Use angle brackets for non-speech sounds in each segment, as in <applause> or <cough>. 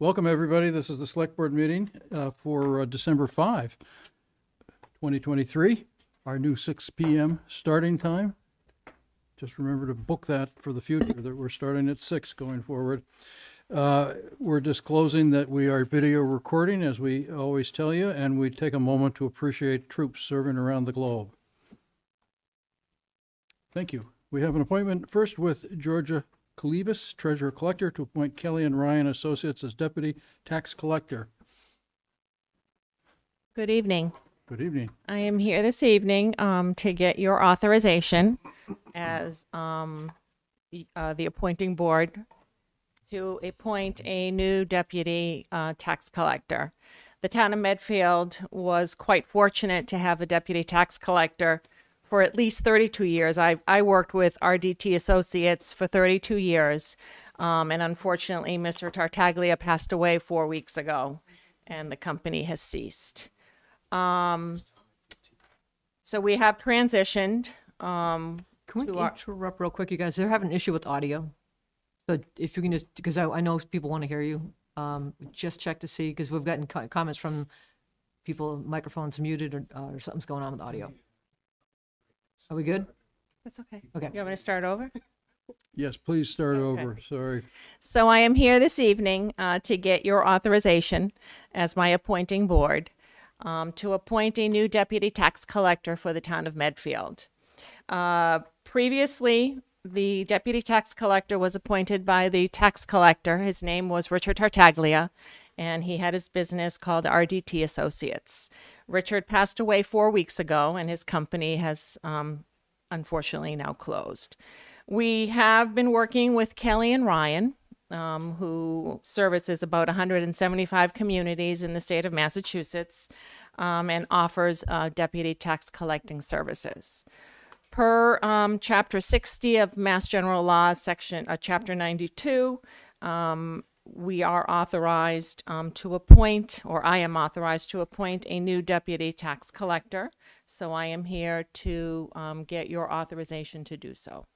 Welcome, everybody. This is the Select Board meeting uh, for uh, December 5, 2023, our new 6 PM starting time. Just remember to book that for the future, that we're starting at 6 going forward. Uh, We're disclosing that we are video recording, as we always tell you, and we take a moment to appreciate troops serving around the globe. Thank you. We have an appointment first with Georgia Colivas, Treasurer Collector, to appoint Kelly and Ryan Associates as Deputy Tax Collector. Good evening. Good evening. I am here this evening um, to get your authorization as um, the, uh, the appointing board to appoint a new deputy uh, tax collector. The town of Medfield was quite fortunate to have a deputy tax collector for at least 32 years. I, I worked with RDT Associates for 32 years. Um, and unfortunately, Mr. Tartaglia passed away four weeks ago, and the company has ceased. Um, so we have transitioned. Um, Can we to our- interrupt real quick, you guys? They're having an issue with audio. So if you can just, because I, I know people want to hear you, um, just check to see, because we've gotten co- comments from people, microphones muted or, uh, or something's going on with audio. Are we good? that's okay. Okay. You want me to start over? Yes, please start over. Sorry. So I am here this evening uh, to get your authorization as my appointing board um, to appoint a new deputy tax collector for the town of Medfield. Uh, previously, the deputy tax collector was appointed by the tax collector. His name was Richard Tartaglia, and he had his business called RDT Associates. Richard passed away four weeks ago, and his company has um, unfortunately now closed. We have been working with Kelly and Ryan, um, who services about 175 communities in the state of Massachusetts um, and offers uh, deputy tax collecting services. Per um, Chapter 60 of Mass General Law, Section uh, Chapter 92, um, we are authorized um, to appoint, or I am authorized to appoint a new deputy tax collector. So I am here to um, get your authorization to do so.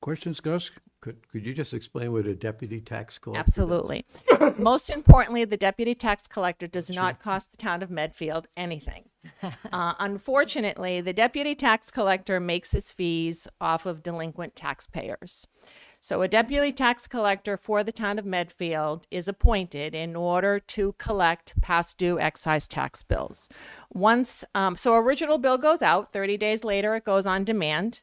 Questions, Gus? Could, could you just explain what a deputy tax collector? does? Absolutely. <coughs> Most importantly, the deputy tax collector does not cost the town of Medfield anything. <laughs> Uh, unfortunately, the deputy tax collector makes his fees off of delinquent taxpayers. So, a deputy tax collector for the town of Medfield is appointed in order to collect past due excise tax bills. Once, um, so original bill goes out, 30 days later, it goes on demand.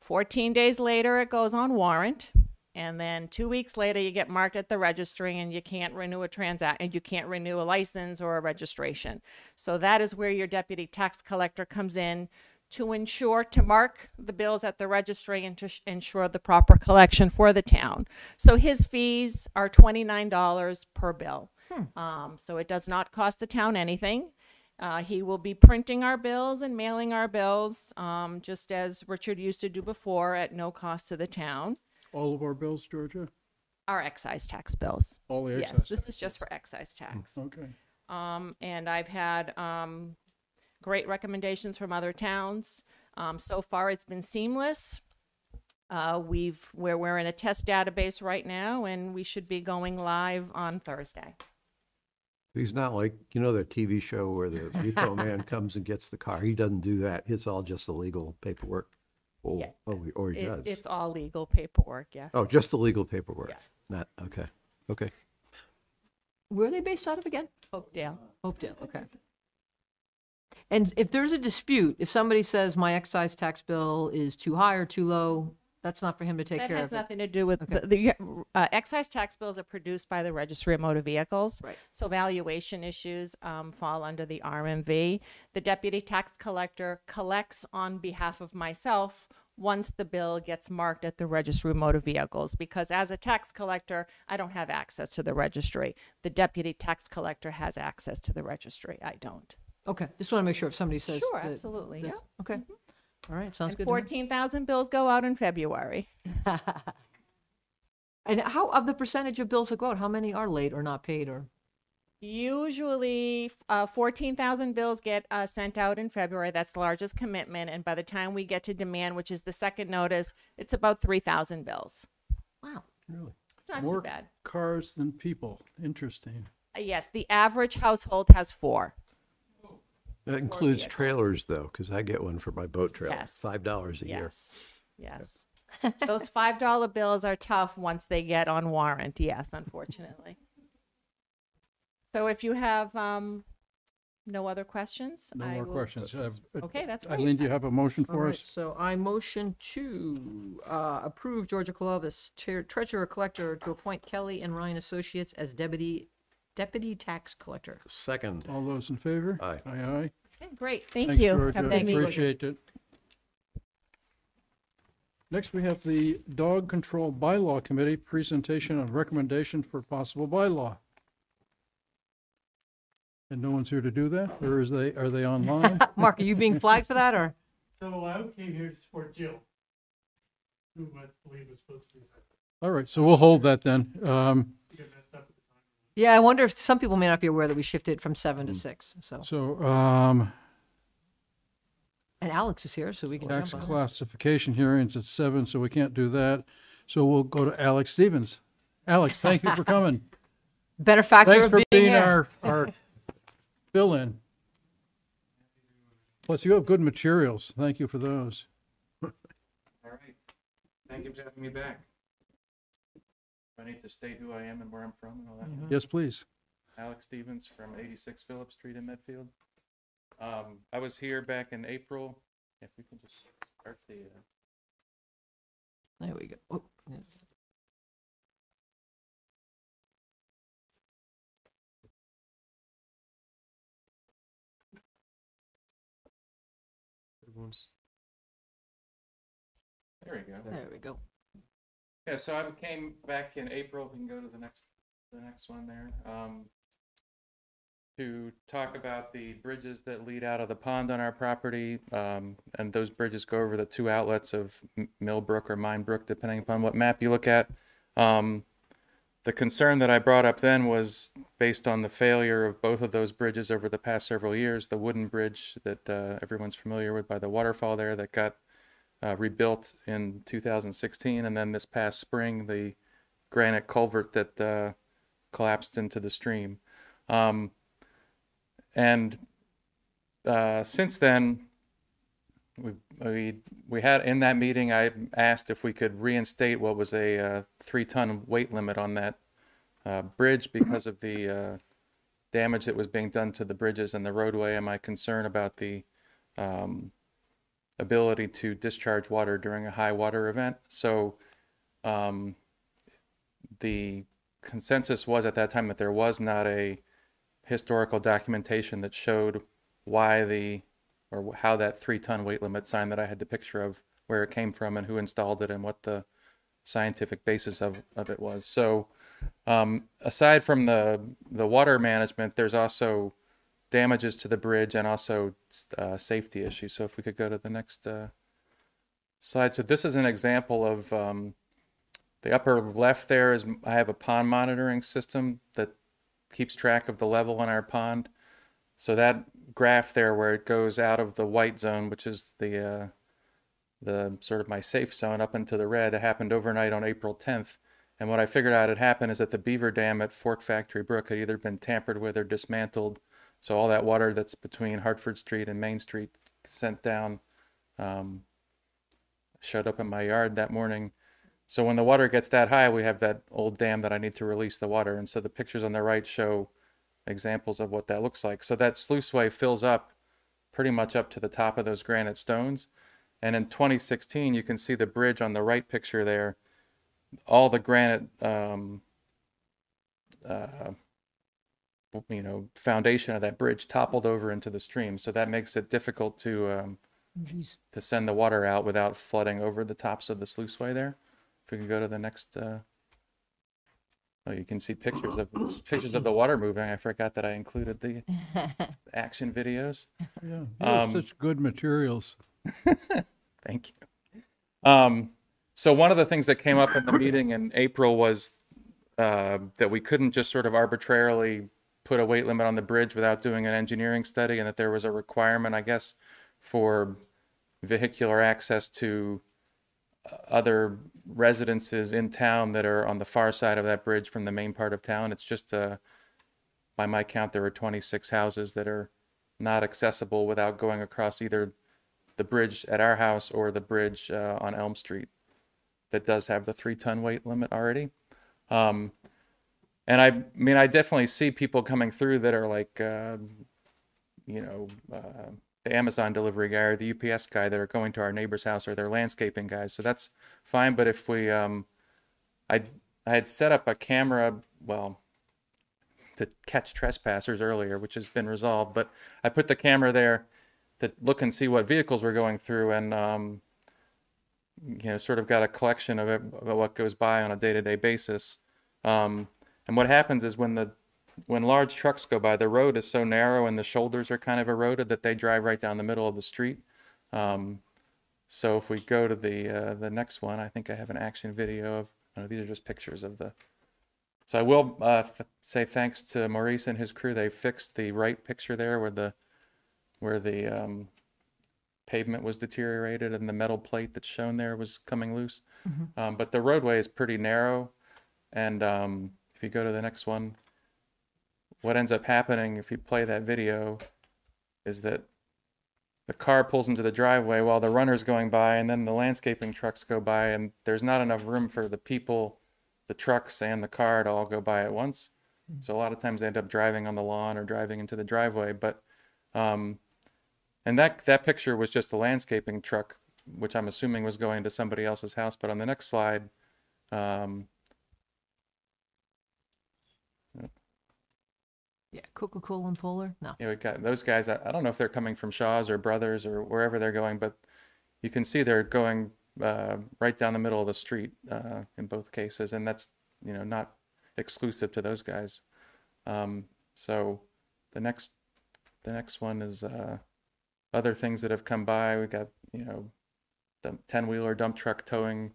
14 days later, it goes on warrant. And then two weeks later, you get marked at the registry and you can't renew a transact and you can't renew a license or a registration. So that is where your deputy tax collector comes in to ensure, to mark the bills at the registry and to sh- ensure the proper collection for the town. So his fees are $29 per bill. Um, so it does not cost the town anything. Uh, he will be printing our bills and mailing our bills, um, just as Richard used to do before at no cost to the town. All of our bills, Georgia? Our excise tax bills. All the Yes, this is just for excise tax. Okay. Um, and I've had, um, great recommendations from other towns. Um, so far, it's been seamless. Uh, we've, we're, we're in a test database right now and we should be going live on Thursday. He's not like, you know, that TV show where the <laughs> repo man comes and gets the car. He doesn't do that. It's all just the legal paperwork. Oh, Yeah. oh, he- or he It, does. it's all legal paperwork, yes. Oh, just the legal paperwork. Yes. Not, okay, okay. Where are they based out of again? Hopedale. Hopedale, okay. And if there's a dispute, if somebody says my excise tax bill is too high or too low, that's not for him to take That care has of it. Has nothing to do with, the, the uh, excise tax bills are produced by the Registry of Motor Vehicles. Right. So valuation issues um, fall under the RMV. The deputy tax collector collects on behalf of myself once the bill gets marked at the Registry of Motor Vehicles. Because as a tax collector, I don't have access to the registry. The deputy tax collector has access to the registry. I don't. Okay, just want to make sure if somebody says. Sure, that- absolutely, this- yeah. Okay, all right, sounds And good. to me. 14,000 bills go out in February. <laughs> <laughs> And how, of the percentage of bills that go out, how many are late or not paid or? Usually, uh, 14,000 bills get uh, sent out in February. That's the largest commitment. And by the time we get to demand, which is the second notice, it's about 3,000 bills. Wow. Really? It's not More too bad. cars than people. Interesting. Uh, Yes, the average household has four. That includes vehicles. trailers though, because I get one for my boat trailer, Yes. five dollars a year. Yes. Yes. <laughs> Those five dollar bills are tough once they get on warrant. Yes, unfortunately. So if you have um, no other questions, No I more will- questions. Uh, Okay, that's great. Eileen, do you have a motion All for right, us? so I motion to uh, approve Georgia Colivas tre- treasurer collector to appoint Kelly and Ryan Associates as deputy deputy tax collector. Second, All those in favor? Aye. Aye, aye. Okay, great. Thank Thanks, you. Georgia. Have a good meeting. Appreciate it. Next, we have the Dog Control Bylaw Committee presentation and recommendation for possible bylaw. And no one's here to do that, or is they, are they online? <laughs> Mark, are you being flagged for that, or? So I came here to support Jill, who I believe was supposed to be, All right, so we'll hold that then. Um, get messed up at the time. Yeah, I wonder if some people may not be aware that we shifted from seven to six. So, so, um, and Alex is here, so we can. tax jump on that. classification hearings at seven, so we can't do that. So we'll go to Alex Stevens. Alex, <laughs> thank you for coming. Better factor Thanks of for being, being here. our, our <laughs> fill-in. Plus, you have good materials. Thank you for those. All right. Thank you for having me back. I need to state who I am and where I'm from and all that. Mm-hmm. Yes, please. Alex Stevens from 86 Phillips Street in Medfield. Um, I was here back in April. If we can just start the, uh, There we go. Oh, yeah. everyone's. There we go. There we go. Yeah, so I came back in April, we can go to the next, the next one there. Um, to talk about the bridges that lead out of the pond on our property. Um, and those bridges go over the two outlets of Millbrook or Minebrook, depending upon what map you look at. Um, the concern that I brought up then was based on the failure of both of those bridges over the past several years. The wooden bridge that uh, everyone's familiar with by the waterfall there that got uh, rebuilt in 2016, and then this past spring, the granite culvert that uh, collapsed into the stream. Um, and uh, since then, we, we we had in that meeting, I asked if we could reinstate what was a uh, three-ton weight limit on that uh, bridge because of the uh, damage that was being done to the bridges and the roadway, and my concern about the um, ability to discharge water during a high water event. So um, the consensus was at that time that there was not a historical documentation that showed why the or how that three ton weight limit sign that I had the picture of where it came from and who installed it and what the scientific basis of, of it was. So um, aside from the the water management, there's also damages to the bridge and also uh, safety issues. So if we could go to the next uh, slide. So this is an example of um, the upper left there is I have a pond monitoring system that keeps track of the level in our pond. So that graph there where it goes out of the white zone, which is the uh, the sort of my safe zone up into the red, it happened overnight on April 10th. And what I figured out had happened is that the beaver dam at Fork Factory Brook had either been tampered with or dismantled. So all that water that's between Hartford Street and Main Street sent down um, showed up in my yard that morning. So when the water gets that high, we have that old dam that I need to release the water. And so the pictures on the right show examples of what that looks like. So that sluiceway fills up pretty much up to the top of those granite stones. And in 2016, you can see the bridge on the right picture there. All the granite, um, uh, you know, foundation of that bridge toppled over into the stream. So that makes it difficult to um, Jeez. to send the water out without flooding over the tops of the sluiceway there. If we can go to the next, uh, oh, you can see pictures of pictures of the water moving. I forgot that I included the <laughs> action videos. Yeah, Um, such good materials. <laughs> Thank you. Um, so one of the things that came up in the meeting in April was uh, that we couldn't just sort of arbitrarily put a weight limit on the bridge without doing an engineering study, and that there was a requirement, I guess, for vehicular access to uh, other residences in town that are on the far side of that bridge from the main part of town. It's just, uh, by my count, there were 26 houses that are not accessible without going across either the bridge at our house or the bridge uh, on Elm Street that does have the three ton weight limit already. Um, and I mean, I definitely see people coming through that are like, uh, you know, uh, the Amazon delivery guy or the UPS guy that are going to our neighbor's house or their landscaping guys. So that's fine. But if we, um, I, I had set up a camera, well, to catch trespassers earlier, which has been resolved. But I put the camera there to look and see what vehicles were going through, and um, you know, sort of got a collection of, what goes by on a day-to-day basis. Um, and what happens is when the when large trucks go by, the road is so narrow and the shoulders are kind of eroded that they drive right down the middle of the street. Um, so if we go to the uh, the next one, I think I have an action video of. No, these are just pictures of the so I will uh, f- say thanks to Maurice and his crew. They fixed the right picture there where the where the um, pavement was deteriorated and the metal plate that's shown there was coming loose. Um, but the roadway is pretty narrow, and um, if you go to the next one, what ends up happening if you play that video is that the car pulls into the driveway while the runner's going by, and then the landscaping trucks go by, and there's not enough room for the people the trucks and the car to all go by at once. So a lot of times they end up driving on the lawn or driving into the driveway. But um, and that that picture was just a landscaping truck, which I'm assuming was going to somebody else's house. But on the next slide, um, Yeah, Coca-Cola and Polar? No. know, we got those guys. I, I don't know if they're coming from Shaw's or Brothers or wherever they're going, but you can see they're going uh, right down the middle of the street uh, in both cases, and that's you know not exclusive to those guys. Um, so the next the next one is uh, other things that have come by. We got you know the ten wheeler dump truck towing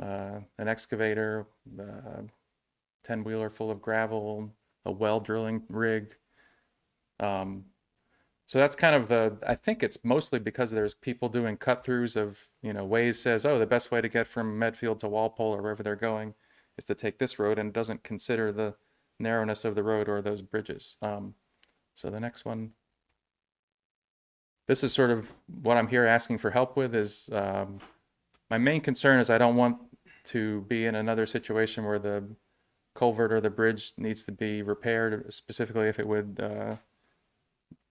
uh, an excavator, uh, ten wheeler full of gravel, a well drilling rig. Um, so that's kind of the. I think it's mostly because there's people doing cut throughs of you know Waze says oh the best way to get from Medfield to Walpole or wherever they're going is to take this road and doesn't consider the narrowness of the road or those bridges. Um, so the next one. This is sort of what I'm here asking for help with. Is um, my main concern is I don't want to be in another situation where the culvert or the bridge needs to be repaired, specifically if it would uh,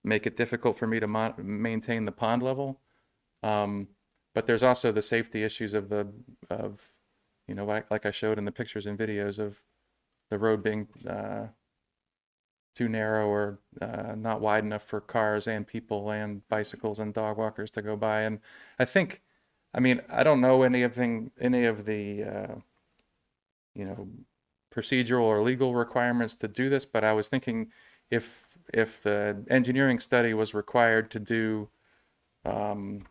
make it difficult for me to maintain the pond level. Um, but there's also the safety issues of the of you know like, like I showed in the pictures and videos of the road being uh, too narrow or uh, not wide enough for cars and people and bicycles and dog walkers to go by. And I think, I mean, I don't know anything any of the uh, you know procedural or legal requirements to do this, but I was thinking if if the engineering study was required to do um,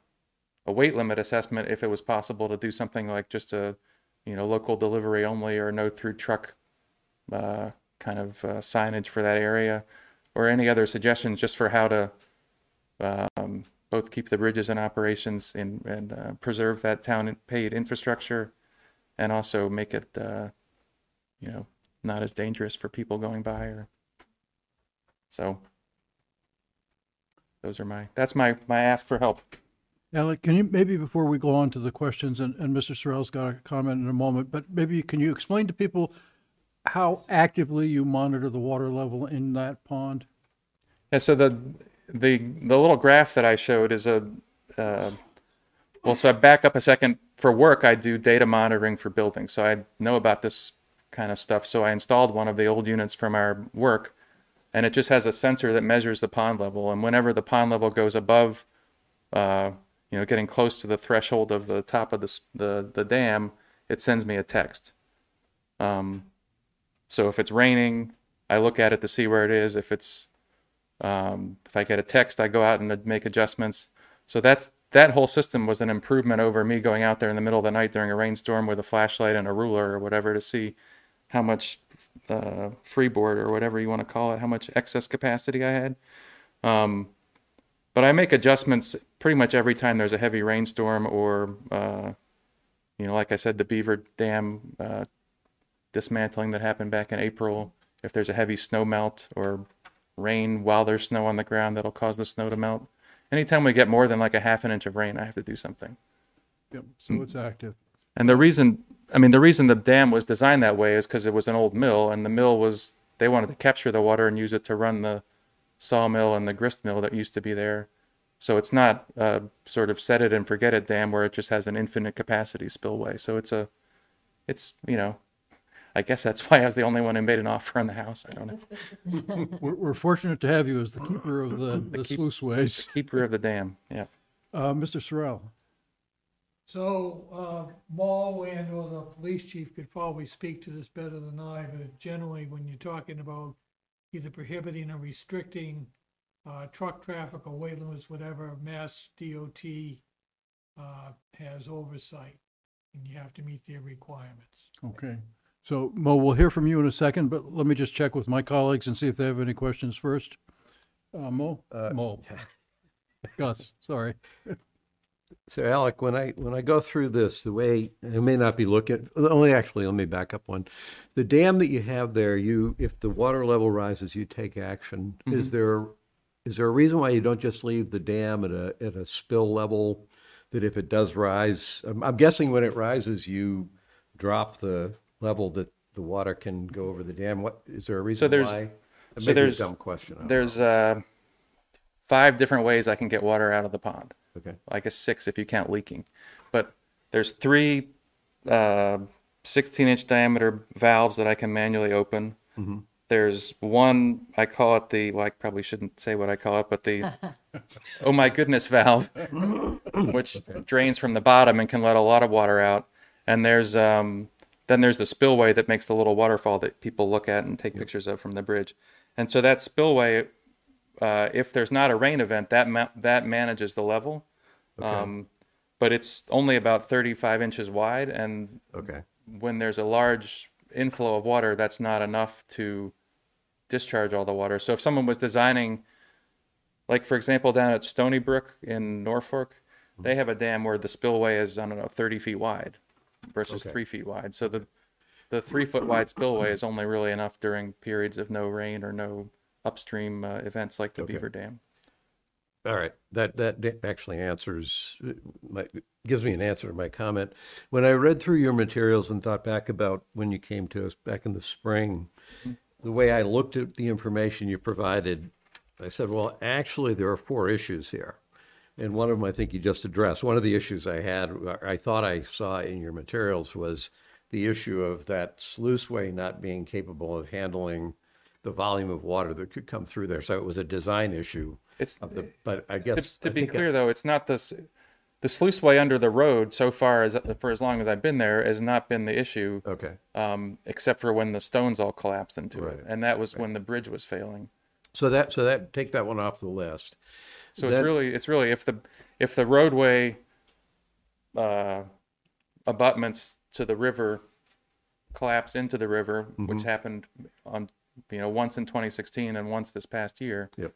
a weight limit assessment, if it was possible to do something like just a you know local delivery only or no through truck uh, kind of uh, signage for that area, or any other suggestions just for how to um, both keep the bridges in operations and, and uh, preserve that town paid infrastructure, and also make it uh, you know not as dangerous for people going by or so those are my that's my my ask for help Alec, can you, maybe before we go on to the questions, and, and Mr. Sorrell's got a comment in a moment, but maybe can you explain to people how actively you monitor the water level in that pond? yeah so the the the little graph that i showed is a uh, well so i back up a second for work i do data monitoring for buildings so i know about this kind of stuff. So i installed one of the old units from our work and it just has a sensor that measures the pond level. And whenever the pond level goes above uh, you know getting close to the threshold of the top of the, the, the dam it sends me a text. Um, so if it's raining i look at it to see where it is. If it's um, if i get a text i go out and make adjustments. So that's that whole system was an improvement over me going out there in the middle of the night during a rainstorm with a flashlight and a ruler or whatever to see how much uh, freeboard or whatever you want to call it, how much excess capacity I had. Um, but I make adjustments pretty much every time there's a heavy rainstorm or uh, you know, like I said, the Beaver Dam uh, dismantling that happened back in April. If there's a heavy snow melt or rain while there's snow on the ground, that'll cause the snow to melt. Anytime we get more than like a half an inch of rain, I have to do something. Yep, so it's active. And the reason, I mean, the reason the dam was designed that way is because it was an old mill, and the mill was they wanted to capture the water and use it to run the sawmill and the grist mill that used to be there. So it's not a sort of set it and forget it dam where it just has an infinite capacity spillway. So it's a, it's you know, I guess that's why I was the only one who made an offer on the house. I don't know, <laughs> We're, we're fortunate to have you as the keeper of the, the sluice ways. keeper of the dam. Yeah. Uh, Mr. Sorrell, So, uh, Mo and or the police chief could probably speak to this better than I, but generally, when you're talking about either prohibiting or restricting, uh, truck traffic or weight limits, whatever, Mass DOT, uh, has oversight, and you have to meet their requirements. okay. So Mo, we'll hear from you in a second, but let me just check with my colleagues and see if they have any questions first. Uh, Mo? Mo. Gus, sorry. <laughs> So Alec, when I, when I go through this, the way, it may not be looking, only actually, let me back up one. The dam that you have there, you, if the water level rises, you take action. Is there, is there a reason why you don't just leave the dam at a, at a spill level? That if it does rise, I'm, I'm guessing when it rises, you drop the level that the water can go over the dam. What, is there a reason there's- why? So may be a there's- dumb question. I don't There's uh, five different ways I can get water out of the pond. Okay, I guess six if you count leaking. But there's three uh, 16 inch diameter valves that I can manually open. There's one, I call it the, well, I probably shouldn't say what I call it, but the <laughs> oh my goodness valve, <laughs> which drains from the bottom and can let a lot of water out. And there's, um, then there's the spillway that makes the little waterfall that people look at and take pictures of from the bridge. And so that spillway, uh, if there's not a rain event, that ma- that manages the level. Um, but it's only about 35 inches wide, and okay, when there's a large inflow of water, that's not enough to discharge all the water. So if someone was designing, like for example, down at Stony Brook in Norfolk, they have a dam where the spillway is I don't know 30 feet wide versus Okay. three feet wide. So the the three foot wide spillway is only really enough during periods of no rain or no upstream uh, events like the Okay. Beaver Dam. All right, that, that actually answers, uh, my, gives me an answer to my comment. When I read through your materials and thought back about when you came to us back in the spring, the way I looked at the information you provided, I said, well, actually, there are four issues here. And one of them I think you just addressed. One of the issues I had, I thought I saw in your materials was the issue of that sluiceway not being capable of handling the volume of water that could come through there. So it was a design issue It's of the, but I to, guess. to I be think I- clear though, it's not this. The sluiceway under the road, so far as for as long as I've been there, has not been the issue, Okay, um, except for when the stones all collapsed into Right, it, and that was when the bridge was failing. so that, so that, take that one off the list. So it's That- really, it's really if the if the roadway uh, abutments to the river collapse into the river, Mm-hmm. which happened on you know once in 2016 and once this past year. Yep.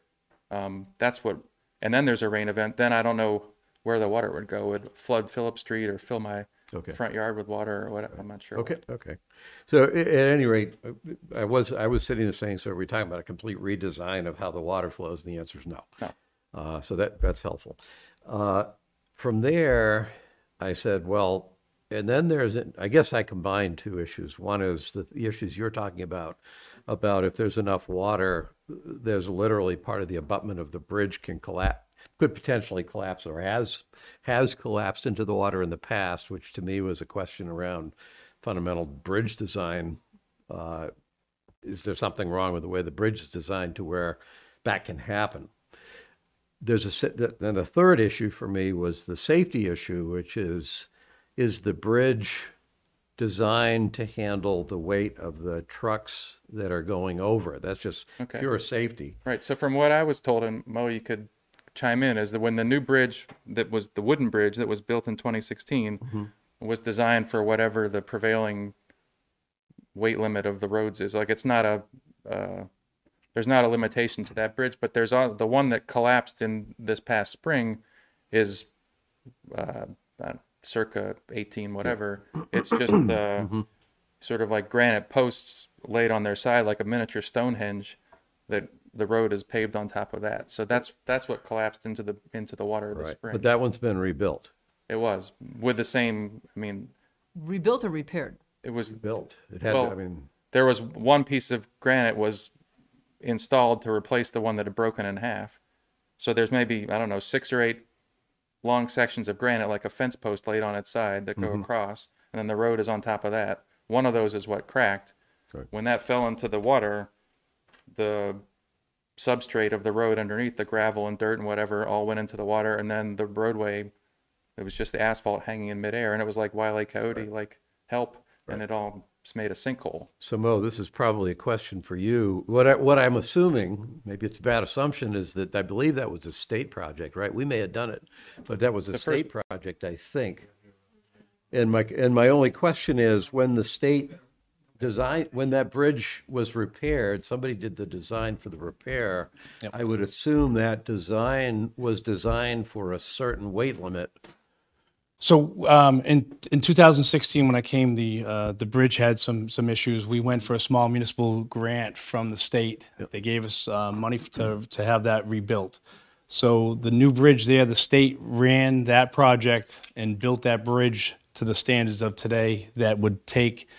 Um, that's what, and then there's a rain event. Then I don't know where the water would go. Would flood Phillip Street or fill my Okay. front yard with water or what? I'm not sure. Okay, okay. So a- at any rate, I was, I was sitting there saying, so are we talking about a complete redesign of how the water flows? And the answer is no. No. Uh, so that, that's helpful. Uh, from there, I said, well, and then there's, I guess I combined two issues. One is the, the issues you're talking about, about if there's enough water, there's literally part of the abutment of the bridge can collapse, could potentially collapse or has, has collapsed into the water in the past, which to me was a question around fundamental bridge design. Uh, is there something wrong with the way the bridge is designed to where that can happen? there's a then the third issue for me was the safety issue, which is is the bridge designed to handle the weight of the trucks that are going over? That's just Okay. pure safety. Right. So from what I was told, and Mo, you could chime in, is that when the new bridge that was the wooden bridge that was built in 2016 was designed for whatever the prevailing weight limit of the roads is. Like it's not a uh, there's not a limitation to that bridge, but there's a, the one that collapsed in this past spring is uh, circa 18 whatever. <clears throat> It's just uh, sort of like granite posts laid on their side like a miniature Stonehenge that the road is paved on top of that. So that's that's what collapsed into the into the water of the spring. but that one's been rebuilt, it was with the same. I mean, Rebuilt or repaired? it was built. It had, to- I mean, there was one piece of granite was installed to replace the one that had broken in half. So there's maybe I don't know six or eight long sections of granite like a fence post laid on its side that go mm-hmm. across, and then the road is on top of that. One of those is what cracked. Right. When that fell into the water, the substrate of the road underneath, the gravel and dirt and whatever, all went into the water, and then the roadway, it was just the asphalt hanging in midair, and it was like Wile E. Coyote, like help, and it all made a sinkhole. So Mo, this is probably a question for you. What I, what I'm assuming, maybe it's a bad assumption, is that I believe that was a state project, right? We may have done it, but that was a The first- state project, I think. And my and my only question is, when the state design, when that bridge was repaired, somebody did the design for the repair. I would assume that design was designed for a certain weight limit. So um, in in 2016, when I came, the uh, the bridge had some some issues. We went for a small municipal grant from the state. They gave us uh, money to to have that rebuilt. So the new bridge there, the state ran that project and built that bridge to the standards of today. That would take.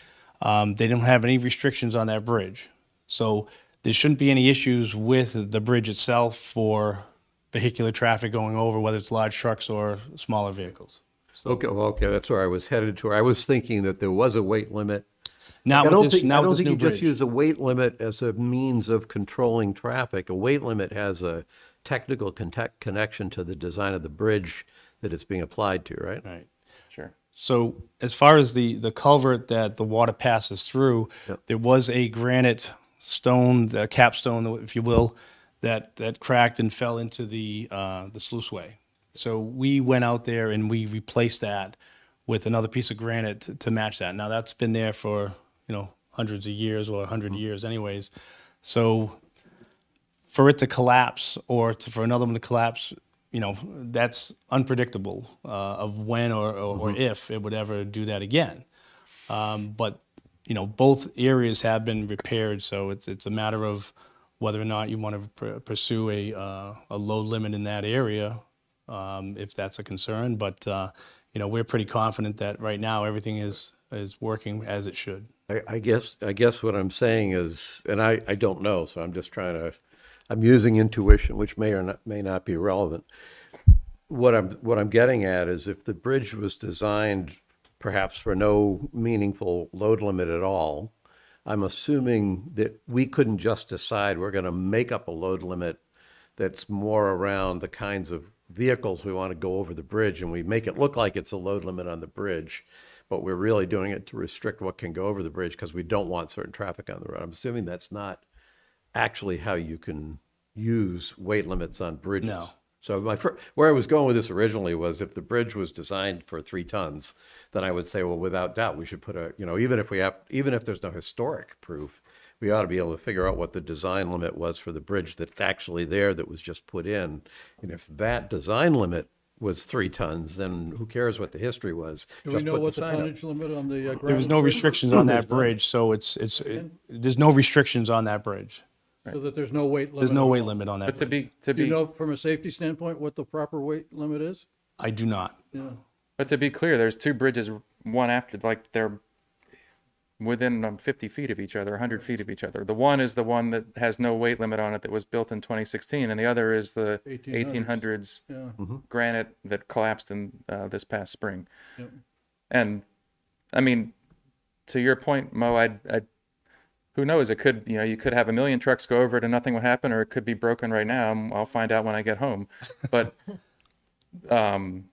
Um, they don't have any restrictions on that bridge, so there shouldn't be any issues with the bridge itself for vehicular traffic going over, whether it's large trucks or smaller vehicles. Okay, well, okay, that's where I was headed to. I was thinking that there was a weight limit. Not I with don't this, think, I not don't with this think new you just bridge. use a weight limit as a means of controlling traffic. A weight limit has a technical contact connection to the design of the bridge that it's being applied to, right? Right. Sure. So as far as the, the culvert that the water passes through, there was a granite stone, the capstone, if you will, that, that cracked and fell into the, uh, the sluiceway. So we went out there and we replaced that with another piece of granite to, to match that. Now that's been there for, you know, hundreds of years or a 100 years anyways. So for it to collapse or to, for another one to collapse, you know, that's unpredictable uh, of when or, or, or if it would ever do that again. Um, but you know, both areas have been repaired, so it's it's a matter of whether or not you want to pr- pursue a uh, a load limit in that area, um, if that's a concern. But uh, you know, we're pretty confident that right now everything is is working as it should. I, I guess, I guess what I'm saying is, and I, I don't know, so I'm just trying to, I'm using intuition, which may or not, may not be relevant. What I'm, what I'm getting at is if the bridge was designed perhaps for no meaningful load limit at all, I'm assuming that we couldn't just decide we're going to make up a load limit that's more around the kinds of vehicles we want to go over the bridge and we make it look like it's a load limit on the bridge, but we're really doing it to restrict what can go over the bridge because we don't want certain traffic on the road. I'm assuming that's not actually how you can use weight limits on bridges. No. So my fir- where I was going with this originally was if the bridge was designed for three tons, then I would say, well, without doubt, we should put a, you know, even if we have, even if there's no historic proof, we ought to be able to figure out what the design limit was for the bridge that's actually there that was just put in. And if that design limit was three tons, then who cares what the history was? Do we Just know put what the sign up. tonnage limit on the uh, There was no bridge? restrictions on that bridge, so it's it's it, there's no restrictions on that bridge. So that there's no weight limit? There's no weight limit on that. But to bridge. be to Do you be know from a safety standpoint what the proper weight limit is? I do not. Yeah. but to be clear, there's two bridges, one after like they're within um, 50 feet of each other, 100 feet of each other. The one is the one that has no weight limit on it that was built in 2016, and the other is the 1800s. 1800s Yeah. granite that collapsed in uh, this past spring. Yep. And I mean, to your point, Mo, I, I, who knows? It could, you know, you could have a million trucks go over it and nothing would happen, or it could be broken right now. I'll find out when I get home. But, <laughs> um,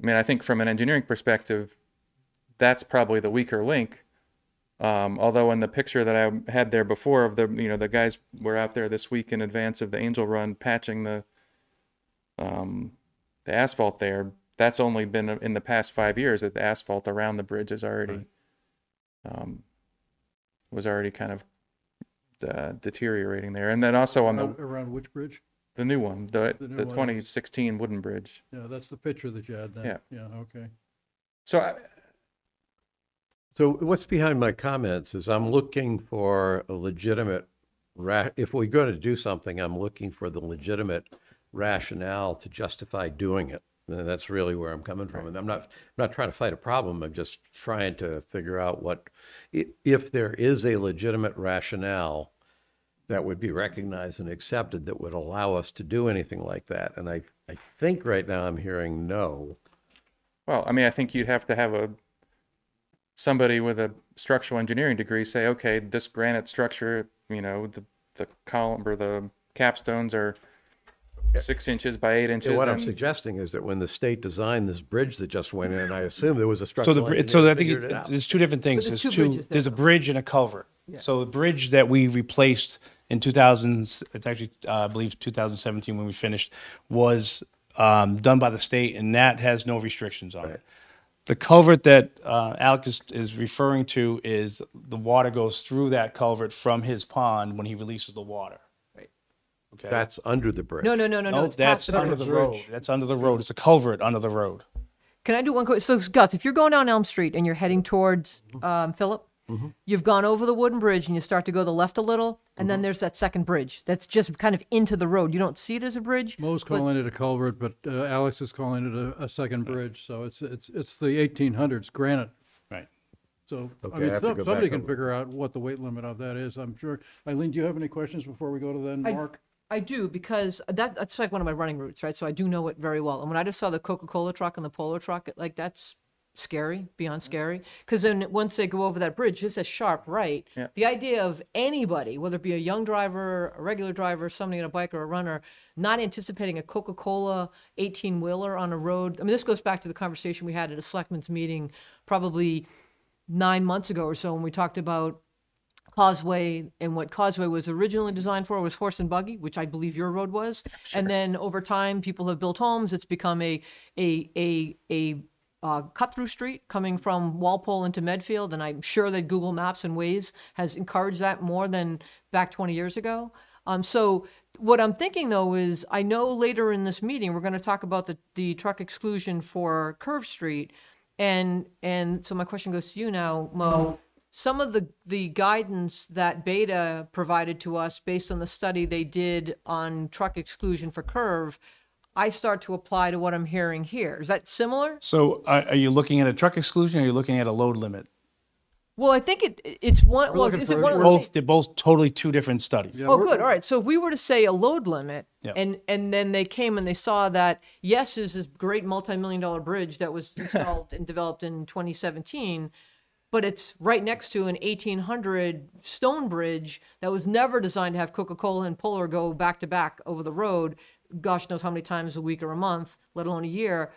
I mean, I think from an engineering perspective, that's probably the weaker link. Um, although in the picture that I had there before of the, you know, the guys were out there this week in advance of the Angel Run patching the, um, the asphalt there. That's only been in the past five years that the asphalt around the bridge is already, um, was already kind of uh, deteriorating there. And then also on the Around around which bridge? the new one, the The new the one. 2016 wooden bridge. Yeah, that's the picture that you had then. Yeah. Yeah, okay. So I, So what's behind my comments is I'm looking for a legitimate ra, if we're going to do something, I'm looking for the legitimate rationale to justify doing it. And that's really where I'm coming from. And I'm not, I'm not trying to fight a problem. I'm just trying to figure out what, i- if there is a legitimate rationale that would be recognized and accepted that would allow us to do anything like that. And I, I think right now I'm hearing no. Well, I mean, I think you'd have to have a somebody with a structural engineering degree say, okay, this granite structure, you know, the the column or the capstones are six inches by eight inches. And what I'm and- suggesting is that when the state designed this bridge that just went in, I assume there was a So structural the, bri- engineer so that I think figured it- it there's two different things. there's There's two two, bridges there's a there. bridge and a culvert. So the bridge that we replaced in 2000, it's actually, uh, I believe 2017 when we finished, was um, done by the state and that has no restrictions on it. The culvert that uh, Alex is, is referring to is the water goes through that culvert from his pond when he releases the water. Right. Okay. That's under the bridge. No, no, no, no, no. No, it's past that's the under bridge. the road. That's under the road. It's a culvert under the road. Can I do one quick? So, Gus, if you're going down Elm Street and you're heading towards um, Philip, you've gone over the wooden bridge and you start to go to the left a little, and then there's that second bridge that's just kind of into the road. You don't see it as a bridge. Mo's calling it a culvert, but uh, Alex is calling it a, a second bridge, so it's, it's, it's the eighteen hundreds granite. Right. So, I Okay, I mean, have to some- go somebody can over. figure out what the weight limit of that is, I'm sure. Eileen, do you have any questions before we go to then, I- Mark? I do because that that's like one of my running routes, right? So I do know it very well. And when I just saw the Coca-Cola truck and the Polar truck, it, like that's scary, beyond mm-hmm. scary. Because then once they go over that bridge, it's a sharp right. Yeah. The idea of anybody, whether it be a young driver, a regular driver, somebody on a bike or a runner, not anticipating a Coca-Cola 18 wheeler on a road. I mean, this goes back to the conversation we had at a selectmen's meeting probably nine months ago or so when we talked about Causeway and what Causeway was originally designed for was horse and buggy, which I believe your road was. And then over time, people have built homes. It's become a a a a uh, cut through street coming from Walpole into Medfield, and I'm sure that Google Maps and Waze has encouraged that more than back 20 years ago. Um, so what I'm thinking though is I know later in this meeting we're going to talk about the the truck exclusion for Curve Street, and and so my question goes to you now, Mo. Some of the the guidance that Beta provided to us based on the study they did on truck exclusion for Curve, I start to apply to what I'm hearing here. Is that similar? So are, are you looking at a truck exclusion or are you looking at a load limit? Well, I think it it's one. Well, looking is it one? of the Both, they're both totally two different studies. Oh, good. All right. So if we were to say a load limit, Yeah. and and then they came and they saw that yes, is this great multi-million dollar bridge that was installed and developed in 2017, but it's right next to an 1800 stone bridge that was never designed to have Coca-Cola and Polar go back to back over the road. Gosh knows how many times a week or a month, let alone a year.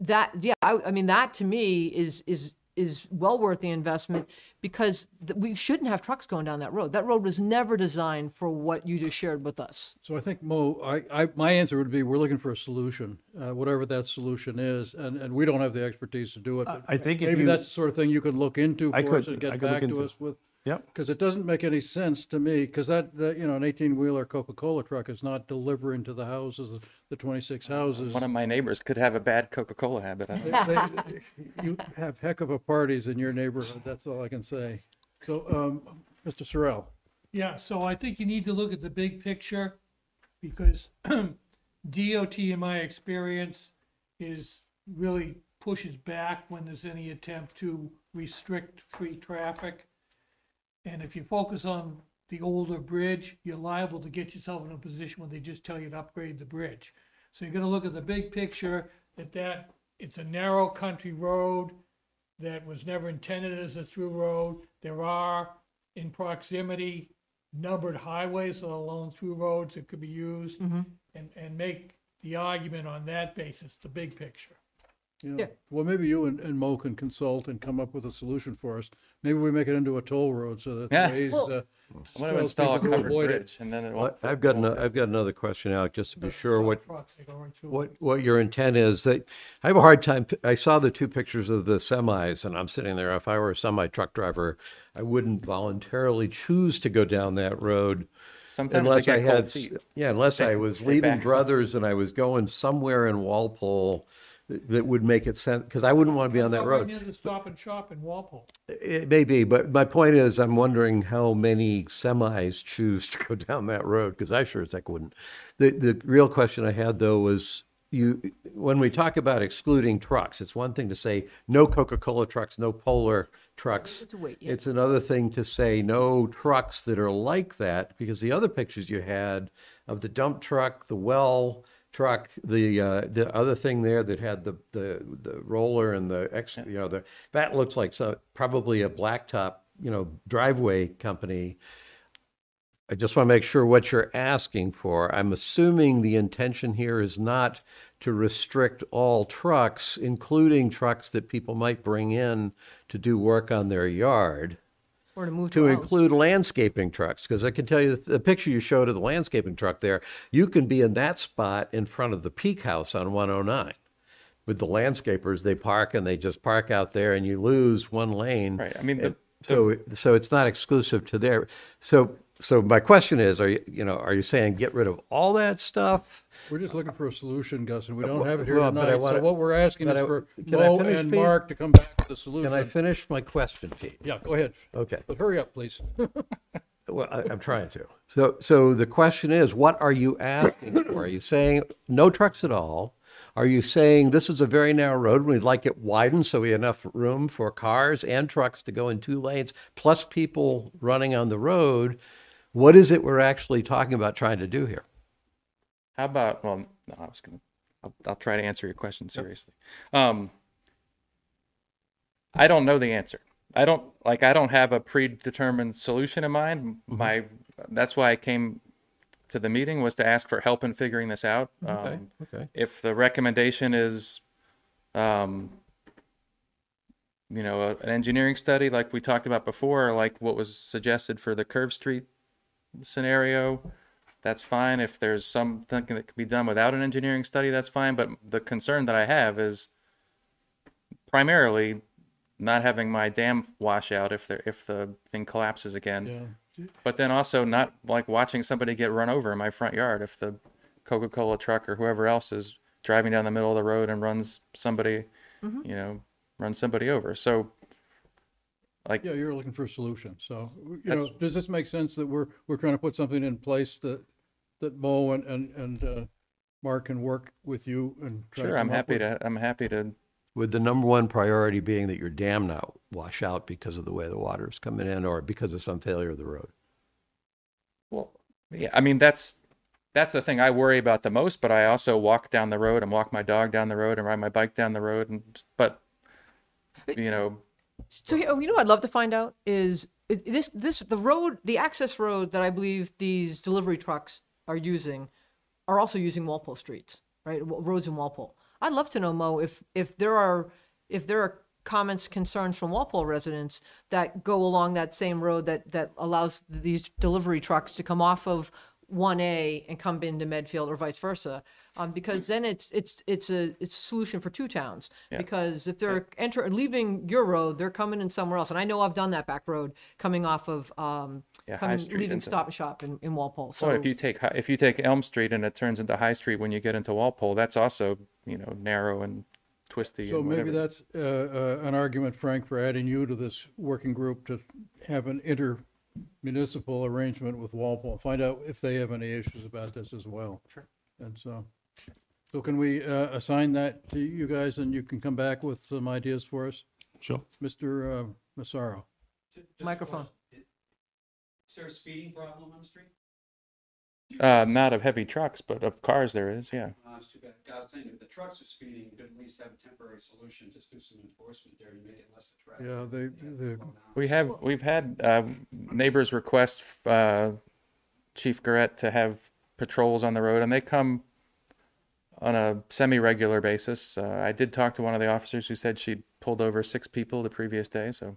That yeah, I, I mean that to me is is is well worth the investment because th- we shouldn't have trucks going down that road. That road was never designed for what you just shared with us. So I think, Mo, I, I, my answer would be, we're looking for a solution, uh, whatever that solution is, and, and we don't have the expertise to do it. but I think if Maybe you- that's the sort of thing you could look into I for us could- and I get could look back to into. us with. Yep. Because it doesn't make any sense to me, because that, that, you know, an eighteen-wheeler Coca-Cola truck is not delivering to the houses, the twenty-six houses. One of my neighbors could have a bad Coca-Cola habit. I don't know. They- You have heck of a parties in your neighborhood, that's all I can say. So, um, Mr. Sorrell, Yeah, so I think you need to look at the big picture because <clears throat> DOT, in my experience, is really pushes back when there's any attempt to restrict free traffic. And if you focus on the older bridge, you're liable to get yourself in a position where they just tell you to upgrade the bridge. So you're gonna look at the big picture, that that, it's a narrow country road that was never intended as a through road. There are in proximity numbered highways, let alone through roads that could be used. Mm-hmm. And, and make the argument on that basis, the big picture. You know, Yeah. well, maybe you and, and Mo can consult and come up with a solution for us. Maybe we make it into a toll road so that Yeah. ways, Well- uh, I'm going to install a covered avoid bridge it. and then it won't. Well, I've, got, won't ano- I've got another question, Alec, just to be sure what, Trucks, they go right through. what, what your intent is. That I have a hard time, I saw the two pictures of the semis and I'm sitting there, if I were a semi truck driver, I wouldn't voluntarily choose to go down that road. Sometimes they Unless I get cold had, feet. yeah, unless I was they leaving back up. Brothers and I was going somewhere in Walpole that that would make it sense, because I wouldn't want to be on that Right road. near the Stop and Shop in Walpole. It may be, but my point is, I'm wondering how many semis choose to go <laughs> down that road, because I sure as heck wouldn't. The, the real question I had though was, you, when we talk about excluding trucks, it's one thing to say, no Coca-Cola trucks, no Polar trucks. It's a wait, yeah. It's another thing to say no trucks that are like that, because the other pictures you had of the dump truck, the well truck, the, uh, the other thing there that had the, the, the roller and the ex, you know, the, that looks like so, probably a blacktop, you know, driveway company. I just want to make sure what you're asking for. I'm assuming the intention here is not to restrict all trucks, including trucks that people might bring in to do work on their yard Or to move to to include landscaping trucks, because I can tell you, the picture you showed of the landscaping truck there, you can be in that spot in front of the Peak House on 109. With the landscapers, they park and they just park out there and you lose one lane. Right, I mean, the- And So, so it's not exclusive to there. So, so my question is, are you, you know, are you saying get rid of all that stuff? We're just looking for a solution, Gus, and we don't have it here Well, but I tonight. wanna- So what we're asking but is I- for can I Mo finish, and Pete? Mark to come back with a solution. Can I solution. finish my question, Pete? Yeah, go ahead. Okay. But hurry up, please. <laughs> Well, I, I'm trying to. So, so the question is, what are you asking for? Are you saying no trucks at all? Are you saying this is a very narrow road, and we'd like it widened so we have enough room for cars and trucks to go in two lanes, plus people running on the road? What is it we're actually talking about trying to do here? How about, well, no, I was gonna, I'll, I'll try to answer your question seriously. Um, I don't know the answer. I don't, like, I don't have a predetermined solution in mind. My, that's why I came to the meeting was to ask for help in figuring this out. Okay, Um, okay. if the recommendation is, um, you know, a- an engineering study like we talked about before, like what was suggested for the Curve Street scenario, that's fine. If there's something that can be done without an engineering study, that's fine. But the concern that I have is primarily not having my dam wash out if the if the thing collapses again. Yeah. But then also not like watching somebody get run over in my front yard if the Coca-Cola truck or whoever else is driving down the middle of the road and runs somebody, mm-hmm. you know, runs somebody over. So like Yeah, you're looking for a solution. So, you That's- know, does this make sense that we're, we're trying to put something in place that, that Mo and, and, and, uh, Mark can work with you and try to sure, I'm come up happy with- to I'm happy to With the number one priority being that your dam not wash out because of the way the water water's coming in or because of some failure of the road. Well, yeah, I mean that's that's the thing I worry about the most. But I also walk down the road and walk my dog down the road and ride my bike down the road. And but you know, So you know what I'd love to find out is this this the road the access road that I believe these delivery trucks are using are also using Walpole streets, right? Roads in Walpole. I'd love to know Mo if if there are if there are comments concerns from Walpole residents that go along that same road that that allows these delivery trucks to come off of 1A and come into Medfield or vice versa. Um, because then it's it's it's a it's a solution for two towns. Because if they're enter leaving your road, they're coming in somewhere else. And I know I've done that back road coming off of um Yeah, High coming, Street leaving into- Stop and Shop in, in Walpole. So so if you take Hi- if you take Elm Street and it turns into High Street when you get into Walpole, that's also you know narrow and twisty. So and maybe whatever. that's, uh, uh, an argument, Frank, for adding you to this working group to have an inter-municipal arrangement with Walpole. Find out if they have any issues about this as well. Sure. And so, so can we, uh, assign that to you guys and you can come back with some ideas for us? Sure. Mr. uh, Massaro? microphone. Is there a speeding problem on the street? Uh, not of heavy trucks, but of cars there is. Yeah. Uh, it's too bad. God, I was thinking if the trucks are speeding, you could at least have a temporary solution, just do some enforcement there to make it less attractive. Yeah, they, they, We have we've had uh, neighbors request uh, Chief Guerette to have patrols on the road, and they come on a semi-regular basis. Uh, I did talk to one of the officers who said she'd pulled over six people the previous day. So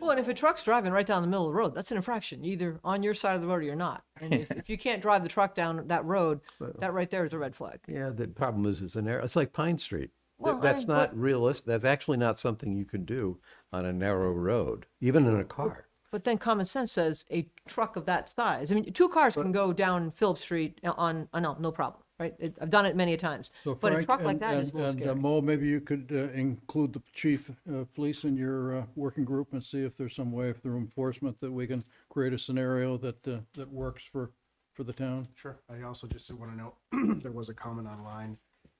Well, and if a truck's driving right down the middle of the road, that's an infraction, either on your side of the road or you're not. And if, if you can't drive the truck down that road, that right there is a red flag. Yeah, the problem is it's an narrow, it's like Pine Street. Th- Well, That's I- not but- realistic. That's actually not something you can do on a narrow road, even in a car. But then common sense says a truck of that size. I mean, two cars can go down Phillip Street uh, on, on no, no problem. Right? It- I've done it many a times. So But a Frank truck like and- that is a and- little And uh, scary. Mo, maybe you could uh, include the chief of police in your uh, working group and see if there's some way through enforcement that we can create a scenario that, uh, that works for, for the town. Sure. I also just want to note, there was a comment online,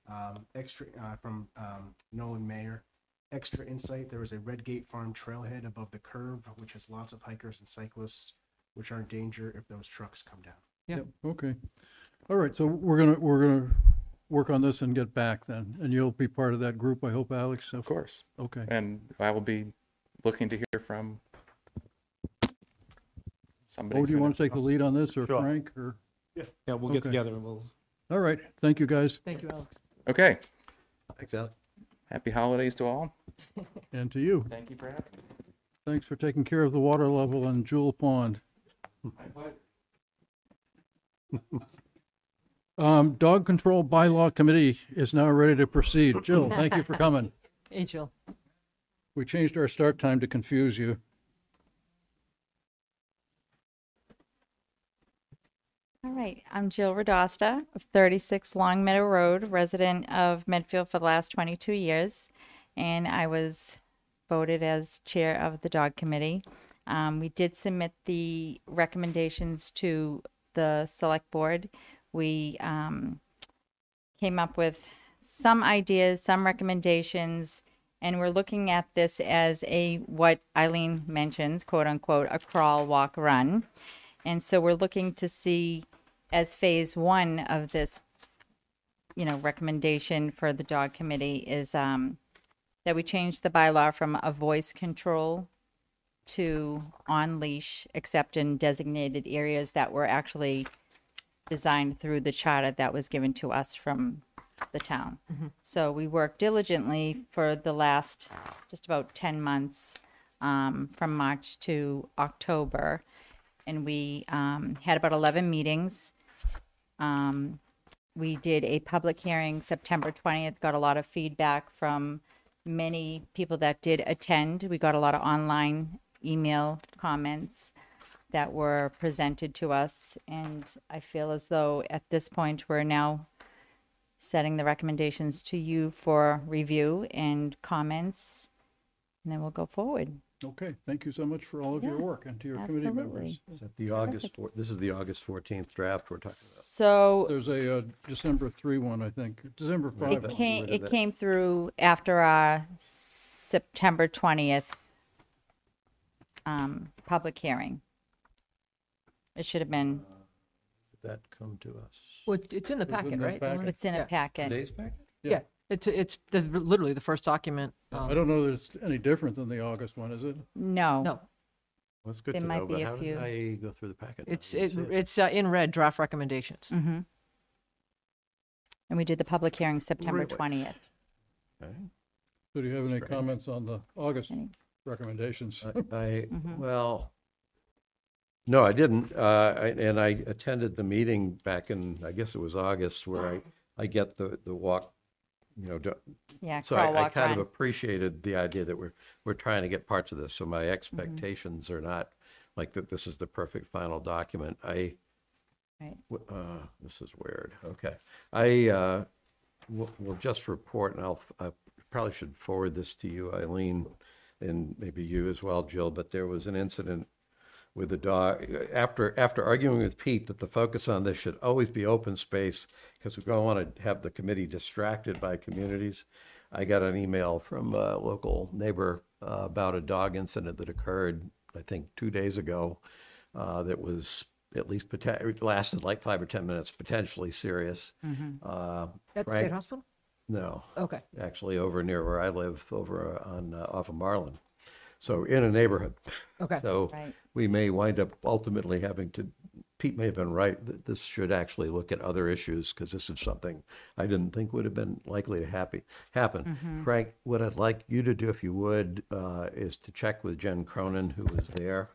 um, extra, uh, from, um, Nolan Mayer. Extra insight, there is a Red Gate Farm trailhead above the curve, which has lots of hikers and cyclists, which are in danger if those trucks come down. Yeah. Yep, Okay. All right, so we're gonna, we're gonna work on this and get back then. And you'll be part of that group, I hope, Alex? Of course. Okay. And I will be looking to hear from somebody. Oh, do you want to take the lead on this or Frank or? Yeah, we'll get Okay. together and we'll. All right, thank you, guys. Thank you, Alex. Okay. Thanks, Alex. Happy holidays to all. <laughs> And to you. Thank you for having me. Thanks for taking care of the water level in Jewel Pond. <laughs> Um, Dog Control Bylaw Committee is now ready to proceed. <clears throat> Jill, thank you for coming. Hey, Jill. We changed our start time to confuse you. All right, I'm Jill Radosta of 36 Long Meadow Road, resident of Medfield for the last 22 years, and I was voted as chair of the dog committee. Um, we did submit the recommendations to the select board. We um, came up with some ideas, some recommendations, and we're looking at this as a what Eileen mentions, quote unquote, a crawl, walk, run. And so we're looking to see as phase one of this, you know, recommendation for the dog committee is um, that we change the bylaw from a voice control to on leash, except in designated areas that were actually designed through the charter that was given to us from the town. So we worked diligently for the last just about 10 months um, from March to October. And we um, had about 11 meetings. Um, we did a public hearing September 20th, got a lot of feedback from many people that did attend. We got a lot of online email comments that were presented to us. And I feel as though at this point, we're now setting the recommendations to you for review and comments. And then we'll go forward. Okay, thank you so much for all of your Yeah, work and to your committee members. absolutely. Is that the August, four- this is the August 14th draft we're talking about. So There's a uh, December 3 one, I think, December 5. it came, the way it that- came through after our September 20th um, public hearing. It should have been, Did that come to us? Well, it's in the It in packet, the right? packet. It's in a Yeah. packet. Today's packet? Yeah, it's, it's the- literally the first document. I um, don't know that it's any different than the August one, is it? No. No, Well, it's good There to might know, be but a how did few. I go through the packet? now? it's, didn't it, see it. it's uh, in red, draft recommendations. hmm And we did the public hearing September Really? 20th. Okay. So do you have any Right. comments on the August Any- recommendations? I, I- Mhm. well, no, I didn't. Uh, I- and I attended the meeting back in, I guess it was August, where I, I get the, the walk, you know, do- Yeah, so crawl, I, I walk, kind of run. appreciated the idea that we're, we're trying to get parts of this. So my expectations are not like that this is the perfect final document. I, Right. w- uh, this is weird. Okay. I, uh, will, will just report and I'll, I probably should forward this to you, Eileen, and maybe you as well, Jill, but there was an incident with the dog, after, after arguing with Pete that the focus on this should always be open space, because we don't want to have the committee distracted by communities. I got an email from a local neighbor uh, about a dog incident that occurred, I think, two days ago, uh, that was at least, poten- it lasted like five or 10 minutes, potentially serious. Uh, At the Frank- state hospital? No, Okay. actually over near where I live, over on, uh, off of Marlin. So in a neighborhood. Okay. So Right. we may wind up ultimately having to, Pete may have been right, that this should actually look at other issues, because this is something I didn't think would have been likely to happy, happen. Frank, what I'd like you to do, if you would, uh, is to check with Jen Cronin, who was there.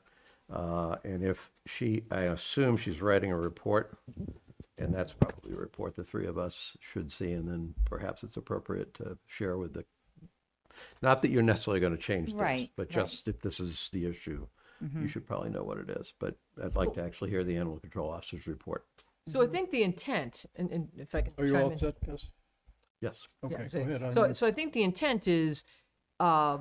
Uh, and if she, I assume she's writing a report, and that's probably a report the three of us should see, and then perhaps it's appropriate to share with the, not that you're necessarily going to change this, Right, but right. just if this is the issue, you mm-hmm. should probably know what it is. But I'd like to actually hear the animal control officer's report. So I think the intent, and, and if I can Are you chime all in. set, Gus? Yes. Yeah, Okay, so- go ahead. So, I'm- so I think the intent is, uh,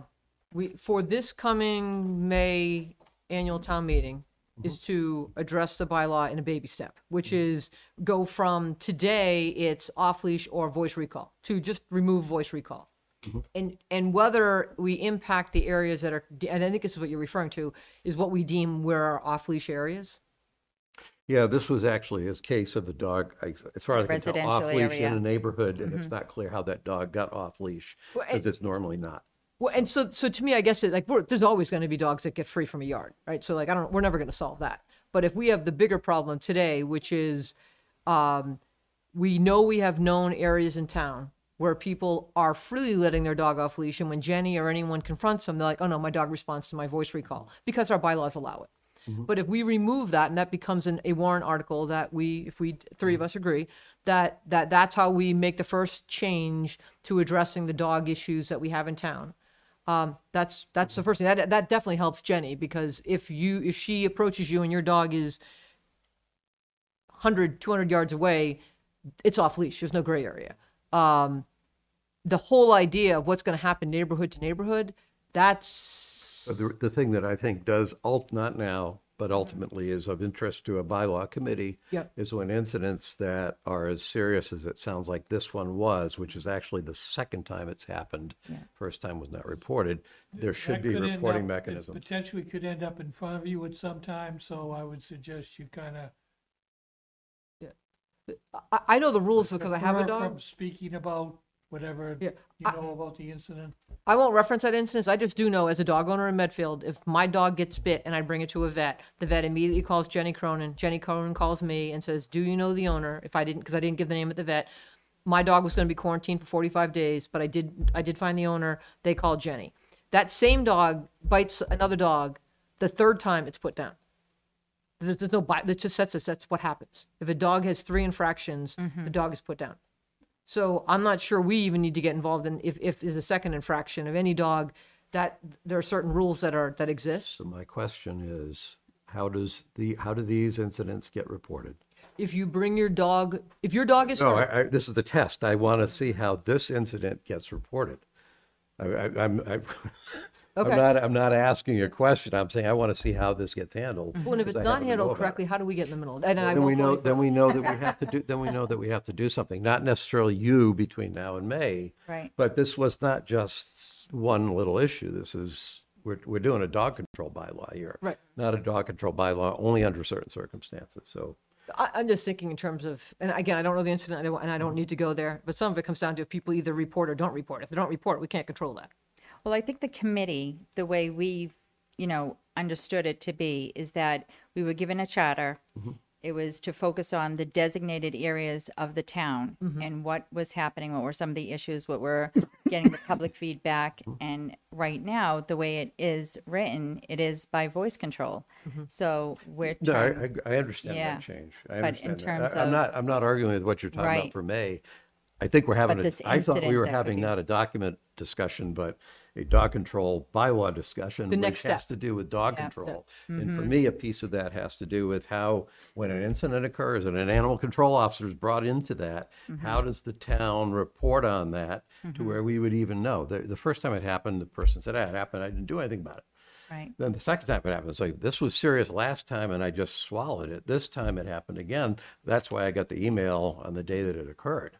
we, for this coming May annual town meeting, mm-hmm. is to address the bylaw in a baby step, which mm-hmm. is go from today, it's off-leash or voice recall, to just remove voice recall. And, and whether we impact the areas that are, and I think this is what you're referring to, is what we deem where are off-leash areas. Yeah, this was actually his case of a dog, I- as far as I can tell, Residential off leash in area. a neighborhood, and it's not clear how that dog got off leash, Well, because it's normally not. Well, and so, so to me, I guess it, like we're, there's always going to be dogs that get free from a yard, right? So like I don't, we're never going to solve that. But if we have the bigger problem today, which is, um, we know we have known areas in town where people are freely letting their dog off leash, and when Jenny or anyone confronts them, they're like, "Oh no, my dog responds to my voice recall," because our bylaws allow it. Mm-hmm. But if we remove that, and that becomes an, a warrant article that we, if we three of mm-hmm. us agree, that that that's how we make the first change to addressing the dog issues that we have in town. Um, that's that's the mm-hmm. first thing. That that definitely helps Jenny because if you if she approaches you and your dog is 100 200 yards away, it's off leash. There's no gray area. Um, the whole idea of what's going to happen neighborhood to neighborhood, that's But the, the thing that I think does, ult, not now, but ultimately is of interest to a bylaw committee Yep. is when incidents that are as serious as it sounds like this one was, which is actually the second time it's happened, first time was not reported, there should That be could end reporting up- it mechanisms. Potentially could end up in front of you at some time, so I would suggest you kind of. I, I know the rules because I have a dog. From speaking about whatever Yeah, you I- know about the incident. I won't reference that instance. I just do know as a dog owner in Medfield, if my dog gets bit and I bring it to a vet, the vet immediately calls Jenny Cronin. Jenny Cronin calls me and says, "Do you know the owner?" If I didn't, because I didn't give the name at the vet, my dog was going to be quarantined for 45 days, but I did I did find the owner. They called Jenny. That same dog bites another dog. The third time, it's put down. There's, there's no bite. That just sets us. That's what happens. If a dog has three infractions, mm-hmm. the dog is put down. So I'm not sure we even need to get involved in if, if is a second infraction of any dog that there are certain rules that are that exist. So my question is, how does the, how do these incidents get reported? If you bring your dog, if your dog is No, hurt, I, I, this is the test. I want to see how this incident gets reported. I, I, I'm, I, I'm not, I'm not asking a question. I'm saying I want to see how this gets handled. well, and if it's I not happen to know handled about it. correctly, how do we get in the middle? And I Then we won't go know, any then we know that we <laughs> have to do, then we know that we have to do something, not necessarily you between now and May. Right. But this was not just one little issue. This is, we're, we're doing a dog control bylaw here. Right. Not a dog control bylaw only under certain circumstances. So I, I'm just thinking in terms of, and again, I don't know the incident, I don't- and I don't need to go there. But some of it comes down to if people either report or don't report. If they don't report, we can't control that. Well, I think the committee, the way we, you know, understood it to be, is that we were given a charter. Mm-hmm. It was to focus on the designated areas of the town mm-hmm. and what was happening, what were some of the issues, what were <laughs> getting the public feedback. Mm-hmm. And right now, the way it is written, it is by voice control. So we're No, trying, I, I I understand Yeah. that change. I But in understand that. terms I- I'm not, I'm not arguing with what you're talking about for May. I think we're having, But a- this I thought we incident were that having be- not a document discussion, but a dog control bylaw discussion. The next Which has step. to do with dog Yeah. control. And for mm-hmm. me, a piece of that has to do with how, when an incident occurs and an animal control officer is brought into that, mm-hmm. how does the town report on that to mm-hmm. where we would even know? The, the first time it happened, the person said, ah, it happened, I didn't do anything about it. right. Then the second time it happened, it's like, this was serious last time and I just swallowed it. This time it happened again. That's why I got the email on the day that it occurred.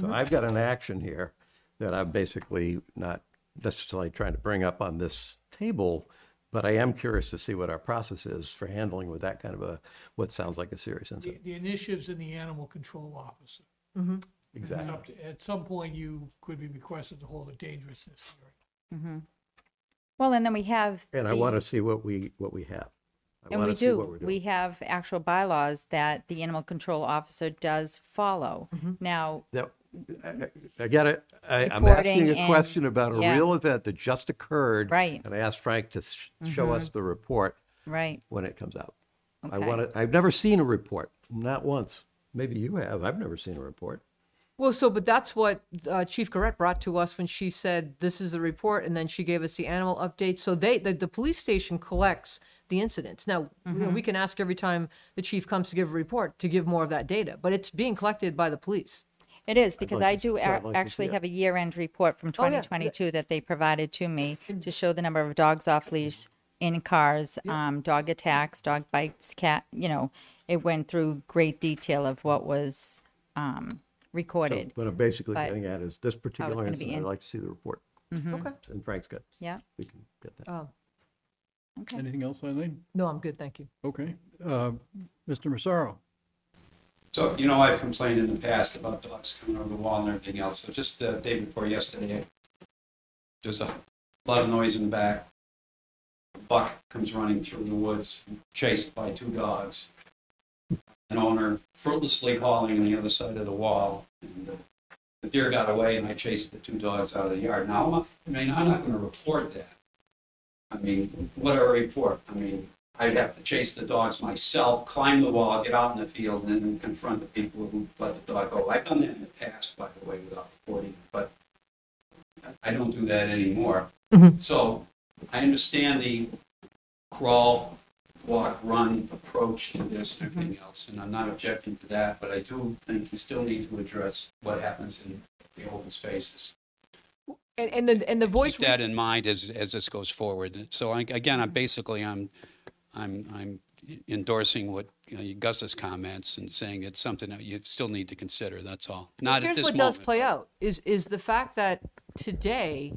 So I've got an action here that I'm basically not necessarily trying to bring up on this table, but I am curious to see what our process is for handling with that kind of a, what sounds like a serious The, incident. the initiatives in the animal control officer. Exactly. Up to- At some point, you could be requested to hold a dangerousness hearing. Well, and then we have. And I the- want to see what we, what we have. I And want we see what we're do, we have actual bylaws that the animal control officer does follow. Mm-hmm. Now, That, I- I- I get it. I, I'm Reporting asking a and- question about a yeah. real event that just occurred. Right. And I asked Frank to sh- show us the report right, when it comes out. I Okay. want to, I've never seen a report, not once. Maybe you have. I've never seen a report. Well, so, but that's what uh, Chief Correct brought to us when she said, this is the report, and then she gave us the animal update. So they, the, the police station collects the incidents. Now, you know, we can ask every time the chief comes to give a report to give more of that data, but it's being collected by the police. It is, because like I to do see- I'd ac- like to actually it. have a year-end report from Oh, yeah. 2022 that they provided to me to show the number of dogs off leash in cars, um, dog attacks, dog bites, cat, you know, it went through great detail of what was, um, recorded. What I'm basically but getting at is this particular gonna be incident, I'd in- like to see the report. Okay. And Frank's got, Yeah, we can get that. Um, okay. Anything else, Eileen? no, I'm good, thank you. Okay. Uh, Mr. Massaro? So, you know, I've complained in the past about dogs coming over the wall and everything else. So just the day before yesterday, there's a lot of noise in the back. A Buck comes running through the woods, chased by two dogs. An owner fruitlessly calling on the other side of the wall. and uh, The deer got away and I chased the two dogs out of the yard. Now, I'm not- I mean, I'm not going to report that. I mean, what a report. I mean, I'd have to chase the dogs myself, climb the wall, get out in the field, and then confront the people who let the dog go. I've done that in the past, by the way, without reporting, but I don't do that anymore. Mhm. So I understand the crawl, walk, run approach to this and everything else, and I'm not objecting to that, but I do think you still need to address what happens in the open spaces. And, and the, and the voice. Keep that in mind as, as this goes forward. So I, again, I'm basically, I'm, I'm, I'm endorsing what, you know, Gus's comments and saying it's something that you still need to consider, that's all. Not at Here's this what moment. does play out is is the fact that today,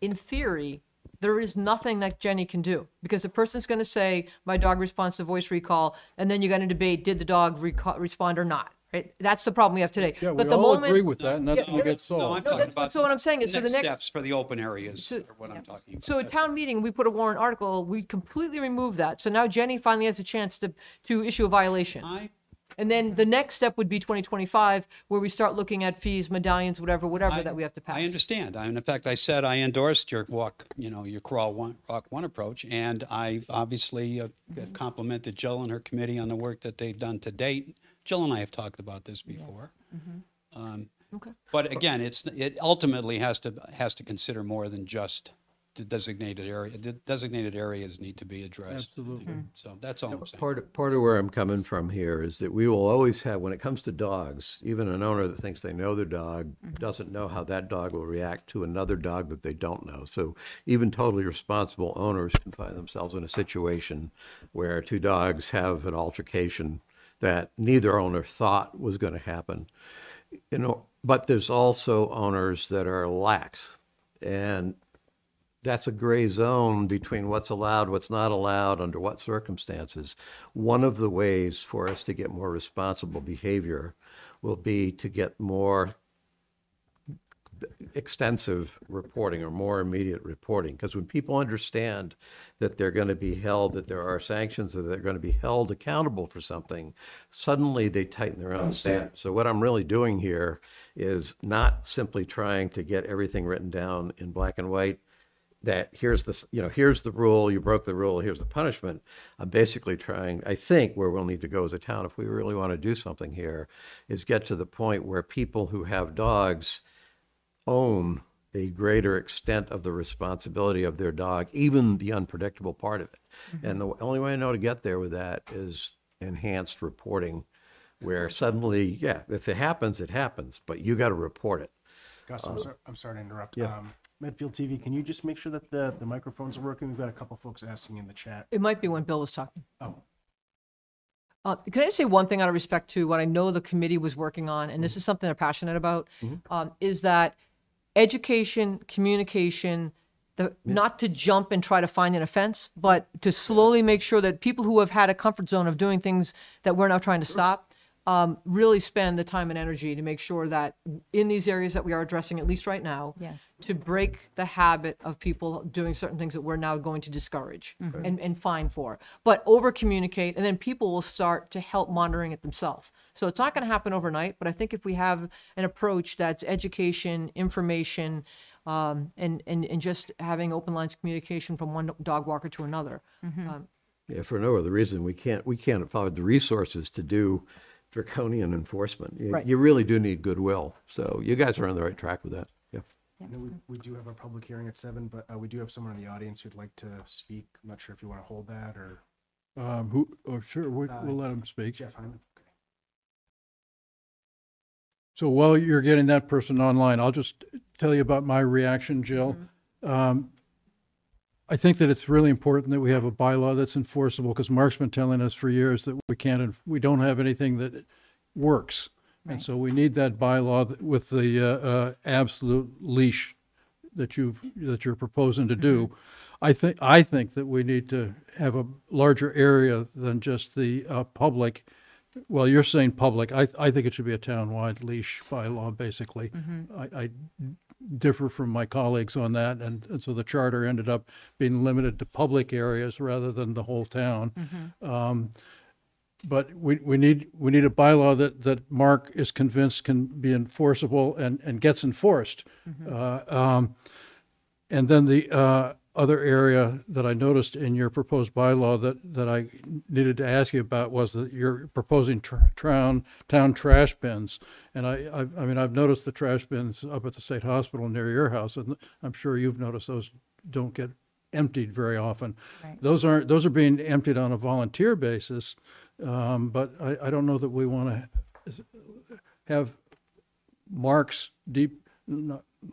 in theory, there is nothing that Jenny can do because the person's going to say my dog responds to voice recall, and then you're going to debate did the dog reco- respond or not. Right? That's the problem we have today. Yeah, we but the all moment, agree with that, and that's Yeah, going to get No, solved. I'm No, talking that's- about. so what I'm saying is, so the next- Steps for the open areas So- are what I'm talking about. So at That's town meeting, we put a warrant article. We completely removed that. So now Jenny finally has a chance to to issue a violation. I, And then the next step would be 2025, where we start looking at fees, medallions, whatever, whatever I- that we have to pass. I understand. I, in fact, I said I endorsed your walk, you know, your crawl one, walk one approach, and I obviously uh, have complimented Jill and her committee on the work that they've done to date. Jill and I have talked about this before. Mm-hmm. Um, Okay. But again, it's, it ultimately has to, has to consider more than just the designated area. The designated areas need to be addressed. I think. Absolutely. Mm-hmm. So that's all I'm saying. Part, of- part of where I'm coming from here is that we will always have, when it comes to dogs, even an owner that thinks they know their dog mm-hmm. doesn't know how that dog will react to another dog that they don't know. So even totally responsible owners can find themselves in a situation where two dogs have an altercation that neither owner thought was going to happen. You know, but there's also owners that are lax. And that's a gray zone between what's allowed, what's not allowed, under what circumstances. One of the ways for us to get more responsible behavior will be to get more extensive reporting or more immediate reporting. Because when people understand that they're going to be held, that there are sanctions, that they're going to be held accountable for something, suddenly they tighten their own standards. So what I'm really doing here is not simply trying to get everything written down in black and white that here's the you know here's the rule you broke the rule here's the punishment i'm basically trying i think where we'll need to go as a town if we really want to do something here is get to the point where people who have dogs own a greater extent of the responsibility of their dog even the unpredictable part of it and the only way i know to get there with that is enhanced reporting where suddenly yeah if it happens it happens but you got to report it Gus, I'm, sorry, I'm sorry to interrupt. yeah. Um, Medfield TV, can you just make sure that the, the microphones are working? We've got a couple folks asking in the chat. It might be when Bill was talking. Oh, Uh, can I say one thing out of respect to what I know the committee was working on, and this is something they're passionate about, um, is that education, communication, the, not to jump and try to find an offense, but to slowly make sure that people who have had a comfort zone of doing things that we're now trying to stop um, really spend the time and energy to make sure that in these areas that we are addressing, at least right now, Yes. to break the habit of people doing certain things that we're now going to discourage and, and fine for. But over communicate, and then people will start to help monitoring it themselves. So it's not going to happen overnight, but I think if we have an approach that's education, information, um, and, and, and just having open lines of communication from one dog walker to another. Um, Yeah, for no other reason, we can't, we can't afford the resources to do draconian enforcement. You, Right. you really do need goodwill. So you guys are on the right track with that. Yeah. I know we, we do have our public hearing at seven, but uh, we do have someone in the audience who'd like to speak. I'm not sure if you want to hold that or Um, who, oh, sure, we, Uh, we'll let him speak. Jeff Hyman. Okay. So while you're getting that person online, I'll just tell you about my reaction, Jill. Um, I think that it's really important that we have a bylaw that's enforceable because Mark's been telling us for years that we can't, enf- we don't have anything that works. And so we need that bylaw th- with the uh, uh, absolute leash that you've, that you're proposing to do. I think, I think that we need to have a larger area than just the uh, public. Well, you're saying public. I, I think it should be a town-wide leash bylaw, basically. I, I differ from my colleagues on that, and, and so the charter ended up being limited to public areas rather than the whole town. Um, but we, we need, we need a bylaw that, that Mark is convinced can be enforceable and, and gets enforced. Uh, um, and then the uh, other area that I noticed in your proposed bylaw that, that I needed to ask you about was that you're proposing tr- town, town trash bins. And I, I, I mean, I've noticed the trash bins up at the state hospital near your house, and I'm sure you've noticed those don't get emptied very often. Those aren't, those are being emptied on a volunteer basis, um, but I, I don't know that we want to have Mark's deep,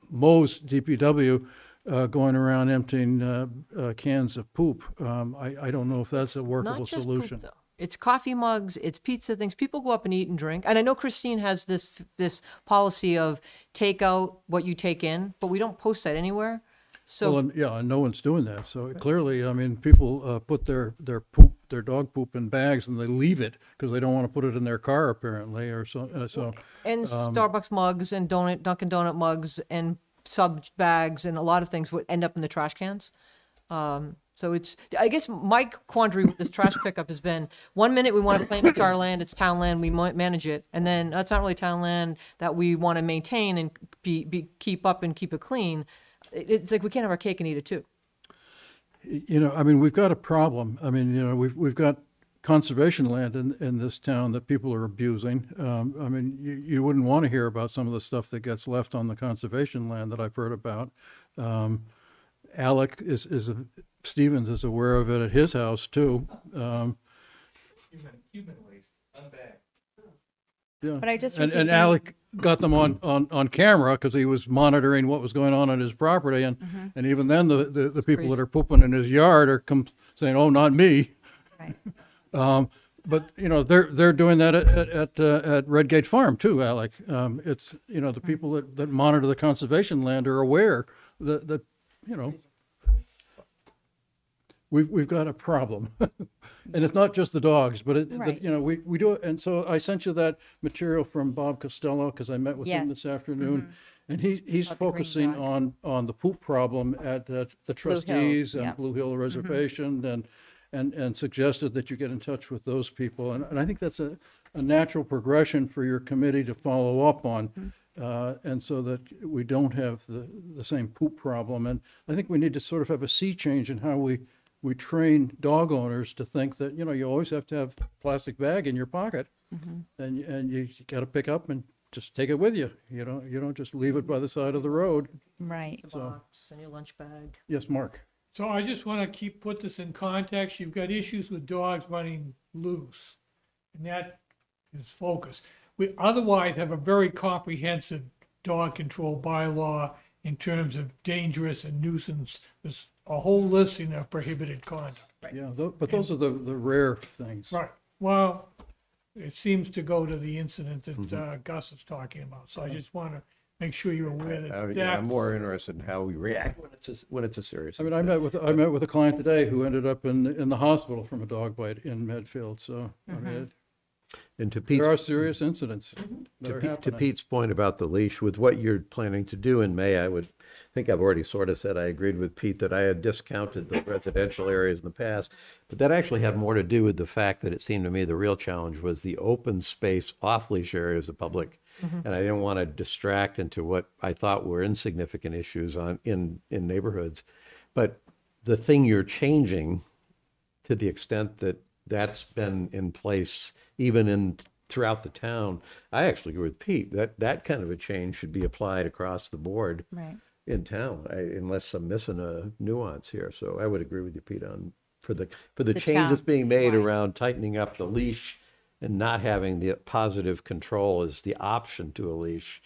Mo's DPW uh, going around emptying uh, uh, cans of poop. Um, I, I don't know if that's a Not workable just poop, solution. though. It's coffee mugs, it's pizza things. People go up and eat and drink. And I know Christine has this this policy of take out what you take in, but we don't post that anywhere. So Well, and, yeah, and no one's doing that. So clearly, I mean, people uh, put their, their poop, their dog poop in bags and they leave it because they don't want to put it in their car apparently, or so, uh, so. and um, Starbucks mugs and donut Dunkin' Donut mugs and sub bags and a lot of things would end up in the trash cans. Um, so it's I guess my quandary with this trash <laughs> pickup has been one minute we want to claim it's our land, it's town land, we might manage it, and then that's not really town land that we want to maintain and be, be keep up and keep it clean. It- It's like we can't have our cake and eat it too. You know, I mean, we've got a problem. I mean, you know, we've, we've got conservation land in, in this town that people are abusing. Um, I mean, you, you wouldn't want to hear about some of the stuff that gets left on the conservation land that I've heard about. Um, Alec is, is, a- Stevens is aware of it at his house too. Um, Human, human waste, unbagged. yeah. But I just And, received and an- Alec got them on, on, on camera because he was monitoring what was going on on his property. And, Mm-hmm. and even then, the, the, the people that are pooping in his yard are com- saying, oh, not me. Right. <laughs> Um, but, you know, they're, they're doing that at, at, at, uh, at Redgate Farm too, Alec. Um, it's, you know, the people that, that monitor the conservation land are aware that, that, you know, we've, we've got a problem. <laughs> And it's not just the dogs, but it, the- Right. you know, we, we do it. And so I sent you that material from Bob Costello because I met with him Yes. this afternoon. And he, he's About the green focusing on, on the poop problem at, uh, the trustees yeah. and Blue Hill Reservation and, and, and suggested that you get in touch with those people. And, and I think that's a, a natural progression for your committee to follow up on. Uh, and so that we don't have the, the same poop problem. And I think we need to sort of have a sea change in how we, we train dog owners to think that, you know, you always have to have a plastic bag in your pocket. And, y- and you gotta pick up and just take it with you. You don't, you don't just leave it by the side of the road. Right. So, Box and your lunch bag. yes, Mark. So I just want to keep, put this in context. You've got issues with dogs running loose. And that is focus. We otherwise have a very comprehensive dog control bylaw in terms of dangerous and nuisance. There's a whole listing of prohibited conduct. Yeah, tho- but those are the, the rare things. Right. Well, it seems to go to the incident that uh, Gus is talking about. So I just want to make sure you're aware Uh, that yeah, I'm more interested in how we react when it's a, when it's a serious. I mean, I met with, I met with a client today who ended up in, in the hospital from a dog bite in Medfield. So, I mean, it- And to Pete's there are serious incidents that To are Pete- to happening. Pete's point about the leash, with what you're planning to do in May, I would think I've already sort of said I agreed with Pete that I had discounted the residential areas in the past. But that actually had more to do with the fact that it seemed to me the real challenge was the open space off-leash areas of public. Mm-hmm. And I didn't want to distract into what I thought were insignificant issues on, in, in neighborhoods. But the thing you're changing to the extent that that's been in place even in throughout the town. I actually agree with Pete, that, that kind of a change should be applied across the board Right. in town, I- unless I'm missing a nuance here. So I would agree with you, Pete, on, for the, for the The changes town, being made right. around tightening up the leash and not having the positive control as the option to a leash.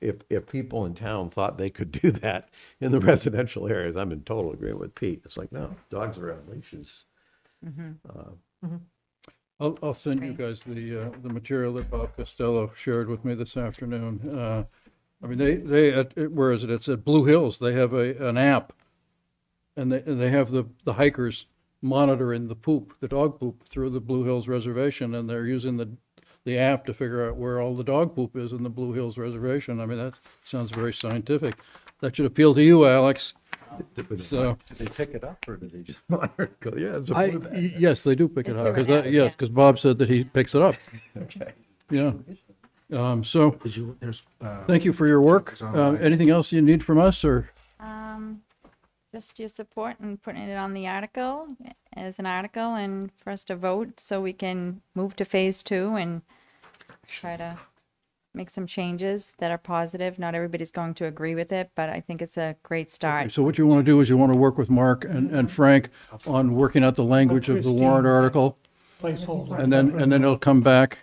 If, if people in town thought they could <laughs> do that in the residential areas, I'm in total agreement with Pete. It's like, no, dogs are on leashes. I'll, I'll send you guys the, uh, the material that Bob Costello shared with me this afternoon. Uh, I mean, they, they, at- it- where is it? It's at Blue Hills. They have a, an app. And they, and they have the, the hikers monitoring the poop, the dog poop through the Blue Hills Reservation. And they're using the, the app to figure out where all the dog poop is in the Blue Hills Reservation. I mean, that sounds very scientific. That should appeal to you, Alex. So- Did they pick it up or did they just <laughs> monitor it? Go, Yeah, it's a I, blue bag." y- yes, they do pick it Is up. there 'cause that- app? Yes, Yeah. because Bob said that he picks it up. <laughs> Okay. Yeah. Um, so, Did you, there's, uh, thank you for your work. Uh, anything else you need from us or? Um, just your support and putting it on the article as an article and for us to vote so we can move to phase two and try to make some changes that are positive. Not everybody's going to agree with it, but I think it's a great start. So what you want to do is you want to work with Mark and, and Frank on working out the language of the warrant article. Placeholder. And then, and then it'll come back.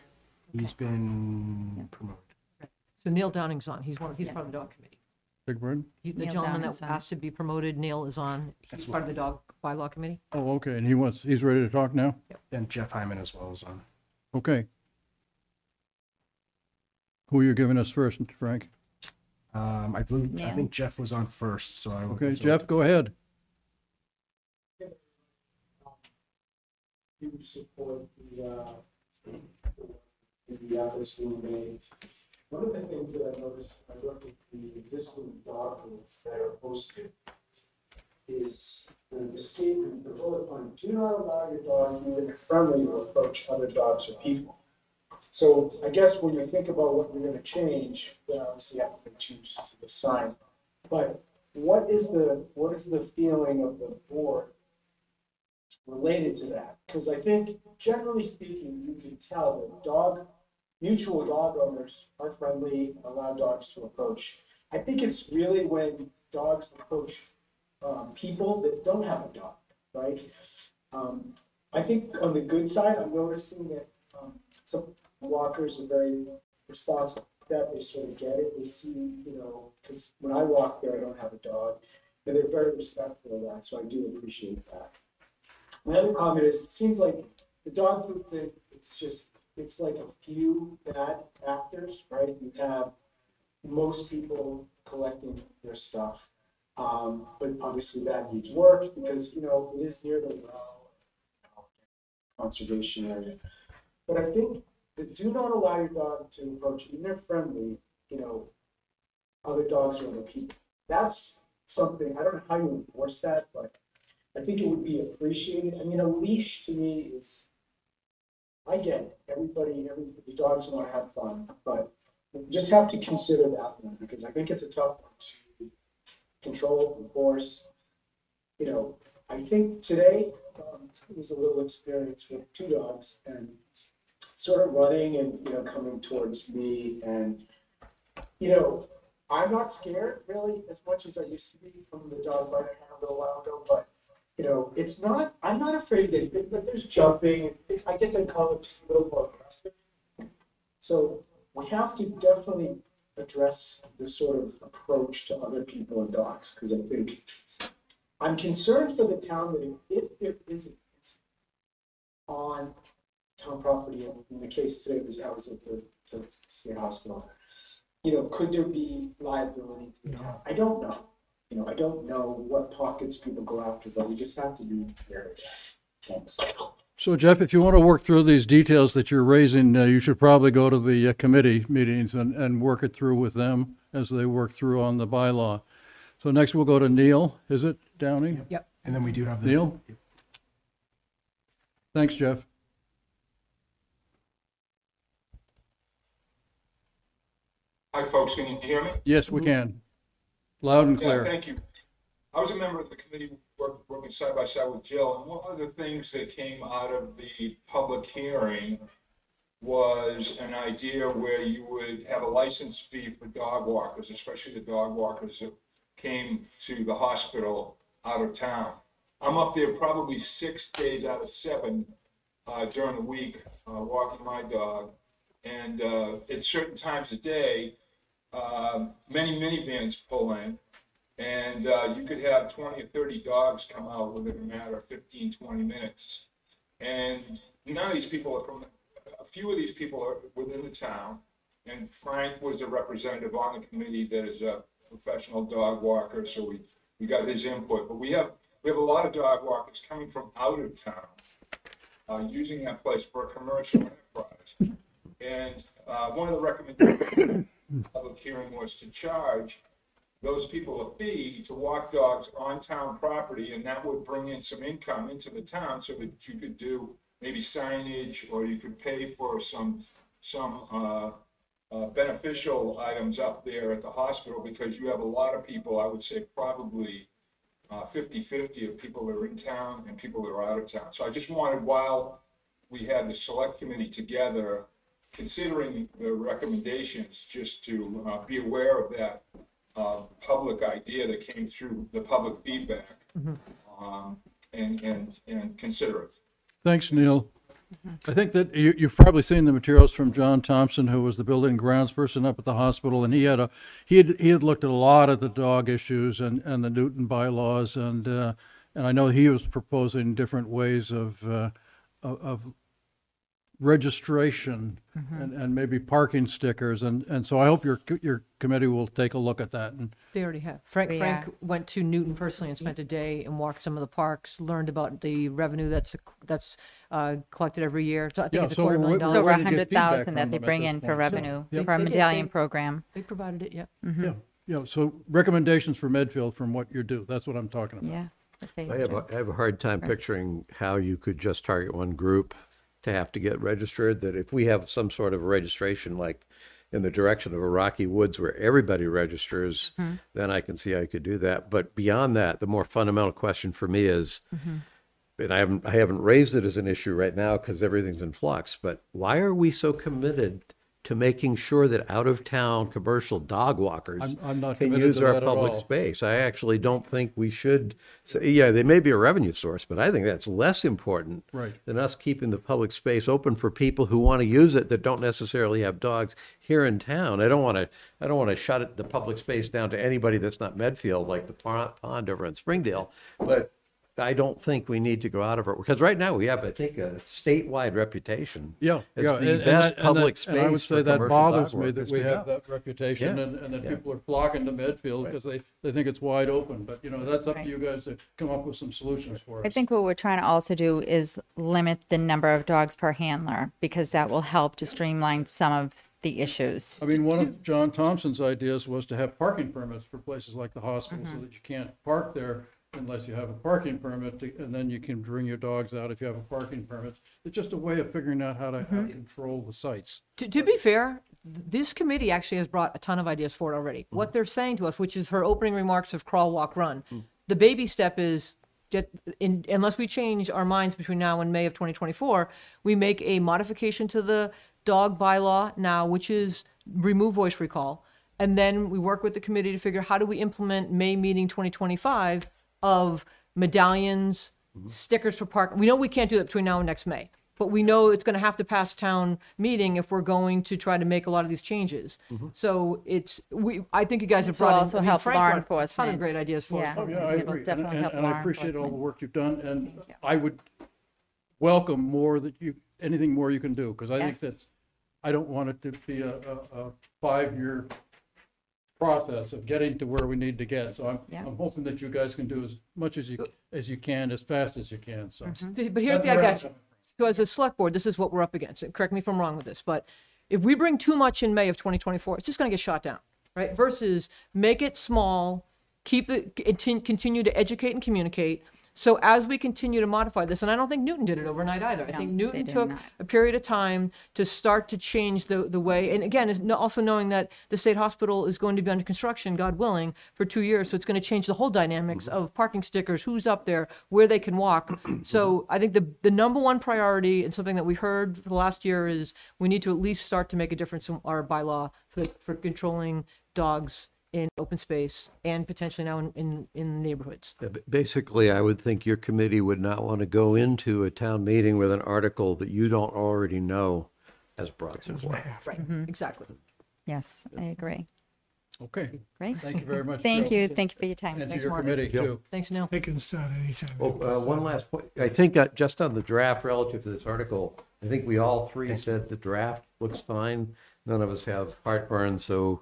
he's been promoted. So Neil Downing's on. He's one, he's part of the dog committee. Big Bird? He- The Neil gentleman Downing's that on. asked to be promoted, Neil is on. He's part of the dog bylaw committee. Oh, okay. And he wants, he's ready to talk now? And Jeff Hyman as well is on. Okay. Who are you giving us first, Frank? Um, I believe, I Neil. think Jeff was on first, so I will. Okay, consult- Jeff, go ahead. do support the, uh, the efforts being made. One of the things that I noticed, when I looked at the existing rules that are posted, is the, the statement, the bullet point, do not allow your dog, even if friendly, to approach other dogs or people. So I guess when you think about what you're gonna change, then obviously to make changes to the sign. But what is the, what is the feeling of the board related to that, because I think generally speaking, you can tell that dog, mutual dog owners are friendly, and allow dogs to approach. I think it's really when dogs approach, um, people that don't have a dog, right? Um, I think on the good side, I'm noticing that, um, some walkers are very responsive, that they sort of get it, they see, you know, because when I walk there, I don't have a dog, and they're very respectful of that, so I do appreciate that. My other comment is, it seems like the dog food thing, it's just, it's like a few bad actors, right? You have most people collecting their stuff. Um, but obviously that needs work because, you know, it is near the well, conservation area. But I think that do not allow your dog to approach, even if friendly, you know, other dogs or other people. That's something, I don't know how you enforce that, but I think it would be appreciated. I mean, a leash to me is, I get it. Everybody, every, the dogs want to have fun, but we just have to consider that one because I think it's a tough one to control, enforce. You know, I think today um, was a little experience with two dogs and sort of running and, you know, coming towards me and, you know, I'm not scared really as much as I used to be from the dog bite I had a little while ago, but you know, it's not, I'm not afraid that, but there's jumping, I guess I'd call it just a little more aggressive. So we have to definitely address this sort of approach to other people and dogs, because I think, I'm concerned for the town that if there is on town property, and in the case today was, I was at the, the state hospital, you know, could there be liability to the town? I don't know. You know, I don't know what pockets people go after, but we just have to be aware of that. Thanks. So Jeff, if you want to work through these details that you're raising, uh, you should probably go to the uh, committee meetings and, and work it through with them as they work through on the bylaw. So next we'll go to Neil. Is it Downing? Yep. And then we do have the. Neil? Thanks, Jeff. Hi, folks, can you hear me? Yes, we can. Loud and Yeah, clear. thank you. I was a member of the committee work- working side by side with Jill, and one of the things that came out of the public hearing was an idea where you would have a license fee for dog walkers, especially the dog walkers that came to the hospital out of town. I'm up there probably six days out of seven uh, during the week, uh, walking my dog. And uh, at certain times of day, uh, many minivans pull in, and uh, you could have 20 or 30 dogs come out within a matter of 15, 20 minutes. And none of these people are from, a few of these people are within the town. And Frank was a representative on the committee that is a professional dog walker, so we, we got his input. But we have, we have a lot of dog walkers coming from out of town, uh, using that place for a commercial enterprise. And uh, one of the recommendations public hearing was to charge those people a fee to walk dogs on town property, and that would bring in some income into the town so that you could do maybe signage, or you could pay for some, some, uh, uh, beneficial items up there at the hospital, because you have a lot of people, I would say probably uh, 50/50 of people that are in town and people that are out of town. So I just wanted, while we had the select committee together, considering the recommendations, just to uh, be aware of that uh, public idea that came through the public feedback, um, and, and, and consider it. Thanks, Neil. I think that you, you've probably seen the materials from John Thompson, who was the building grounds person up at the hospital, and he had a, he had, he had looked at a lot of the dog issues and, and the Newton bylaws, and, uh, and I know he was proposing different ways of, uh, of, of registration and, and maybe parking stickers, and, and so I hope your, co- your committee will take a look at that, and They already have. Frank, We Frank went to Newton personally and spent a day and walked some of the parks, learned about the revenue that's, that's uh, collected every year. So I think Yeah, it's a so quarter million we're- So dollars. over a ready to get hundred feedback thousand from that they them at bring this in for point. revenue, They- for a they did, medallion they- program. They provided it, yeah. Yeah, yeah, so recommendations for Medfield from what you do, that's what I'm talking about. Yeah. for phase I have, two. a, I have a hard time picturing how you could just target one group to have to get registered, that if we have some sort of registration, like in the direction of a Rocky Woods where everybody registers, mm-hmm. then I can see I could do that. But beyond that, the more fundamental question for me is, mm-hmm. and I haven't, I haven't raised it as an issue right now because everything's in flux, but why are we so committed to making sure that out-of-town commercial dog walkers I'm- I'm not can committed use to our that at public all. space? I actually don't think we should, say, yeah, they may be a revenue source, but I think that's less important Right. than us keeping the public space open for people who want to use it that don't necessarily have dogs here in town. I don't want to, I don't want to shut it, the public space down to anybody that's not Medfield, like the pond pond over in Springdale. But I don't think we need to go out of it, because right now we have, I think, a statewide reputation. Yeah, as yeah, the and, and best that, and public that, and I would space say that commercial bothers dog me that walkers we to have go. that reputation Yeah, and, and that yeah. people are flocking to Medfield because they, they think it's wide open, but you know, that's up to you guys to come up with some solutions for us. I think what we're trying to also do is limit the number of dogs per handler because that will help to streamline some of the issues. I mean, one of John Thompson's ideas was to have parking permits for places like the hospital Mm-hmm. so that you can't park there unless you have a parking permit, to- and then you can bring your dogs out if you have a parking permit. It's just a way of figuring out how to, how Mm-hmm. to control the sites. To, to be fair, th- this committee actually has brought a ton of ideas forward already. What they're saying to us, which is her opening remarks of crawl, walk, run. The baby step is get in, unless we change our minds between now and May of 2024, we make a modification to the dog bylaw now, which is remove voice recall. And then we work with the committee to figure how do we implement May meeting 2025 of medallions, mm-hmm. stickers for park. We know we can't do that between now and next May, but we know it's going to have to pass town meeting if we're going to try to make a lot of these changes. Mm-hmm. So it's we. I think you guys have This will brought in- also I mean, help Frank law brought A ton enforcement. of great ideas for Yeah. us. Oh, yeah, I It'll agree. And, definitely and, help and law I appreciate all the enforcement. work you've done, and you. I would welcome more that you, anything more you can do, because I think Yes. that's, I don't want it to be a, a, a five-year process of getting to where we need to get, so I'm, Yeah. I'm hoping that you guys can do as much as you, as you can, as fast as you can, so. Mm-hmm. But here's the I'm idea. coming So as a select board, this is what we're up against. And Correct me if I'm wrong with this, but if we bring too much in May of 2024, it's just going to get shot down, right? Versus make it small, keep the contin- continue to educate and communicate. So as we continue to modify this, and I don't think Newton did it overnight either. I No, think they Newton did took not. a period of time to start to change the, the way, and again, is no- also knowing that the state hospital is going to be under construction, God willing, for two years. So it's going to change the whole dynamics mm-hmm. of parking stickers, who's up there, where they can walk. <clears throat> So I think the, the number one priority and something that we heard for the last year is we need to at least start to make a difference in our bylaw for, for controlling dogs in open space and potentially now in, in, in neighborhoods. Yeah, ba- Basically, I would think your committee would not want to go into a town meeting with an article that you don't already know has broad support. Right, exactly. Yes, I agree. Okay, Great. thank you very <laughs> much. Thank Joe. you. Thank you for your time. And to Thanks, your Marty. committee Yep. too. Thanks, Neil. They can start anytime. Oh, uh, one last point. I think uh, just on the draft relative to this article, I think we all three said the draft looks fine. None of us have heartburn, so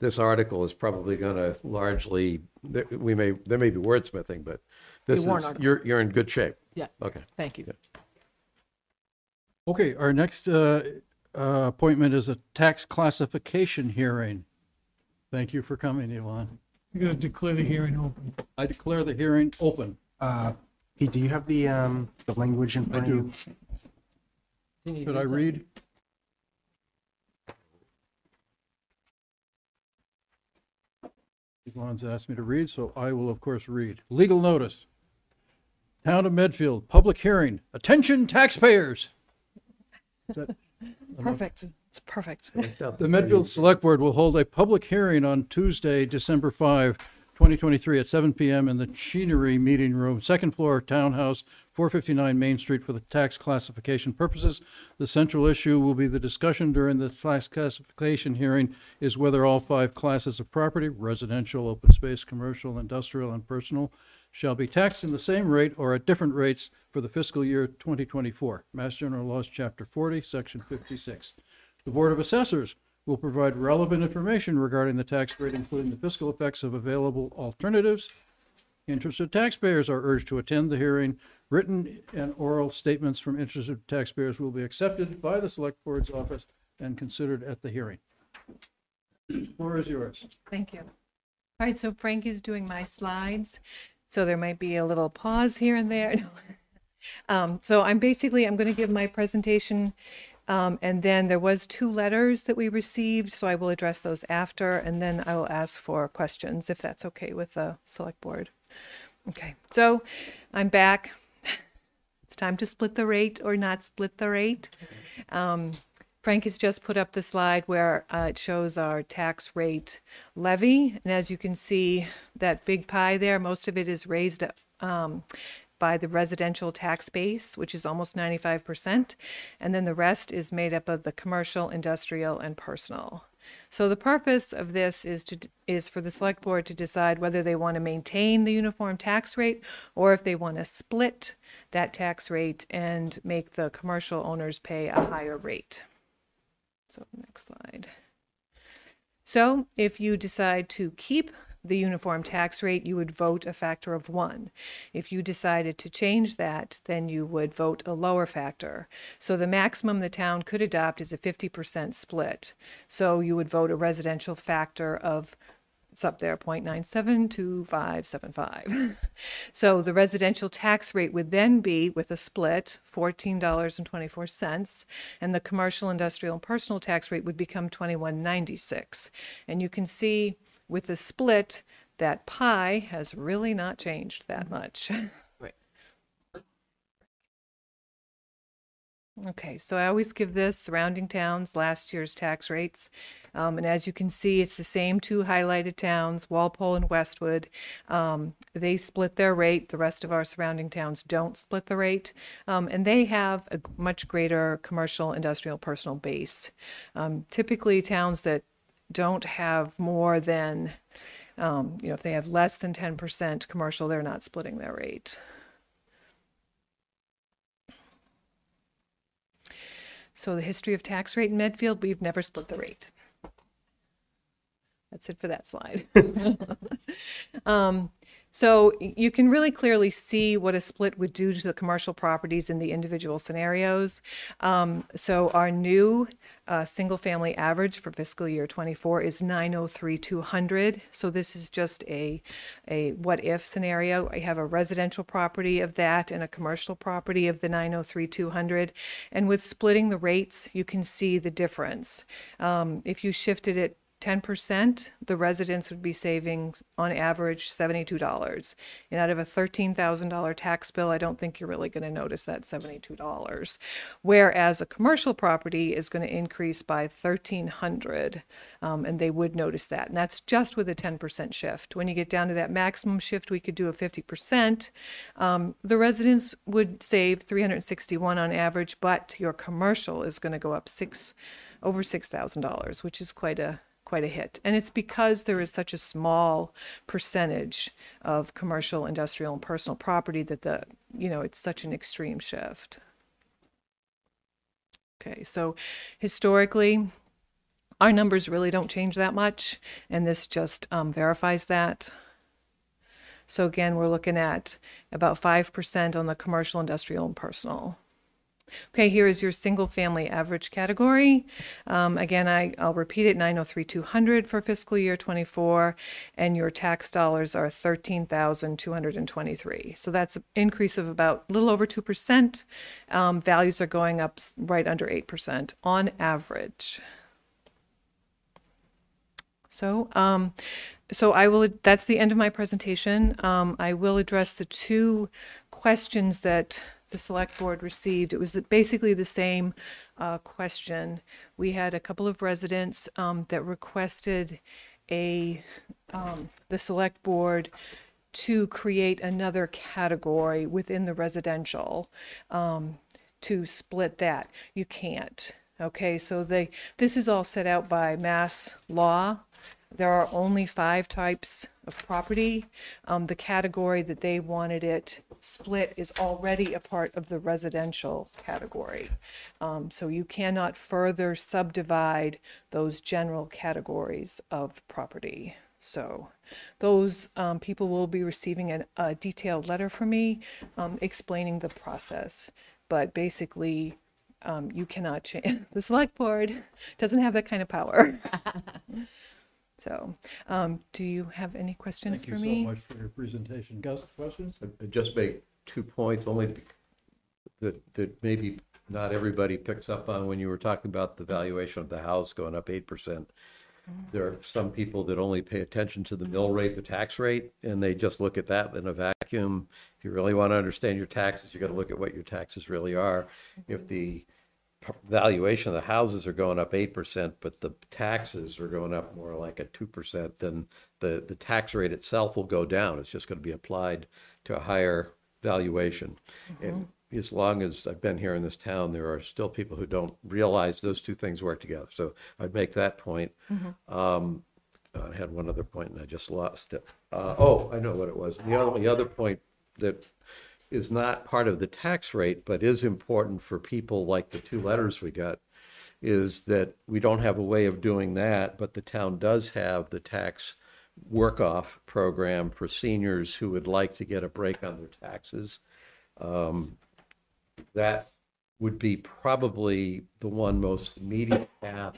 this article is probably going to largely, there- we may, there may be wordsmithing, but this warrant is, article. you're, you're in good shape. Yeah, Okay. thank you. Okay, our next uh, uh, appointment is a tax classification hearing. Thank you for coming, Yvonne. You're gonna declare the hearing open. I declare the hearing open. Uh, Pete, do you have the, um, the language in I front of do. you? Should I read? Yvonne's asked me to read, so I will of course read. Legal notice. Town of Medfield, public hearing. Attention taxpayers. Is that <laughs> Perfect. It's perfect. The Medfield Select Board will hold a public hearing on Tuesday, December 5, 2023, at 7 PM in the Chenery Meeting Room, second floor, Townhouse, 459 Main Street, for the tax classification purposes. The central issue will be the discussion during the tax classification hearing is whether all five classes of property, residential, open space, commercial, industrial, and personal, shall be taxed in the same rate or at different rates for the fiscal year 2024. Mass General Laws, Chapter 40, Section 56. The Board of Assessors will provide relevant information regarding the tax rate, including the fiscal effects of available alternatives. Interested taxpayers are urged to attend the hearing. Written and oral statements from interested taxpayers will be accepted by the Select Board's office and considered at the hearing. Floor is yours. Thank you. All right, so Frank is doing my slides, so there might be a little pause here and there. <laughs> Um, so I'm basically, I'm going to give my presentation, um, and then there was two letters that we received, so I will address those after, and then I will ask for questions if that's okay with the select board. Okay, so I'm back. <laughs> It's time to split the rate or not split the rate. Um, Frank has just put up the slide where uh, it shows our tax rate levy. And as you can see, that big pie there, most of it is raised um, by the residential tax base, which is almost 95%. And then the rest is made up of the commercial, industrial, and personal. So the purpose of this is to is for the select board to decide whether they want to maintain the uniform tax rate or if they want to split that tax rate and make the commercial owners pay a higher rate. So next slide. So if you decide to keep the uniform tax rate, you would vote a factor of one. If you decided to change that, then you would vote a lower factor. So the maximum the town could adopt is a 50% split. So you would vote a residential factor of it's up there 0.972575 <laughs> so the residential tax rate would then be with a split $14.24 and the commercial industrial and personal tax rate would become 21.96 and you can see with the split that pie has really not changed that much <laughs> Right. Okay, so I always give this surrounding towns last year's tax rates. Um, and as you can see, it's the same two highlighted towns, Walpole and Westwood. Um, they split their rate. The rest of our surrounding towns don't split the rate. Um, and they have a much greater commercial, industrial, personal base. Um, typically, towns that don't have more than, um, you know, if they have less than 10% commercial, they're not splitting their rate. So the history of tax rate in Medfield, we've never split the rate. That's it for that slide. <laughs> um, So you can really clearly see what a split would do to the commercial properties in the individual scenarios. Um, so our new uh, single family average for fiscal year 24 is 903,200. So this is just a, a what if scenario. I have a residential property of that and a commercial property of the 903,200. And with splitting the rates, you can see the difference. Um, if you shifted it 10%, the residents would be saving on average $72. And out of a $13,000 tax bill, I don't think you're really going to notice that $72. Whereas a commercial property is going to increase by 1300 um, and they would notice that. And that's just with a 10% shift. When you get down to that maximum shift, we could do a 50%. Um, the residents would save $361 on average, but your commercial is going to go up six over $6,000, which is quite a quite a hit. And it's because there is such a small percentage of commercial, industrial, and personal property that the, you know, it's such an extreme shift. Okay, so historically, our numbers really don't change that much, and this just um, verifies that. So again, we're looking at about 5% on the commercial, industrial, and personal. Okay, here is your single family average category. Um, again, I, I'll repeat it 903,200 for fiscal year 24, and your tax dollars are 13,223. So that's an increase of about a little over 2%. Um, values are going up right under 8% on average. So, um, so I will, that's the end of my presentation. Um, I will address the two questions that the select board received. It was basically the same, uh, question. We had a couple of residents, um, that requested a, um, the select board to create another category within the residential, um, to split that. You can't. Okay, so they, this is all set out by mass law. There are only five types of property. Um, the category that they wanted it split is already a part of the residential category. Um, so you cannot further subdivide those general categories of property. So those um, people will be receiving an, a detailed letter from me um, explaining the process. But basically, um, you cannot change. <laughs> The select board doesn't have that kind of power. <laughs> so, um, do you have any questions for me? Thank for you me? so much for your presentation. Gus, questions? I- I just make two points, only bec- that, that maybe not everybody picks up on when you were talking about the valuation of the house going up eight percent. There are some people that only pay attention to the mill rate, the tax rate, and they just look at that in a vacuum. If you really want to understand your taxes, you got to look at what your taxes really are. If the p- valuation of the houses are going up eight percent, but the taxes are going up more like a two percent, then the, the tax rate itself will go down. It's just going to be applied to a higher valuation. And as long as I've been here in this town, there are still people who don't realize those two things work together. So I'd make that point. Um, I had one other point and I just lost it. Uh, oh, I know what it was. The only other point that is not part of the tax rate, but is important for people like the two letters we got, is that we don't have a way of doing that, but the town does have the tax work-off program for seniors who would like to get a break on their taxes. Um, That would be probably the one most immediate path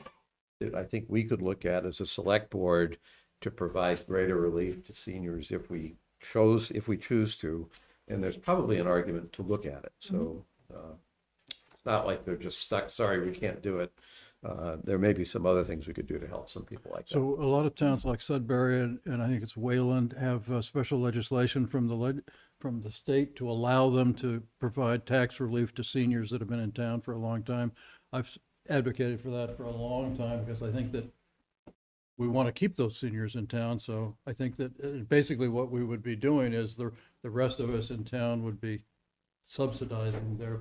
that I think we could look at as a select board to provide greater relief to seniors if we chose, if we choose to. And there's probably an argument to look at it. So uh, it's not like they're just stuck, sorry, we can't do it. Uh, There may be some other things we could do to help some people like that. So a lot of towns like Sudbury and, and I think it's Wayland have uh, special legislation from the leg, from the state to allow them to provide tax relief to seniors that have been in town for a long time. I've s- advocated for that for a long time because I think that we want to keep those seniors in town. So I think that uh, basically what we would be doing is the, the rest of us in town would be subsidizing their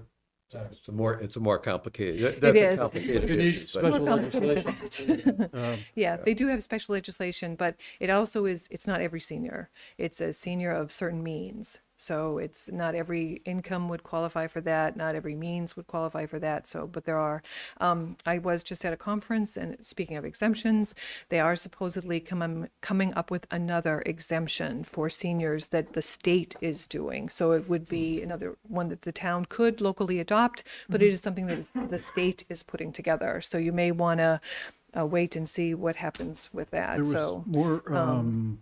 tax. It's a more, it's a more complicated, that's a complicated You need issue. but- special More complicated legislation. <laughs> Um, Yeah, they do have special legislation, but it also is, it's not every senior. It's a senior of certain means. So it's not every income would qualify for that, not every means would qualify for that. So, but there are. Um, I was just at a conference, and speaking of exemptions, they are supposedly coming coming up with another exemption for seniors that the state is doing. So it would be another one that the town could locally adopt, but it is something that the state is putting together. So you may want to uh, wait and see what happens with that. There was so more um,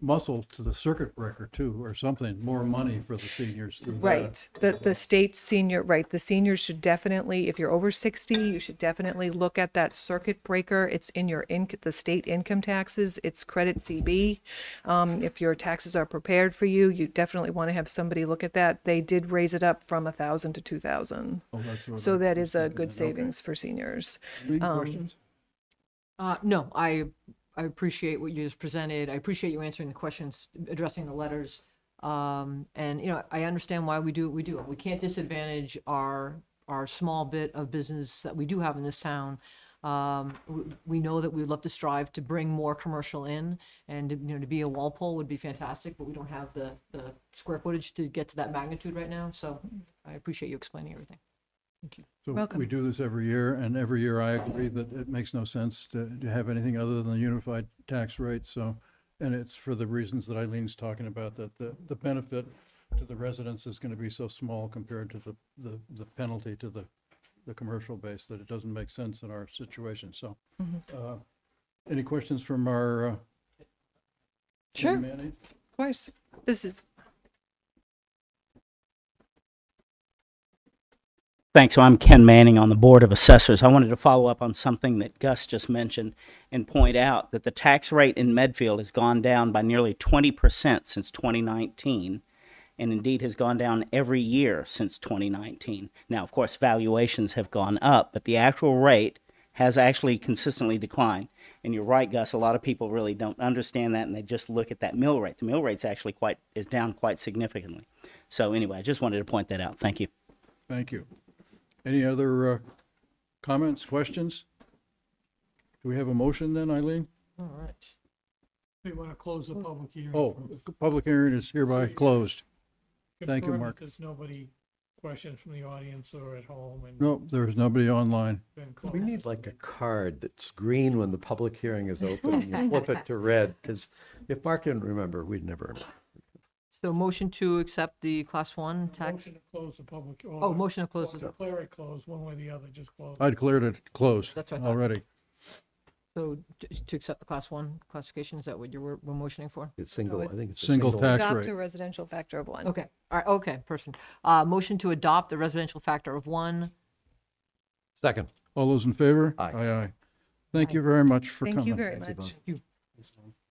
muscle to the circuit breaker too, or something, more money for the seniors through that. Right. The, the state senior, right, the seniors should definitely, if you're over sixty, you should definitely look at that circuit breaker. It's in your inc, the state income taxes, it's credit CB. Um, if your taxes are prepared for you, you definitely want to have somebody look at that. They did raise it up from a thousand to two thousand. Oh, that's what So I- that is a okay. good savings for seniors. Any Um, questions? Uh, no, I, I appreciate what you just presented. I appreciate you answering the questions, addressing the letters. Um, and, you know, I understand why we do what we do. We can't disadvantage our, our small bit of business that we do have in this town. Um, we know that we'd love to strive to bring more commercial in and, you know, to be a Walpole would be fantastic, but we don't have the, the square footage to get to that magnitude right now. So I appreciate you explaining everything. Thank you. So welcome. we do this every year, and every year I agree that it makes no sense to, to have anything other than the unified tax rate, so, and it's for the reasons that Eileen's talking about, that the, the benefit to the residents is gonna be so small compared to the, the, the penalty to the, the commercial base, that it doesn't make sense in our situation, so. uh, Any questions from our, uh? Sure. young Manny? Of course. This is, Thanks. So I'm Ken Manning on the Board of Assessors. I wanted to follow up on something that Gus just mentioned and point out that the tax rate in Medfield has gone down by nearly 20% since 2019 and indeed has gone down every year since 2019. Now, of course, valuations have gone up, but the actual rate has actually consistently declined. And you're right, Gus, a lot of people really don't understand that and they just look at that mill rate. The mill rate's actually quite is down quite significantly. So anyway, I just wanted to point that out. Thank you. Thank you. Any other, uh, comments, questions? Do we have a motion then, Eileen? All right. We want to close the public hearing. Oh, public hearing is hereby closed. thank you, Confirm that Mark. There's nobody, questions from the audience or at home and. No, there is nobody online. been We closed. need like a card that's green when the public hearing is <laughs> open, and you flip it to red, because if Mark didn't remember, we'd never. <laughs> So motion to accept the class one tax, Motion to close the public. oh, motion to close, Or the- Declare it closed, one way or the other, just close. I declared it closed That's what I thought. already. so to to accept the class one classification, is that what you were, were motioning for? It's single, I think it's a Single single. tax adopt rate. a residential factor of one. Okay, all right, okay, person. Uh, motion to adopt the residential factor of one. Second. All those in favor? Aye. Aye, aye. Thank you very much for coming. Thank you very much. You.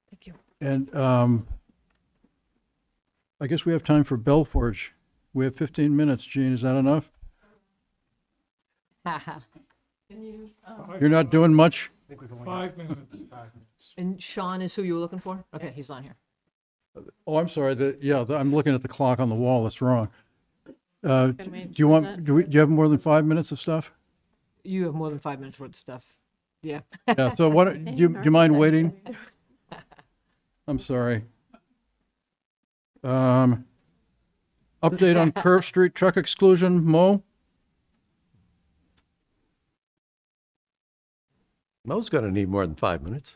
Thank you. And, um, I guess we have time for Belforge. We have fifteen minutes, Gene, is that enough? You're not doing much? I think we've only got Five minutes. five minutes. And Sean is who you were looking for? Okay, he's on here. Oh, I'm sorry, the, yeah, the- I'm looking at the clock on the wall, that's wrong. Uh, do you want, do we, do you have more than five minutes of stuff? You have more than five minutes worth of stuff. Yeah. Yeah, so what, do <laughs> you, do you mind waiting? <laughs> I'm sorry. Um, update on Curve Street truck exclusion, Mo? Mo's gonna need more than five minutes.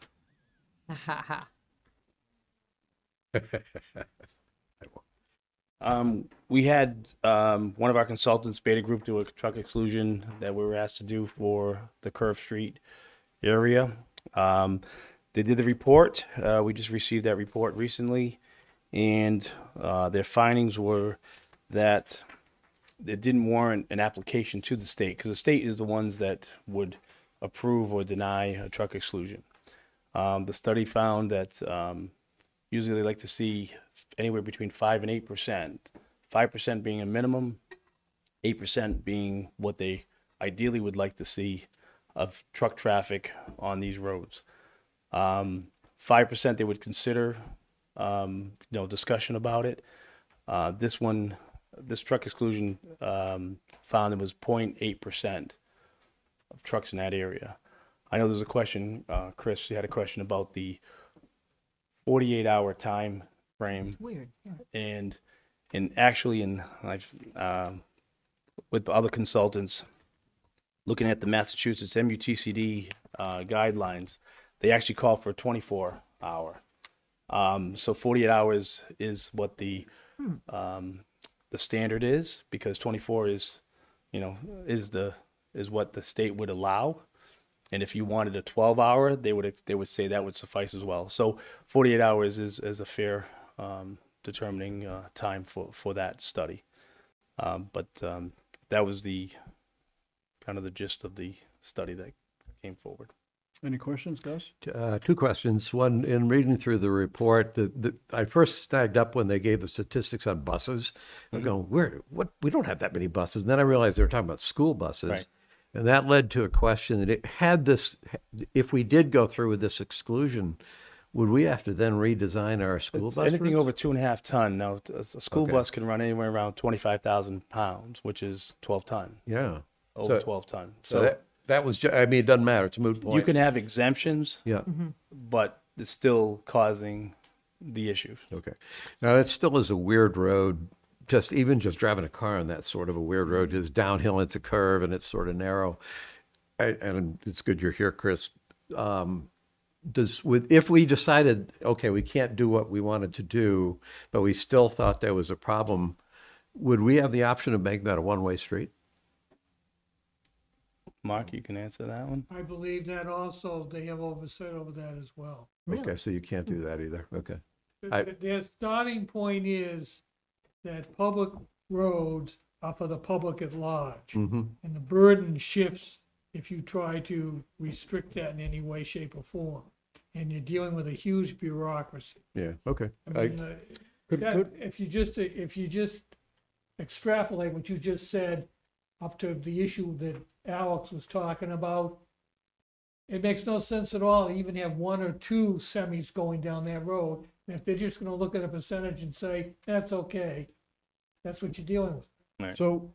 <laughs> Um, we had um, one of our consultants, Beta Group, do a truck exclusion that we were asked to do for the Curve Street area. Um, they did the report. Uh, we just received that report recently, and uh, their findings were that it didn't warrant an application to the state because the state is the ones that would approve or deny a truck exclusion. Um, the study found that um, usually they like to see anywhere between five and eight percent. Five percent being a minimum, eight percent being what they ideally would like to see of truck traffic on these roads. Um, Five percent they would consider, um, you know, discussion about it. Uh, this one, this truck exclusion um, found it was 0.8 percent of trucks in that area. I know there's a question, uh, Chris, you had a question about the 48 hour time frame Weird. Yeah. and And actually, in I've um, with other consultants, looking at the Massachusetts MUTCD uh, guidelines, they actually call for a 24 hour. Um, so 48 hours is what the um, the standard is because 24 is, you know, is the is what the state would allow. And if you wanted a 12 hour, they would they would say that would suffice as well. So 48 hours is is a fair um, determining uh, time for for that study. Um, but um, that was the kind of the gist of the study that came forward. Any questions, Gus? Uh, two questions. One, in reading through the report, the, the, I first snagged up when they gave the statistics on buses. I'm going, where, what, we don't have that many buses. And then I realized they were talking about school buses. Right. And that led to a question that it had this, if we did go through with this exclusion, would we have to then redesign our school It's bus? anything routes? over two and a half ton. Now, t- a s- a school Okay. bus can run anywhere around 25,000 pounds, which is 12 ton, Yeah. over So- 12 ton. So So that, that was, ju- I mean, it doesn't matter. It's a moot point. you can have exemptions, Yeah. but it's still causing the issue. Okay. Now, it still is a weird road. Just even just driving a car on that sort of a weird road is downhill. It's a curve and it's sort of narrow. And, and it's good you're here, Chris. Um, does with if we decided okay, we can't do what we wanted to do, but we still thought there was a problem, would we have the option of making that a one-way street? Mark, you can answer that one. I believe that also, they have oversight over that as well. Okay, so you can't do that either. Okay. I- Th- Their starting point is that public roads are for the public at large. Mm-hmm. And the burden shifts if you try to restrict that in any way, shape, or form. And you're dealing with a huge bureaucracy. Yeah. Okay. I I, mean, uh, Could- that- could- if you just, if you just extrapolate what you just said up to the issue that Alex was talking about, it makes no sense at all to even have one or two semis going down that road. And if they're just gonna look at a percentage and say, that's okay, that's what you're dealing with. Right. So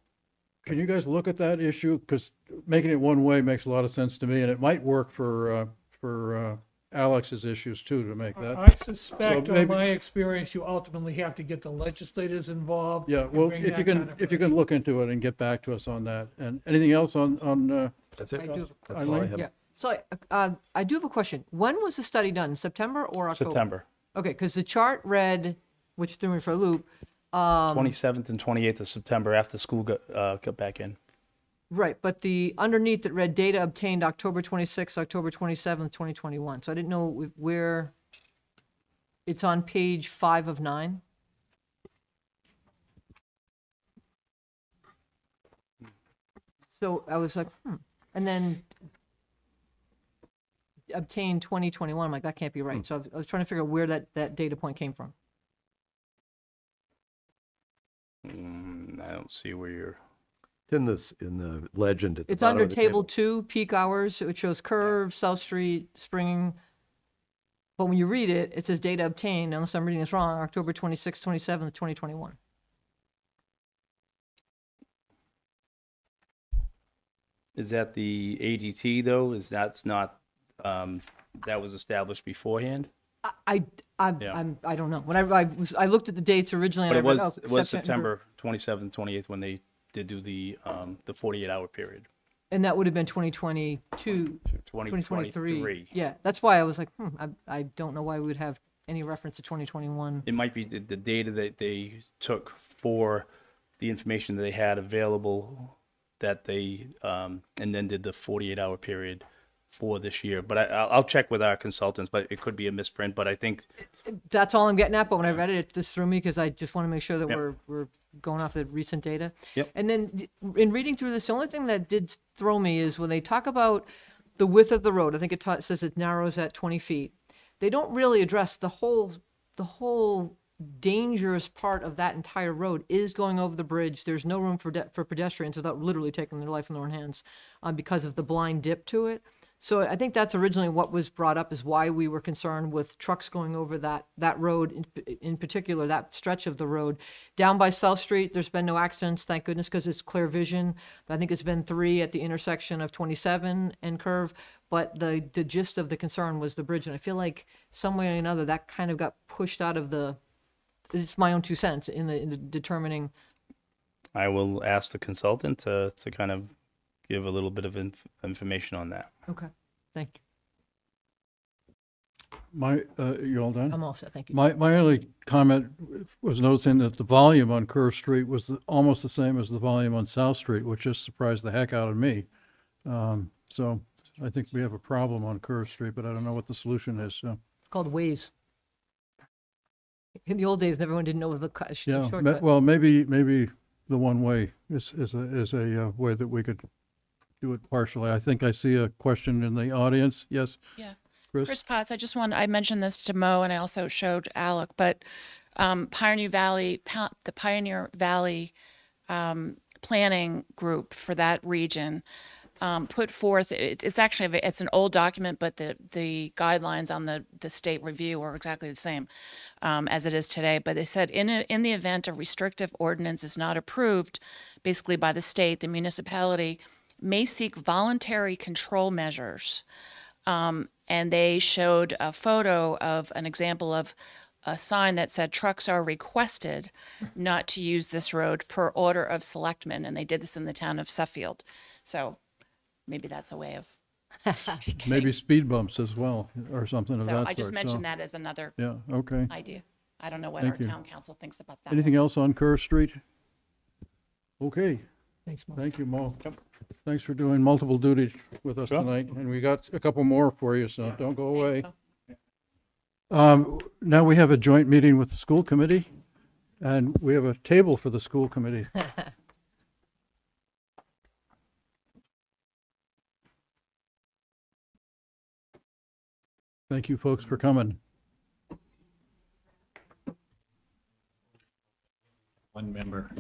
can you guys look at that issue? Because making it one way makes a lot of sense to me, and it might work for, uh, for uh, Alex's issues too, to make that. I suspect, So on maybe- my experience, you ultimately have to get the legislators involved. Yeah, and well, bring if that you kind can, of if you can look into it and get back to us on that. And anything else on, on, uh, that's it. I do. That's all I Eileen? have. Yeah. So I, uh, I do have a question. When was the study done? September or October? September Okay, because the chart read, which threw me for a loop. Um, 27th and 28th of September after school got, uh, got back in. Right, but the underneath it read data obtained October 26th, October 27th, 2021. So I didn't know where, it's on page five of nine. So I was like, hmm, and then obtained 2021, I'm like, that can't be right. So I was- I was trying to figure out where that, that data point came from. Mm, I don't see where you're. It's in this in the legend at the It's bottom under of the table two, peak hours, it shows curve, South Street, springing. But when you read it, it says data obtained, unless I'm reading this wrong, October twenty-sixth, twenty-seventh, twenty twenty-one. Is that the ADT though? Is that's not um, that was established beforehand? I, I, I'm, Yeah. I'm, I don't know. When I, I was, I looked at the dates originally But and it I was read, oh, it was September 27th, 28th when they did do the um, the 48 hour period. And that would have been twenty twenty-two, 20, twenty twenty-three. 23. Yeah, that's why I was like, hmm, I, I don't know why we would have any reference to twenty twenty-one. It might be the, the data that they took for the information that they had available that they um, and then did the 48 hour period for this year. But I, I'll, I'll check with our consultants. But it could be a misprint. But I think That's all I'm getting at, but when I read it, it just threw me because I just want to make sure that Yep. we're, we're going off the recent data. Yep. And then th- in reading through this, the only thing that did throw me is when they talk about the width of the road, I think it ta- says it narrows at 20 feet. They don't really address the whole, the whole dangerous part of that entire road is going over the bridge. There's no room for, de- for pedestrians without literally taking their life in their own hands um, because of the blind dip to it. So I think that's originally what was brought up is why we were concerned with trucks going over that, that road, in, in particular, that stretch of the road. Down by South Street, there's been no accidents, thank goodness, because it's clear vision. I think it's been three at the intersection of 27 and Curve. But the, the gist of the concern was the bridge. And I feel like some way or another, that kind of got pushed out of the, it's my own two cents in the, in the determining, I will ask the consultant to, to kind of give a little bit of inf- information on that. Okay, thank you. My, uh, you all done? I'm all set, thank you. My, my only comment was noticing that the volume on Curve Street was almost the same as the volume on South Street, which just surprised the heck out of me. Um, so I think we have a problem on Curve Street, but I don't know what the solution is, so. It's called Waze. In the old days, everyone didn't know the cu- sh- Yeah, ma- shortcut. well, maybe, maybe the one way is, is a, is a uh, way that we could do it partially. I think I see a question in the audience. Yes? Yeah. Chris? Chris Potts, I just wanted, I mentioned this to Mo and I also showed Alec, but um, Pioneer Valley, Pa- the Pioneer Valley um, Planning Group for that region um, put forth, it's, it's actually, a it's an old document, but the, the guidelines on the, the state review are exactly the same um, as it is today. But they said in, a, in the event a restrictive ordinance is not approved, basically by the state, the municipality may seek voluntary control measures um, and they showed a photo of an example of a sign that said trucks are requested not to use this road per order of selectmen and they did this in the town of Suffield so maybe that's a way of <laughs> Maybe speed bumps as well, or something of that so sort. i just mentioned so- that as another Yeah, okay. idea i don't know what Thank our you. town council thinks about that Anything else on Curve Street? Okay. Thanks, Mo. Thank you, Mo. Thanks for doing multiple duties with us Sure. tonight, and we got a couple more for you, so don't go away. Um, now we have a joint meeting with the school committee, and we have a table for the school committee. <laughs> Thank you, folks, for coming. One member.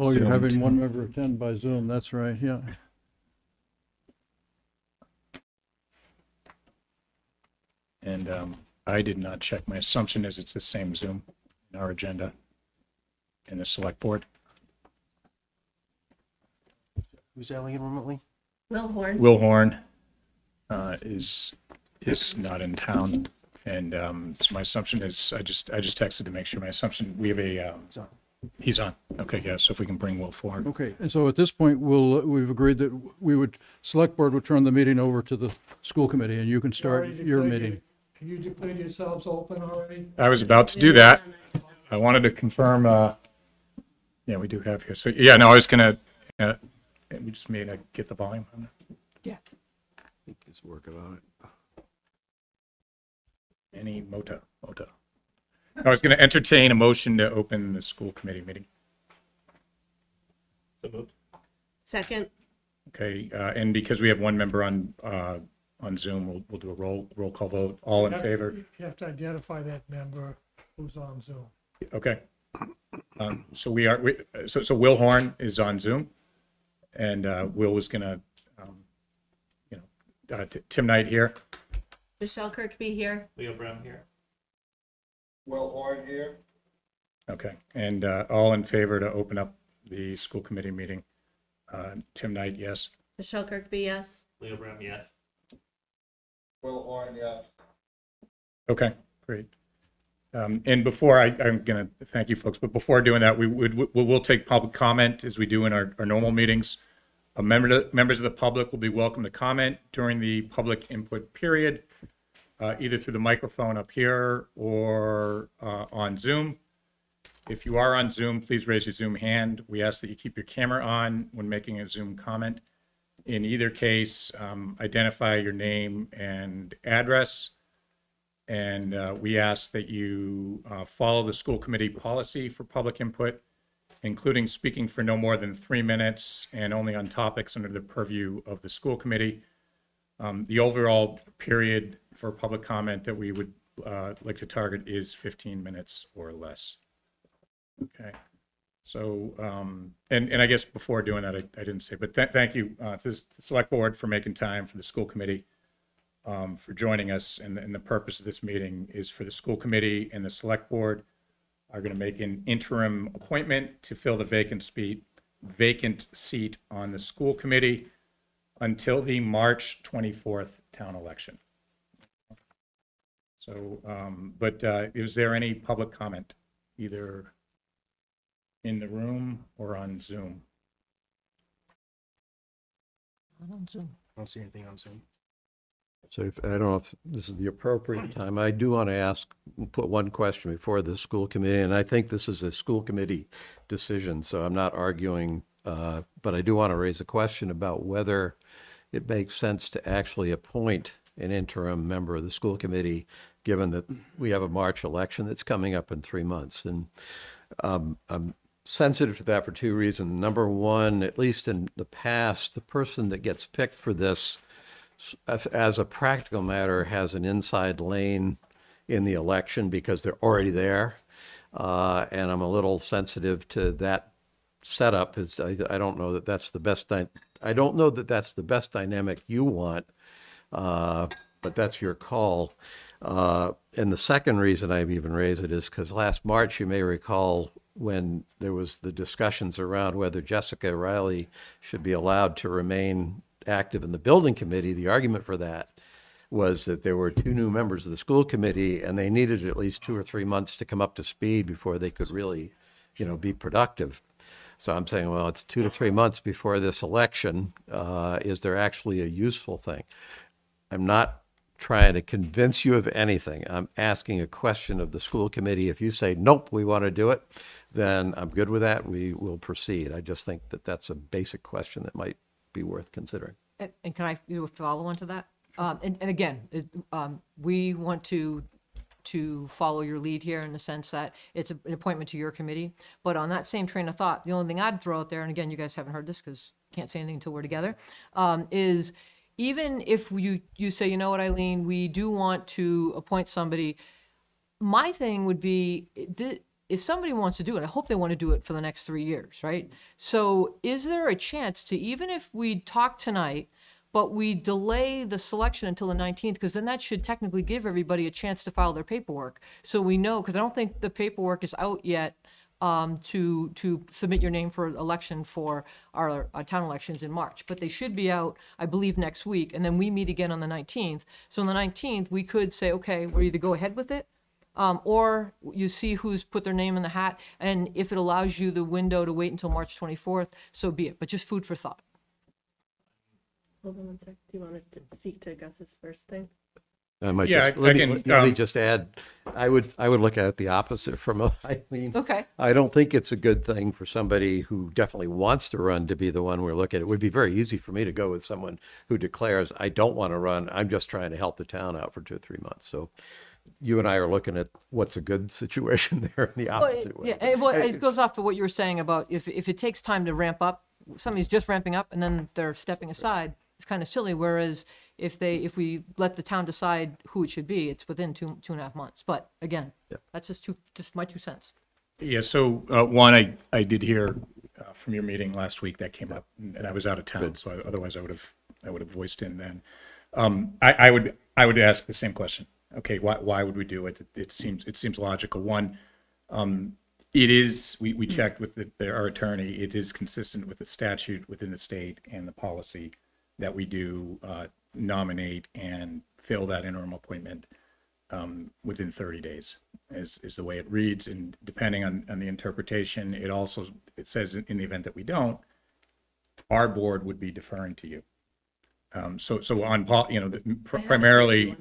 Oh, you're having one member attend by Zoom, that's right, yeah. And um, I did not check. My assumption is it's the same Zoom in our agenda in the select board. Who's dialing in remotely? will horn Will Horn uh, is, is not in town. And um, so my assumption is, I just, I just texted to make sure. My assumption, we have a, um, It's on. He's on. Okay, yeah, so if we can bring Will forward. Okay, and so at this point, we'll, we've agreed that we would, select board would turn the meeting over to the school committee, and you can start Already your declared meeting. You you declared yourselves open already? I was about to do that. I wanted to confirm, uh, yeah, we do have here. So, yeah, no, I was gonna, uh, we just made, a get the volume on it. He's working on it. Any Mota, Mota. I was going to entertain a motion to open the school committee meeting. second Okay, uh, and because we have one member on, uh, on Zoom, we'll, we'll do a roll, roll call vote. All in favor? You have to identify that member who's on Zoom. Okay. Um, so we are, we, so, so Will Horn is on Zoom. And, uh, Will was gonna, um, you know, uh, T- Tim Knight here. michelle kirkby here Leo Horn here. Okay, and, uh, all in favor to open up the school committee meeting? Uh, Tim Knight, yes. michelle kirkby yes Leo Brehm, yes. Will Horn, yes. Okay, great. Um, And before I, I'm going to thank you folks, but before doing that, we would, we will take public comment as we do in our, our normal meetings. A member, members of the public will be welcome to comment during the public input period, uh, either through the microphone up here or uh, on Zoom. If you are on Zoom, please raise your Zoom hand. We ask that you keep your camera on when making a Zoom comment. In either case, um, identify your name and address. And uh, we ask that you uh, follow the school committee policy for public input, including speaking for no more than three minutes and only on topics under the purview of the school committee. Um, The overall period for public comment that we would uh, like to target is 15 minutes or less. Okay. So, um, and, and I guess before doing that, I, I didn't say, but th- thank you uh, to the select board for making time for the school committee um, for joining us. And, and the purpose of this meeting is for the school committee and the select board are going to make an interim appointment to fill the vacant seat, vacant seat on the school committee until the March 24th town election. So, um, but uh, is there any public comment either in the room or on Zoom? Not on Zoom. I don't see anything on Zoom. So if, I don't know if this is the appropriate <clears throat> time. I do want to ask, put one question before the school committee, and I think this is a school committee decision, so I'm not arguing, uh, but I do want to raise a question about whether it makes sense to actually appoint an interim member of the school committee, given that we have a March election that's coming up in three months. And um, I'm sensitive to that for two reasons. Number one, at least in the past, the person that gets picked for this as- a practical matter, has an inside lane in the election because they're already there. Uh, and I'm a little sensitive to that setup. Is I, I don't know that that's the best. I don't know that that's the best dynamic you want, uh, but that's your call. Uh, and the second reason I've even raised it is because last March, you may recall when there was the discussions around whether Jessica Riley should be allowed to remain active in the building committee, the argument for that was that there were two new members of the school committee and they needed at least two or three months to come up to speed before they could really, you know, be productive. So I'm saying, well, it's two to three months before this election. Uh, is there actually a useful thing? I'm not trying to convince you of anything. I'm asking a question of the school committee. If you say, nope, we want to do it, then I'm good with that. We will proceed. I just think that that's a basic question that might be worth considering. And, and can I do a follow-on to that? Um, and, and again, it, um, we want to, to follow your lead here in the sense that it's a- an appointment to your committee. But on that same train of thought, the only thing I'd throw out there, and again, you guys haven't heard this because can't say anything until we're together, um, is even if you, you say, you know what, Eileen, we do want to appoint somebody, my thing would be if somebody wants to do it, I hope they want to do it for the next three years, right? So, is there a chance to even if we talk tonight, but we delay the selection until the 19th, because then that should technically give everybody a chance to file their paperwork. So we know, because I don't think the paperwork is out yet um, to to submit your name for election for our, our town elections in March, but they should be out, I believe, next week, and then we meet again on the 19th. So on the 19th, we could say, okay, we'll either go ahead with it, um, or you see who's put their name in the hat, and if it allows you the window to wait until March 24th, so be it. But just food for thought. Hold on one sec. Do you want to speak to Gus's first thing? I might Yeah, just, I- let I me, can, let me um, just add, I would, I would look at it the opposite <laughs> from Eileen. Okay. I don't think it's a good thing for somebody who definitely wants to run to be the one we're looking at. It would be very easy for me to go with someone who declares, I don't want to run. I'm just trying to help the town out for two or three months. So you and I are looking at what's a good <laughs> situation there in the Well, it- opposite way. Yeah, it, well, it goes off to what you were saying about if, if it takes time to ramp up, somebody's just ramping up and then they're stepping aside, it's kind of silly. Whereas if they, if we let the town decide who it should be, it's within two, two and a half months. But again, that's just two, just my two cents. Yeah, so, uh, one, I, I did hear, uh, from your meeting last week that came up, and I was out of town, so I- otherwise I would have, I would have voiced in then. Um, I, I would, I would ask the same question. Okay, why, why would we do it? It seems, it seems logical. One, um, it is, we, we checked with the, our attorney, it is consistent with the statute within the state and the policy that we do, uh, nominate and fill that interim appointment um, within 30 days is, is the way it reads. And depending on, on the interpretation, it also, it says in the event that we don't, our board would be deferring to you. Um, so, so on, pol- you know, the- pr- primarily,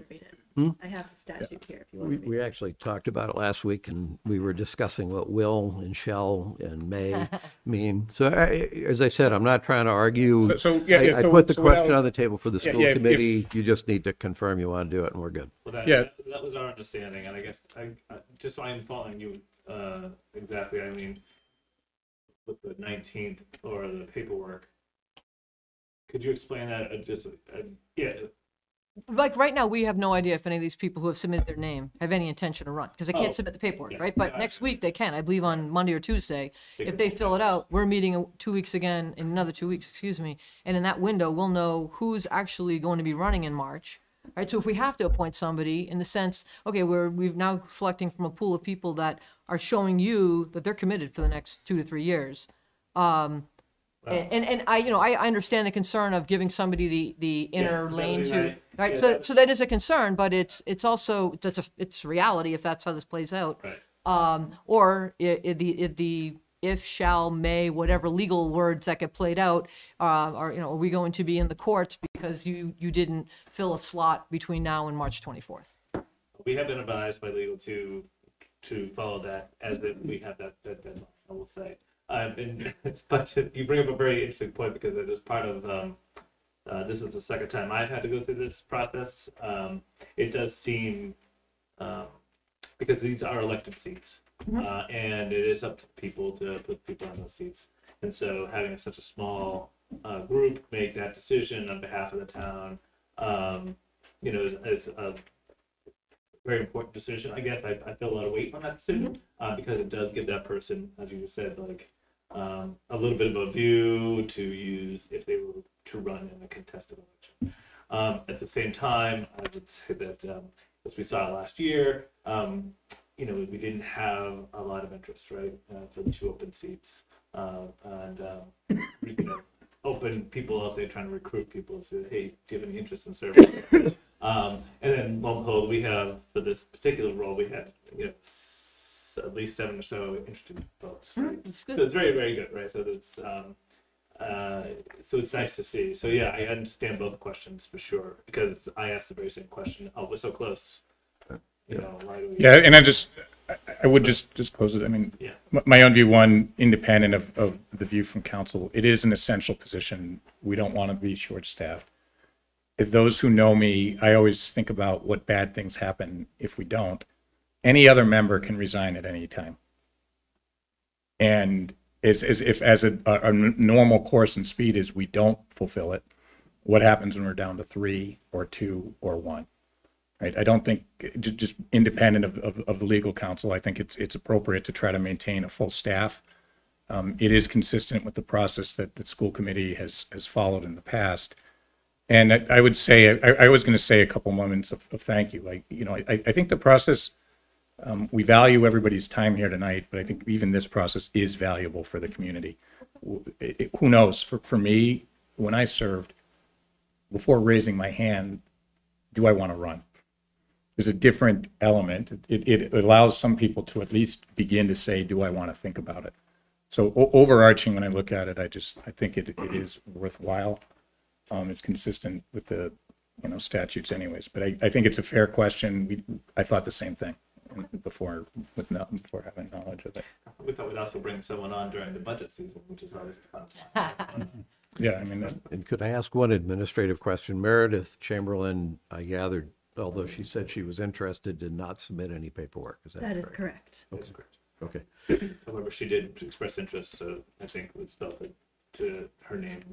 I have the statute here if you want We, to read we actually talked about it last week and we were discussing what will and shall and may <laughs> mean. So I, as I said, I'm not trying to argue. So- so, yeah, I- yeah, I so- put the so what question I'll- on the table for the Yeah, school yeah, if- if- committee. You just need to confirm you want to do it and we're good. Well, that, Yeah. that, that was our understanding, and I guess I, I just so I'm following you uh, exactly. I mean, with the 19th or the paperwork, could you explain that? Uh, just uh, yeah, Like right now, we have no idea if any of these people who have submitted their name have any intention to run because they can't Oh, submit the paperwork, yes, right? But gotcha. next week they can, I believe, on Monday or Tuesday. If they fill it out, we're meeting in two weeks again, in another two weeks, excuse me. And in that window, we'll know who's actually going to be running in March. Right, so if we have to appoint somebody in the sense, okay, we're, we've now selecting from a pool of people that are showing you that they're committed for the next two to three years. Um, and, and, and I, you know, I, I understand the concern of giving somebody the, the inner that lane to, right? yeah, so, so that is a concern, but it's, it's also, that's a, it's reality if that's how this plays out. Right. Um, or i- i- the, i- the if, shall, may, whatever legal words that get played out, uh, are, you know, are we going to be in the courts because you, you didn't fill a slot between now and March 24th? We have been advised by legal to, to follow that as if we have that, that deadline, I will say. Um, <laughs> and, but you bring up a very interesting point because it is part of, um, uh, this is the second time I've had to go through this process. Um, it does seem, um, because these are elected seats, uh, and it is up to people to put people on those seats. And so having such a small uh, group make that decision on behalf of the town, um, you know, is, is a very important decision. I guess I, I feel a lot of weight on that decision uh, because it does give that person, as you just said, like um, a little bit of a view to use if they were to run in a contested election. Um, at the same time, I would say that um, as we saw last year, um, you know, we didn't have a lot of interest, right, uh, for the two open seats, uh, and um, we could open people out there trying to recruit people. Say, hey, do you have any interest in serving? <laughs> um, and then lo and behold, we have for this particular role, we had you know at least seven or so interested folks, right? So it's very, very good, right? So it's um, uh, so it's nice to see. So yeah, I understand both questions for sure because I asked the very same question. Oh, we're so close. You know, why do we? Yeah, and I just, I- I would just, just close it. I mean, Yeah. my own view, one, independent of, of the view from council, it is an essential position. We don't want to be short-staffed. If those who know me, I always think about what bad things happen if we don't. Any other member can resign at any time. And as, as if, as a, a a normal course and speed is we don't fulfill it, what happens when we're down to three or two or one? Right, I don't think, ju- just independent of, of, of the legal counsel, I think it's, it's appropriate to try to maintain a full staff. Um, it is consistent with the process that the school committee has, has followed in the past. And I, I would say, I, I was gonna say a couple moments of, of thank you, like, you know, I, I think the process, um, we value everybody's time here tonight, but I think even this process is valuable for the community. It- it- Who knows, for, for me, when I served, before raising my hand, do I want to run? There's a different element. It, it allows some people to at least begin to say, do I want to think about it? So o- overarching, when I look at it, I just, I think it, it is worthwhile. Um, it's consistent with the, you know, statutes anyways, but I, I think it's a fair question. We, I thought the same thing before, with, no- before having knowledge of it. We thought we'd also bring someone on during the budget season, which is always a fun time. <laughs> Yeah, I mean, that- And could I ask one administrative question? Meredith Chamberlain, I gathered, although she said she was interested, did not submit any paperwork. Is that That is correct? correct. Okay. Okay. However, she did express interest, so I think it was felt that to her name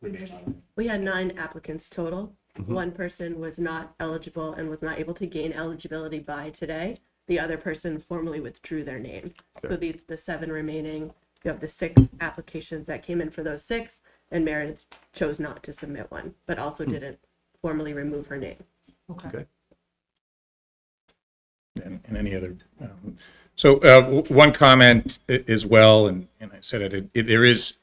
remain on it. We had nine applicants total. Mhm. One person was not eligible and was not able to gain eligibility by today. The other person formally withdrew their name. So the, the seven remaining, you have the six applications that came in for those six, and Meredith chose not to submit one, but also Hmm. didn't formally remove her name. Okay. and, and any other. um, So uh, w- one comment a- as well, and, and I said it, it, there is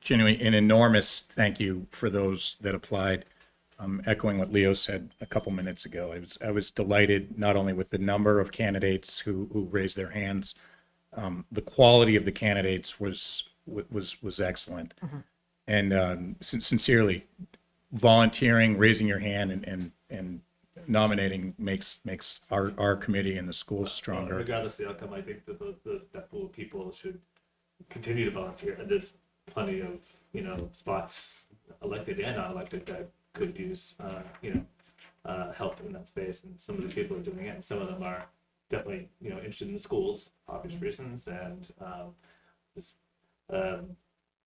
genuinely an enormous thank you for those that applied. Um, echoing what Leo said a couple minutes ago, I was I was delighted not only with the number of candidates who who raised their hands, um, the quality of the candidates was was was excellent, and um, sin- sincerely, volunteering, raising your hand, and and and nominating makes makes our our committee and the school stronger. Regardless of the outcome, I think that the, the, that pool of people should continue to volunteer. And there's plenty of, you know, spots, elected and not elected, that could use, uh, you know, uh, help in that space. And some of these people are doing it, and some of them are definitely, you know, interested in schools, obvious reasons, and um, just um,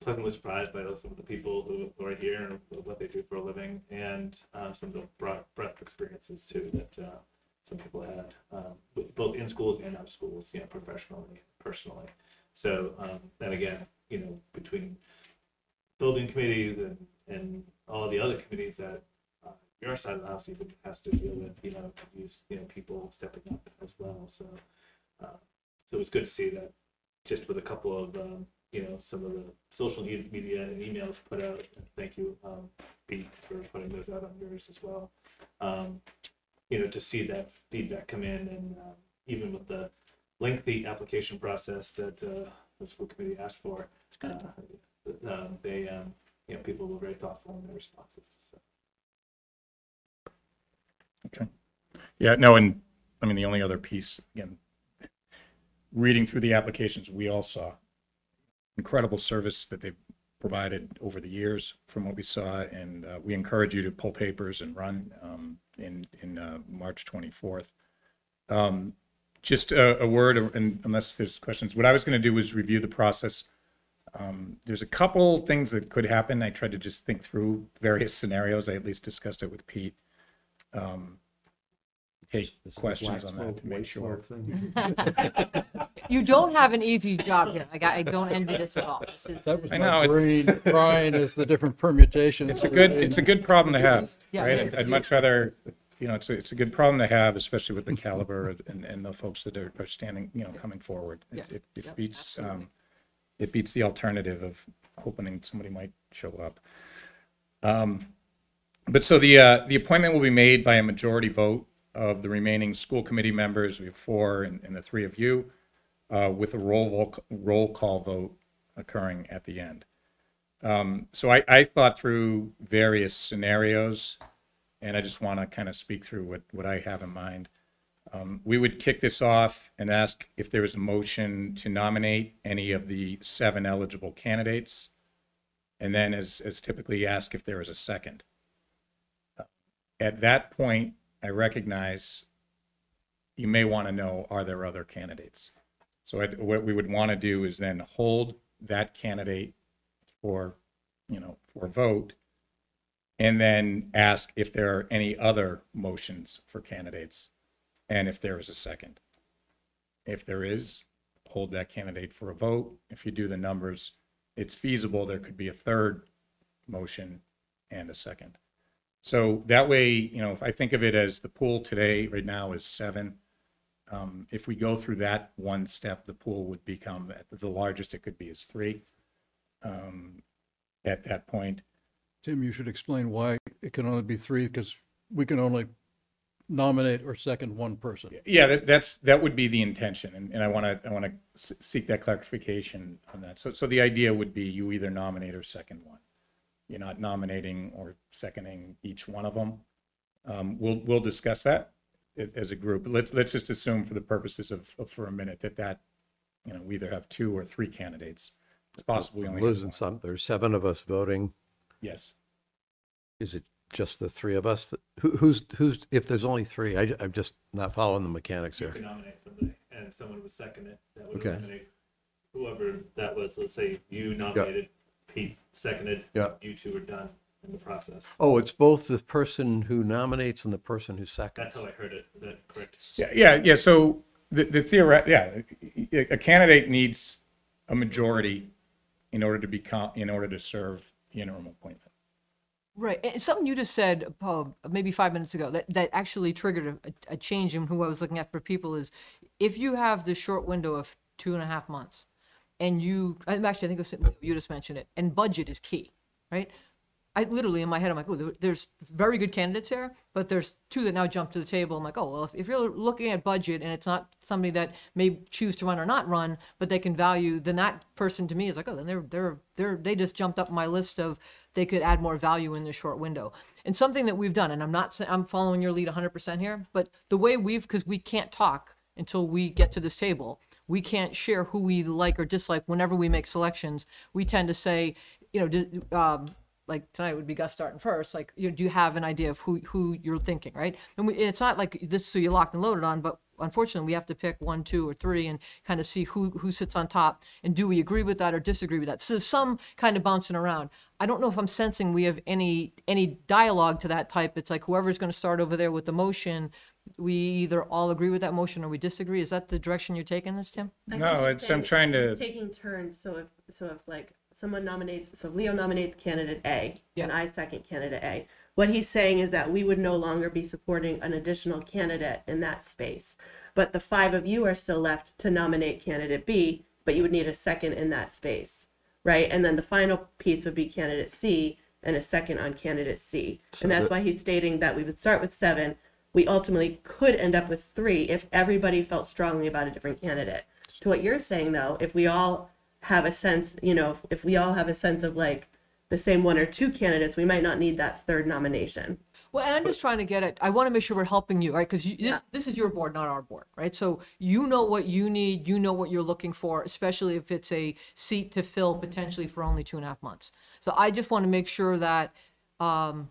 pleasantly surprised by some of the people who, who are here and what they do for a living, and um, some of the broad breadth experiences too that uh, some people had, um, with- both in schools and out of schools, you know, professionally, personally. So, um, and again, you know, between building committees and, and all the other committees that uh, your side of the house even has to deal with, you know, use, you know, people stepping up as well. So, uh, so it was good to see that just with a couple of, um, you know, some of the social media and emails put out. Thank you, um, Pete, for putting those out on yours as well. Um, you know, to see that feedback come in and um, even with the lengthy application process that uh, the school committee asked for. Uh, uh, they, um, you know, people were very thoughtful in their responses. So. Okay. Yeah, no, and I mean, the only other piece, again, reading through the applications, we all saw incredible service that they've provided over the years from what we saw, and uh, we encourage you to pull papers and run um, in, in uh, March 24th. Um, Just a, a word, and unless there's questions, what I was going to do was review the process. Um, There's a couple things that could happen. I tried to just think through various scenarios. I at least discussed it with Pete. Um, Take questions on that to make sure. <laughs> You don't have an easy job here. Like, I I don't envy this at all. This is- That was I my know, it's- brain crying as the different permutations. It's a good, it's a good problem to have, Yeah, right? it is. I'd- I'd much rather, you know, it's a, it's a good problem to have, especially with the caliber and, and the folks that are, are standing, you know, coming forward. It- Yeah. It, it Yep, beats, absolutely. um, it beats the alternative of hoping somebody might show up. Um, But so the, uh, the appointment will be made by a majority vote of the remaining school committee members. We have four and, and the three of you, uh, with a roll, roll call vote occurring at the end. Um, so I, I thought through various scenarios, and I just want to kind of speak through what, what I have in mind. Um, we would kick this off and ask if there is a motion to nominate any of the seven eligible candidates. And then as, as typically ask if there is a second. At that point, I recognize you may want to know, are there other candidates? So I'd- what we would want to do is then hold that candidate for, you know, for vote. And then ask if there are any other motions for candidates and if there is a second. If there is, hold that candidate for a vote. If you do the numbers, it's feasible there could be a third motion and a second. So that way, you know, if I think of it as the pool today, right now is seven. Um, if we go through that one step, the pool would become, the largest it could be is three. Um, at that point. Tim, you should explain why it can only be three, because we can only nominate or second one person. Yeah, that, that's, that would be the intention, and, and I want to, I want to seek that clarification on that. So, so the idea would be you either nominate or second one. You're not nominating or seconding each one of them. Um, we'll, we'll discuss that a- as a group. Let's, let's just assume for the purposes of, of for a minute that that, you know, we either have two or three candidates. It's possible we only have Losing one. some, there's seven of us voting. Yes. Is it just the three of us? Who, who's, who's, if there's only three, I, I'm just not following the mechanics You here. could nominate somebody, and someone would second it. That would Okay. eliminate whoever that was. Let's say you nominated, Pete seconded. Yeah. You two are done in the process. Oh, it's both the person who nominates and the person who seconds. That's how I heard it. Is that correct? Yeah, yeah, yeah. So the, the theoret, yeah, a candidate needs a majority in order to become, in order to serve the interim appointment. Right, and something you just said, uh, maybe five minutes ago, that, that actually triggered a, a change in who I was looking at for people is, if you have the short window of two and a half months, and you, actually, I think it was, you just mentioned it, and budget is key, right? I literally in my head, I'm like, oh, there- there's very good candidates here, but there's two that now jump to the table. I'm like, oh, well, if, if you're looking at budget and it's not somebody that may choose to run or not run, but they can value, then that person to me is like, oh, then they're they're they're they just jumped up my list of they could add more value in this short window. And something that we've done, and I'm not I'm following your lead 100% here, but the way we've because we can't talk until we get to this table. We can't share who we like or dislike whenever we make selections. We tend to say, you know, um, like tonight would be Gus starting first. Like, you know, do you have an idea of who who you're thinking, right? And we, it's not like this so you're locked and loaded on, but unfortunately we have to pick one, two, or three and kind of see who who sits on top and do we agree with that or disagree with that. So there's some kind of bouncing around. I don't know if I'm sensing we have any any dialogue to that type. It's like whoever's going to start over there with the motion. We either all agree with that motion or we disagree. Is that the direction you're taking this, Tim? I think No, he's it's, I'm saying trying to, taking turns. So if so if like someone nominates, so Leo nominates candidate A, and I second candidate A. What he's saying is that we would no longer be supporting an additional candidate in that space, but the five of you are still left to nominate candidate B, but you would need a second in that space, right? And then the final piece would be candidate C and a second on candidate C, and that's why he's stating that we would start with seven. we ultimately could end up with three if everybody felt strongly about a different candidate. To what you're saying though, if we all have a sense, you know, if, if we all have a sense of like the same one or two candidates, we might not need that third nomination. Well, and I'm just trying to get it. I want to make sure we're helping you, right? Because this this is your board, not our board, right? So you know what you need, you know what you're looking for, especially if it's a seat to fill potentially for only two and a half months. So I just want to make sure that um,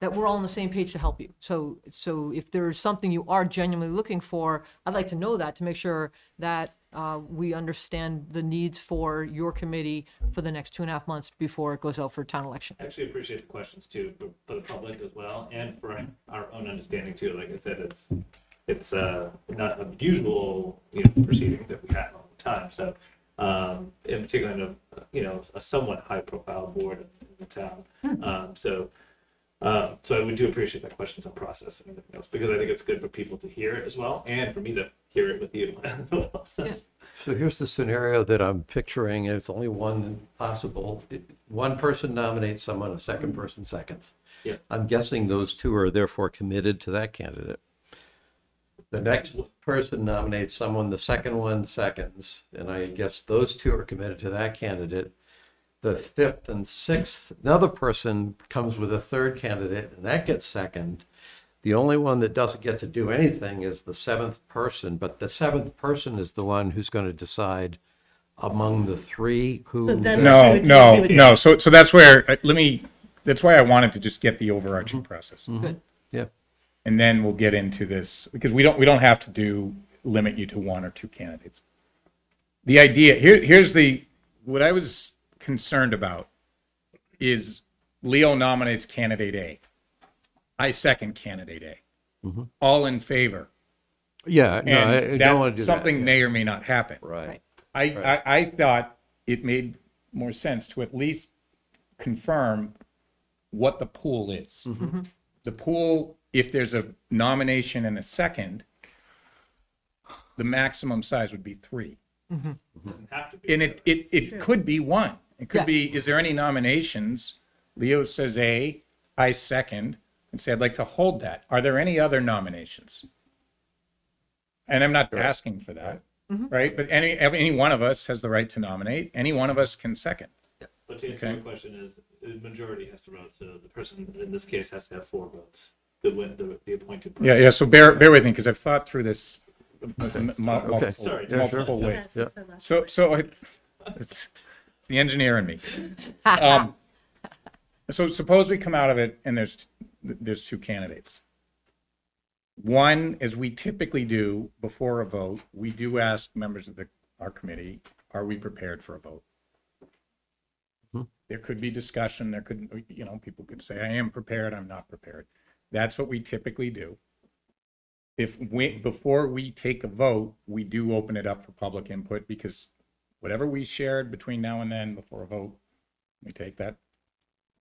that we're all on the same page to help you. So so if there's something you are genuinely looking for, I'd like to know that to make sure that uh, we understand the needs for your committee for the next two and a half months before it goes out for town election. I actually appreciate the questions too, for, for the public as well, and for our own understanding too. Like I said, it's, it's, uh, not a usual, you know, proceeding that we have all the time, so, um, in particular, in a, you know, a somewhat high-profile board in the town. Um, so, uh, so we do appreciate the questions on process and everything else, because I think it's good for people to hear it as well, and for me to hear it with you. as well. So- So here's the scenario that I'm picturing. It's only one possible. It- One person nominates someone, a second person seconds. Yeah. I'm guessing those two are therefore committed to that candidate. The next person nominates someone, the second one seconds, and I guess those two are committed to that candidate. The fifth and sixth, another person comes with a third candidate, and that gets second. The only one that doesn't get to do anything is the seventh person, but the seventh person is the one who's going to decide among the three who. So then- No, would no, what you would do. no. So, so that's where, uh, let me, that's why I wanted to just get the overarching process. Good. Yeah. And then we'll get into this, because we don't, we don't have to do, limit you to one or two candidates. The idea, here, here's the, what I was concerned about is Leo nominates candidate A. I second candidate A. Mhm. All in favor. Yeah, no, I- I And don't want to that, do that. something yeah. may or may not happen. Right. I, Right. I, I thought it made more sense to at least confirm what the pool is. Mm-hmm. The pool, if there's a nomination and a second, the maximum size would be three. Doesn't have to be. And it, it, it could be one. It Yeah. could be, is there any nominations? Leo says A, I second, and say, I'd like to hold that. Are there any other nominations? And I'm not asking for that, mm-hmm. right? But any, any one of us has the right to nominate. Any one of us can second. But to answer Okay. your question is, the majority has to vote, so the person in this case has to have four votes. The win, the, the appointed person. Yeah, yeah, so bear, bear with me, because I've thought through this m- m- mul- Okay. multiple, Sorry. Yeah, sure. multiple ways. Yeah. it's the last So, so it's, it's, it's the engineer in me. Um, so suppose we come out of it and there's, there's two candidates. One, as we typically do before a vote, we do ask members of the, our committee, are we prepared for a vote? Mhm. There could be discussion, there could, you know, people could say, I am prepared, I'm not prepared. That's what we typically do. If we, before we take a vote, we do open it up for public input because whatever we shared between now and then before a vote, we take that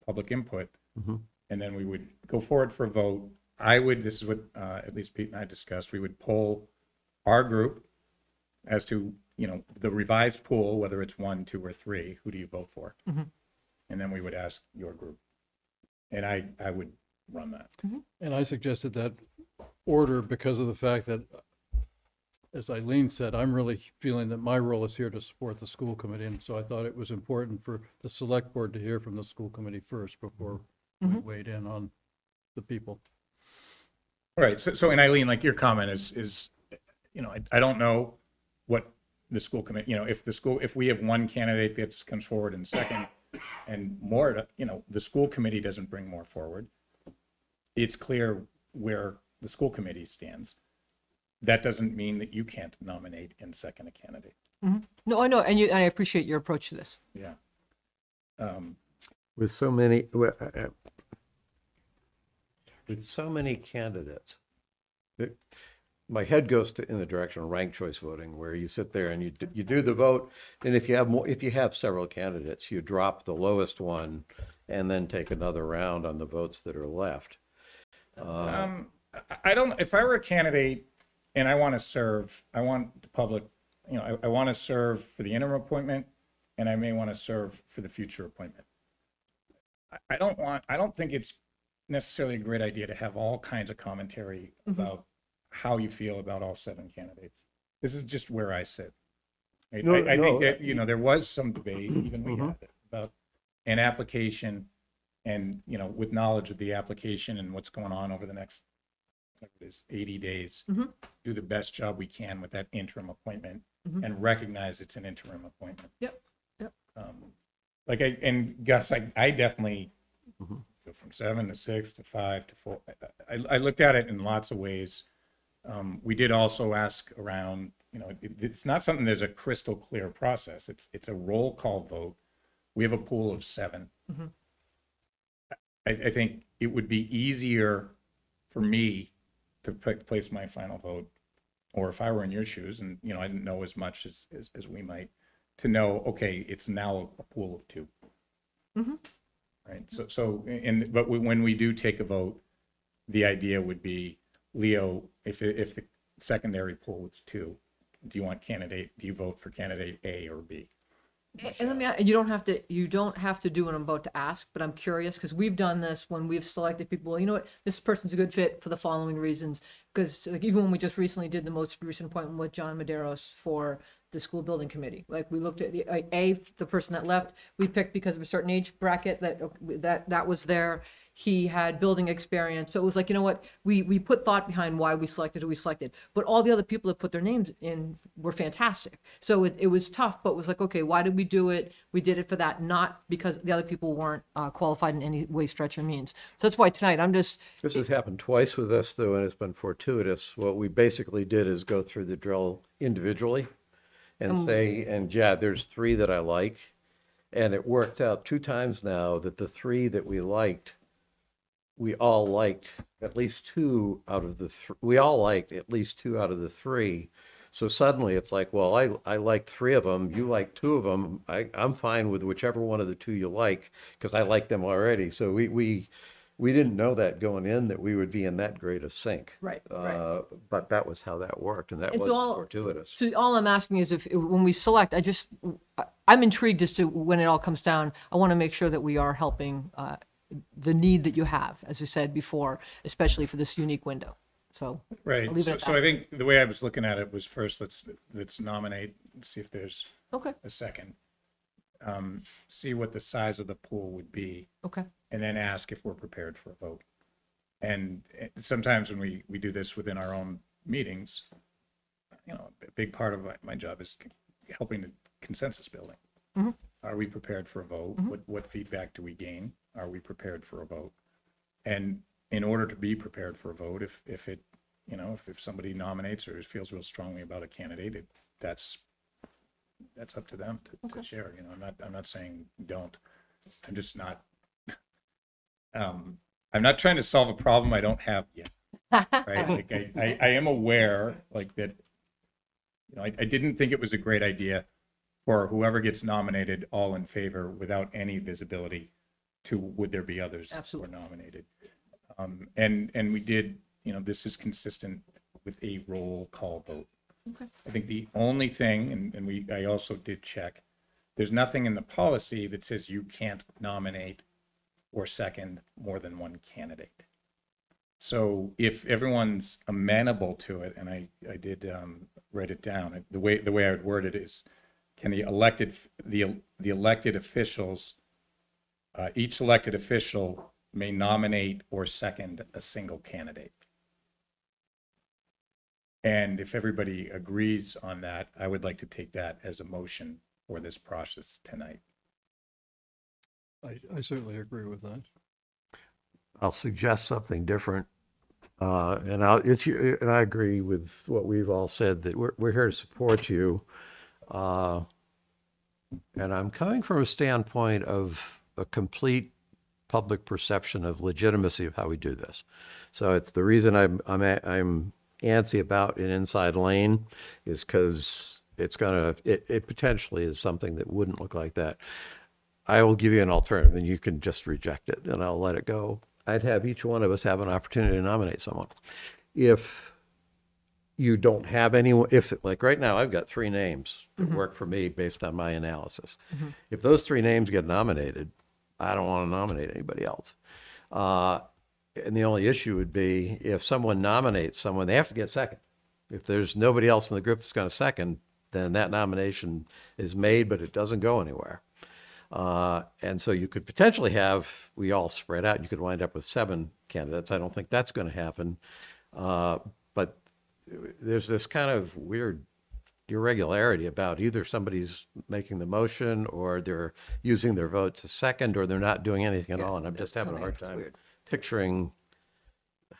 public input Mhm. and then we would go forward for a vote. I would, this is what, uh, at least Pete and I discussed, we would poll our group as to, you know, the revised pool, whether it's one, two, or three, who do you vote for? Mhm. And then we would ask your group. And I, I would run that. And I suggested that order because of the fact that, as Eileen said, I'm really feeling that my role is here to support the school committee. And so I thought it was important for the select board to hear from the school committee first before we Mhm. weighed in on the people. All right, so, so, and Eileen, like your comment is, is, you know, I, I don't know what the school commit, you know, if the school, if we have one candidate that comes forward in second and more, you know, the school committee doesn't bring more forward, it's clear where the school committee stands. That doesn't mean that you can't nominate and second a candidate. No, I know, and you, and I appreciate your approach to this. Yeah. Um, With so many, well, uh, uh, with so many candidates, it- my head goes to, in the direction of ranked choice voting, where you sit there and you, do- you do the vote, and if you have more, if you have several candidates, you drop the lowest one and then take another round on the votes that are left. Uh, Um, I- I don't, if I were a candidate and I want to serve, I want the public, you know, I, I want to serve for the interim appointment and I may want to serve for the future appointment. I, I don't want, I don't think it's necessarily a great idea to have all kinds of commentary about how you feel about all seven candidates. This is just where I sit. I, No, I- I no, think that, you know, there was some debate, <clears throat> even we Mhm. had it, about an application and, you know, with knowledge of the application and what's going on over the next, whatever it is, eighty days, Mhm. do the best job we can with that interim appointment Mhm. and recognize it's an interim appointment. Yep, yep. Um, Like I, and Gus, I, I definitely Mm-hmm. go from seven to six to five to four. I, I- I looked at it in lots of ways. Um, we did also ask around, you know, it, it's not something, there's a crystal clear process. It's, it's a roll call vote. We have a pool of seven. Mhm. I, I think it would be easier for me to pla- place my final vote, or if I were in your shoes and, you know, I didn't know as much as, as, as we might, to know, okay, it's now a pool of two. Mhm. Right, so, so, and, but we- when we do take a vote, the idea would be, Leo, if, if the secondary pool was two, do you want candidate, do you vote for candidate A or B? And let me, you don't have to, you don't have to do what I'm about to ask, but I'm curious, because we've done this when we've selected people, well, you know what, this person's a good fit for the following reasons. Because like even when we just recently did the most recent appointment with John Medeiros for the school building committee, like we looked at the, A, the person that left, we picked because of a certain age bracket that, that, that was there. He had building experience, so it was like, you know what, we, we put thought behind why we selected who we selected. But all the other people that put their names in were fantastic. So it, it was tough, but it was like, okay, why did we do it? We did it for that, not because the other people weren't uh, qualified in any way, stretch, or means. So that's why tonight, I'm just, This has happened twice with us, though, and it's been fortuitous. What we basically did is go through the drill individually and Um, say, and yeah, there's three that I like. And it worked out two times now that the three that we liked, we all liked at least two out of the, th- we all liked at least two out of the three. So suddenly it's like, well, I, I like three of them, you like two of them. I, I'm fine with whichever one of the two you like, because I like them already. So we, we, we didn't know that going in, that we would be in that great a sync. Right, right. Uh, But that was how that worked, and that It's was all- fortuitous. So all I'm asking is if, when we select, I just, I'm intrigued as to when it all comes down, I want to make sure that we are helping uh, the need that you have, as we said before, especially for this unique window. So. Right, I'll leave it so, at so that. I think the way I was looking at it was first, let's, let's nominate, and see if there's Okay. a second. Um, see what the size of the pool would be. Okay. And then ask if we're prepared for a vote. And eh, sometimes when we, we do this within our own meetings, you know, a big part of my, my job is helping the consensus building. Mhm. Are we prepared for a vote? Mhm. What, what feedback do we gain? Are we prepared for a vote? And in order to be prepared for a vote, if, if it, you know, if, if somebody nominates or feels real strongly about a candidate, it, that's, that's up to them to, to share, you know, I'm not, I'm not saying don't. I'm just not, <laughs> um, I'm not trying to solve a problem I don't have yet. Right? <laughs> Like I, I, I am aware like that, you know, I, I didn't think it was a great idea for whoever gets nominated all in favor without any visibility to would there be others who are nominated. Um, and, and we did, you know, this is consistent with a roll call vote. Okay. I think the only thing, and, and we, I also did check, there's nothing in the policy that says you can't nominate or second more than one candidate. So if everyone's amenable to it, and I, I did um, write it down, the way, the way I would word it is, can the elected, the, the elected officials, uh, each elected official may nominate or second a single candidate. And if everybody agrees on that, I would like to take that as a motion for this process tonight. I, I certainly agree with that. I'll suggest something different. Uh, and I'll, it's, your- and I agree with what we've all said, that we're, we're here to support you. Uh, and I'm coming from a standpoint of a complete public perception of legitimacy of how we do this. So it's the reason I'm, I'm, a- I'm antsy about an inside lane is because it's gonna, it, it potentially is something that wouldn't look like that. I will give you an alternative and you can just reject it and I'll let it go. I'd have each one of us have an opportunity to nominate someone. If you don't have anyone, if, like right now, I've got three names that Mhm. work for me based on my analysis. Mhm. If those three names get nominated, I don't want to nominate anybody else. Uh, and the only issue would be if someone nominates someone, they have to get second. If there's nobody else in the group that's going to second, then that nomination is made, but it doesn't go anywhere. Uh, and so you could potentially have, we all spread out, you could wind up with seven candidates. I don't think that's going to happen. Uh, but there's this kind of weird irregularity about either somebody's making the motion or they're using their vote to second or they're not doing anything at all. And I'm just having a hard time picturing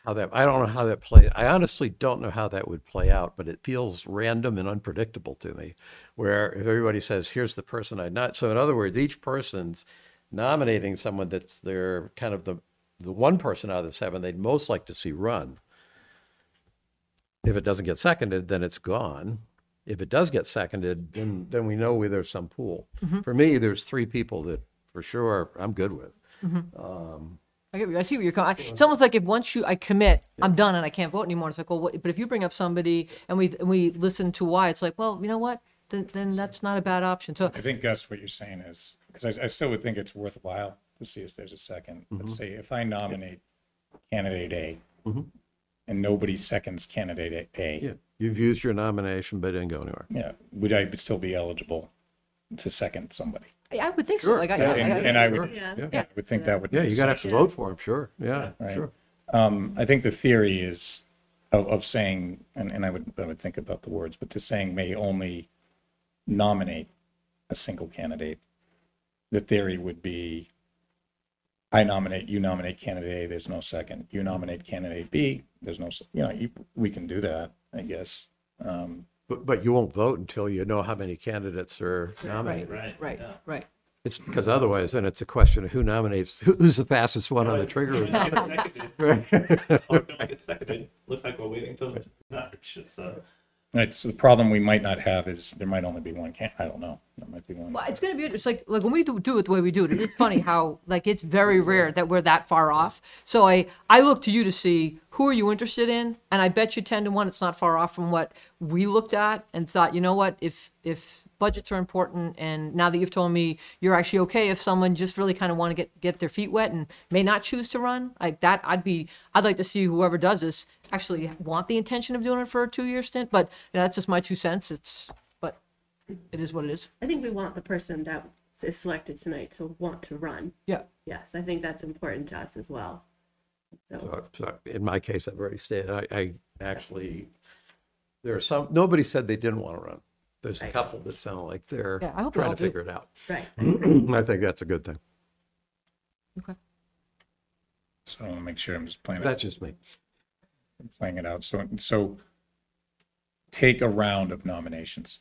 how that, I don't know how that play, I honestly don't know how that would play out, but it feels random and unpredictable to me. Where if everybody says, here's the person I'd not, so in other words, each person's nominating someone that's their kind of the, the one person out of the seven they'd most like to see run. If it doesn't get seconded, then it's gone. If it does get seconded, then, then we know where there's some pool. Mhm. For me, there's three people that for sure I'm good with. Mhm. Um, I get. I see what you're coming. It's almost like if once you I commit, I'm done and I can't vote anymore. It's like, well, what, but if you bring up somebody and we and we listen to why, it's like, well, you know what? Then then that's not a bad option. So I think Gus, what you're saying is, because I, I still would think it's worthwhile to see if there's a 2nd Let's say if I nominate candidate A Mhm. and nobody seconds candidate A. Yeah, you've used your nomination, but it didn't go anywhere. Yeah, would I still be eligible to second somebody? I- I would think so. Sure. Like I, Yeah, I, And, I, and I would, Yeah. yeah, I would think that would. Yeah, make you gotta have to sense. vote for him, sure, yeah, Right. sure. Um, I think the theory is of, of saying, and, and I would, I would think about the words, but to saying may only nominate a single candidate. The theory would be, I nominate, you nominate candidate A, there's no second. You nominate candidate B, there's no, s- you know, you, we can do that, I guess. Um, But, but you won't vote until you know how many candidates are nominated. Right. right, yeah. right. It's because otherwise then it's a question of who nominates, who- who's the fastest one on the trigger. If I get seconded, <laughs> Right. or oh, if get seconded, looks like we're waiting until March, so. Right, so the problem we might not have is there might only be one can, I don't know, there might be one. Well, it's gonna be it's like like when we do, do it the way we do it. It is funny how like it's very rare that we're that far off. So I I look to you to see who are you interested in, and I bet you ten to one it's not far off from what we looked at and thought. You know what? If if budgets are important, and now that you've told me you're actually okay if someone just really kind of want to get get their feet wet and may not choose to run like that, I'd be I'd like to see whoever does this actually want the intention of doing it for a two year stint. But you know, that's just my two cents. It's but it is what it is. I think we want the person that is selected tonight to want to run. Yeah. Yes, I think that's important to us as well. So, So, so in my case, I've already stated, I, I actually, there are some, nobody said they didn't want to run. There's a Right. couple that sound like they're Yeah, I hope they trying all to do. figure it out. right. <clears throat> I think that's a good thing. Okay. So I want to make sure I'm just playing. it- That's just me. playing it out. So, so take a round of nominations.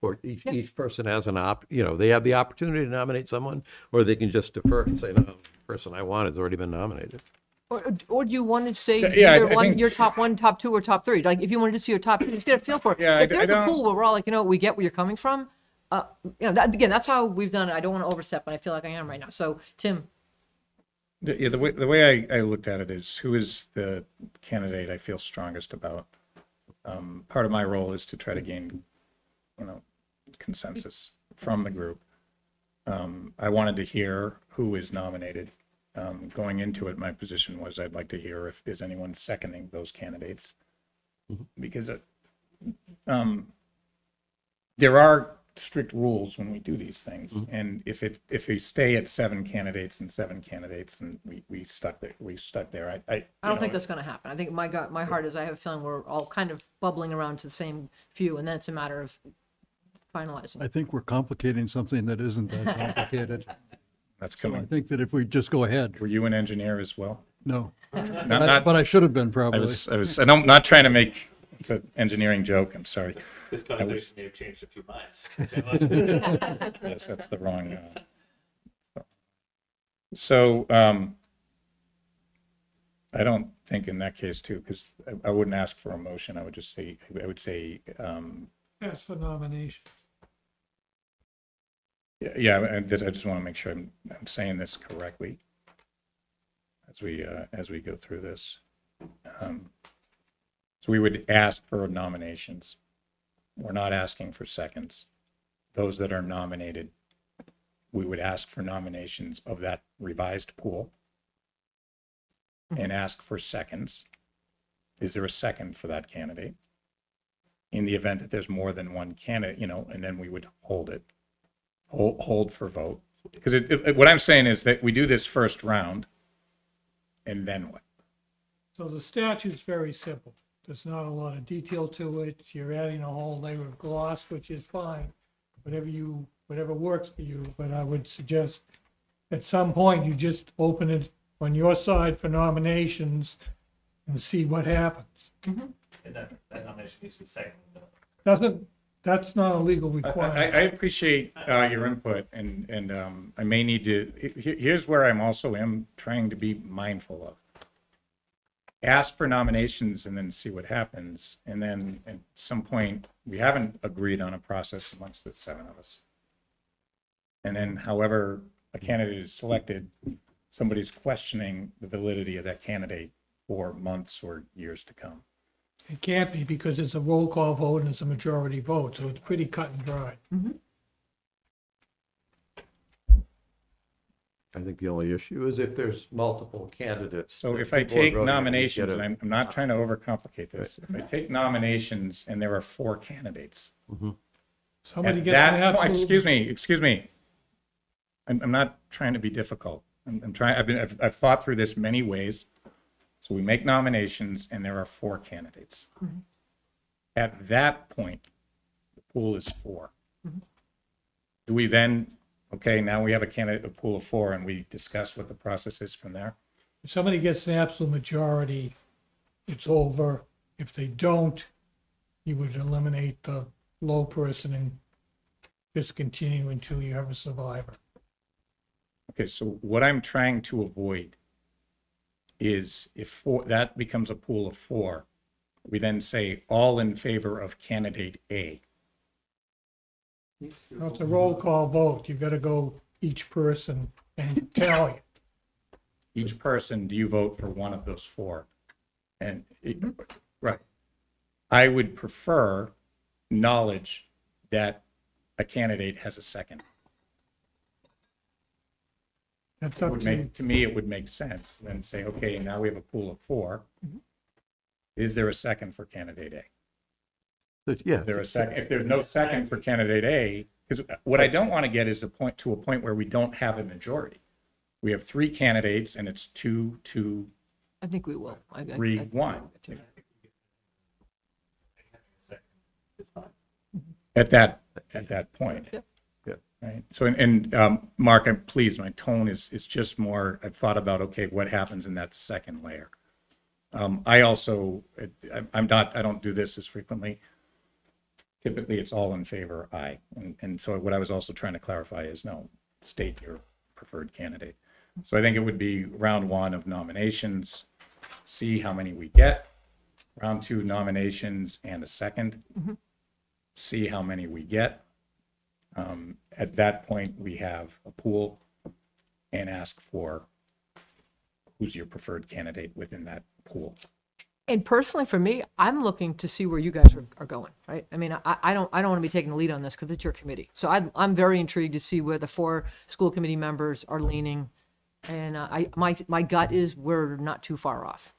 Or each, each person has an op, you know, they have the opportunity to nominate someone, or they can just defer and say, no, the person I want has already been nominated. Or, or do you want to say Yeah, yeah, I- either I one, think- your top one, top two, or top three? Like, if you wanted to see your top two, just get a feel for it. Yeah, I if d- I there's a don't- pool where we're all like, you know, we get where you're coming from. Uh, you know, that, again, that's how we've done it. I don't want to overstep, but I feel like I am right now. So, Tim, The- Yeah, the way, the way I, I looked at it is who is the candidate I feel strongest about? Um, part of my role is to try to gain, you know, consensus from the group. Um, I wanted to hear who is nominated. Um, going into it, my position was I'd like to hear if, is anyone seconding those candidates? Because, it, um, there are strict rules when we do these things. And if it, if we stay at seven candidates and seven candidates and we, we stuck there, we stuck there, I, I. I don't think that's going to happen. I think my gut, my heart is I have a feeling we're all kind of bubbling around to the same few, and then it's a matter of finalizing. I think we're complicating something that isn't that complicated. <laughs> That's So I coming. think that if we just go ahead, Were you an engineer as well? no. Not, But I- not, But I should have been I probably. was, I was, and I'm not trying to make, it's an engineering joke, I'm sorry. This conversation was- may have changed a few minds. <laughs> Yes, that's the wrong. uh, So, um, I don't think in that case too, because I, I wouldn't ask for a motion. I would just say, I would say, um, Ask for nomination. yeah, yeah, I just, I just want to make sure I'm, I'm saying this correctly as we, uh, as we go through this. Um, So we would ask for nominations. We're not asking for seconds. Those that are nominated, we would ask for nominations of that revised pool. and ask for seconds. Is there a second for that candidate? In the event that there's more than one candidate, you know, and then we would hold it, hold, hold for vote. Because it, it- what I'm saying is that we do this first round, and then what? So the statute's very simple. There's not a lot of detail to it. You're adding a whole layer of gloss, which is fine. Whatever you, whatever works for you, but I would suggest at some point you just open it on your side for nominations and see what happens. Mm-hmm. And that, that nomination needs to be seconded. Doesn't, that's not a legal I, I, requirement. I appreciate uh, your input, and, and um, I may need to, he- here's where I'm also am trying to be mindful of. Ask for nominations and then see what happens, and then at some point, we haven't agreed on a process amongst the seven of us. And then however a candidate is selected, somebody's questioning the validity of that candidate for months or years to come. It can't be because it's a roll call vote and it's a majority vote, so it's pretty cut and dry. Mm-hmm. I think the only issue is if there's multiple candidates. So that if I people are take voting, you nominations, get and a- I'm, I'm not trying to overcomplicate this, if I take nominations and there are four candidates. Mm-hmm. Somebody At gets an that point, absolute. excuse me, excuse me. I'm, I'm not trying to be difficult. I'm, I'm trying, I've been, I've, I've thought through this many ways. So we make nominations and there are four candidates. Mm-hmm. At that point, the pool is 4 mm-hmm. Do we then, okay, now we have a candidate, a pool of four, and we discuss what the process is from there? If somebody gets an absolute majority, it's over. If they don't, you would eliminate the low person and just continue until you have a survivor. Okay, so what I'm trying to avoid is if four, that becomes a pool of four, we then say all in favor of candidate A. Now, It's a roll call vote. You've got to go each person and tally. Each person, do you vote for one of those four? And, it- mm-hmm. right. I would prefer knowledge that a candidate has a second. That's It up would to you. make, to me, it would make sense, then say, okay, now we have a pool of four. Mm-hmm. Is there a second for candidate A? But Yeah. Is there a second, if there's no second for candidate A, because what I don't want to get is a point, to a point where we don't have a majority. We have three candidates and it's two, two, I think we will. I- I- three, I- one. Mm-hmm. At that, at that point. Yep. Right, so, and, and, um, Mark, I'm pleased, my tone is, is just more, I've thought about, okay, what happens in that second layer? Um, I also, I- I'm not, I don't do this as frequently. Typically, it's all in favor, aye. And, and so what I was also trying to clarify is, no, state your preferred candidate. So I think it would be round one of nominations, see how many we get. Round two nominations and a second. See how many we get. Um, at that point, we have a pool and ask for who's your preferred candidate within that pool. And personally, for me, I'm looking to see where you guys are, are going, right? I mean, I, I don't, I don't want to be taking the lead on this because it's your committee. So I, I'm very intrigued to see where the four school committee members are leaning. And uh, I, my, my gut is we're not too far off.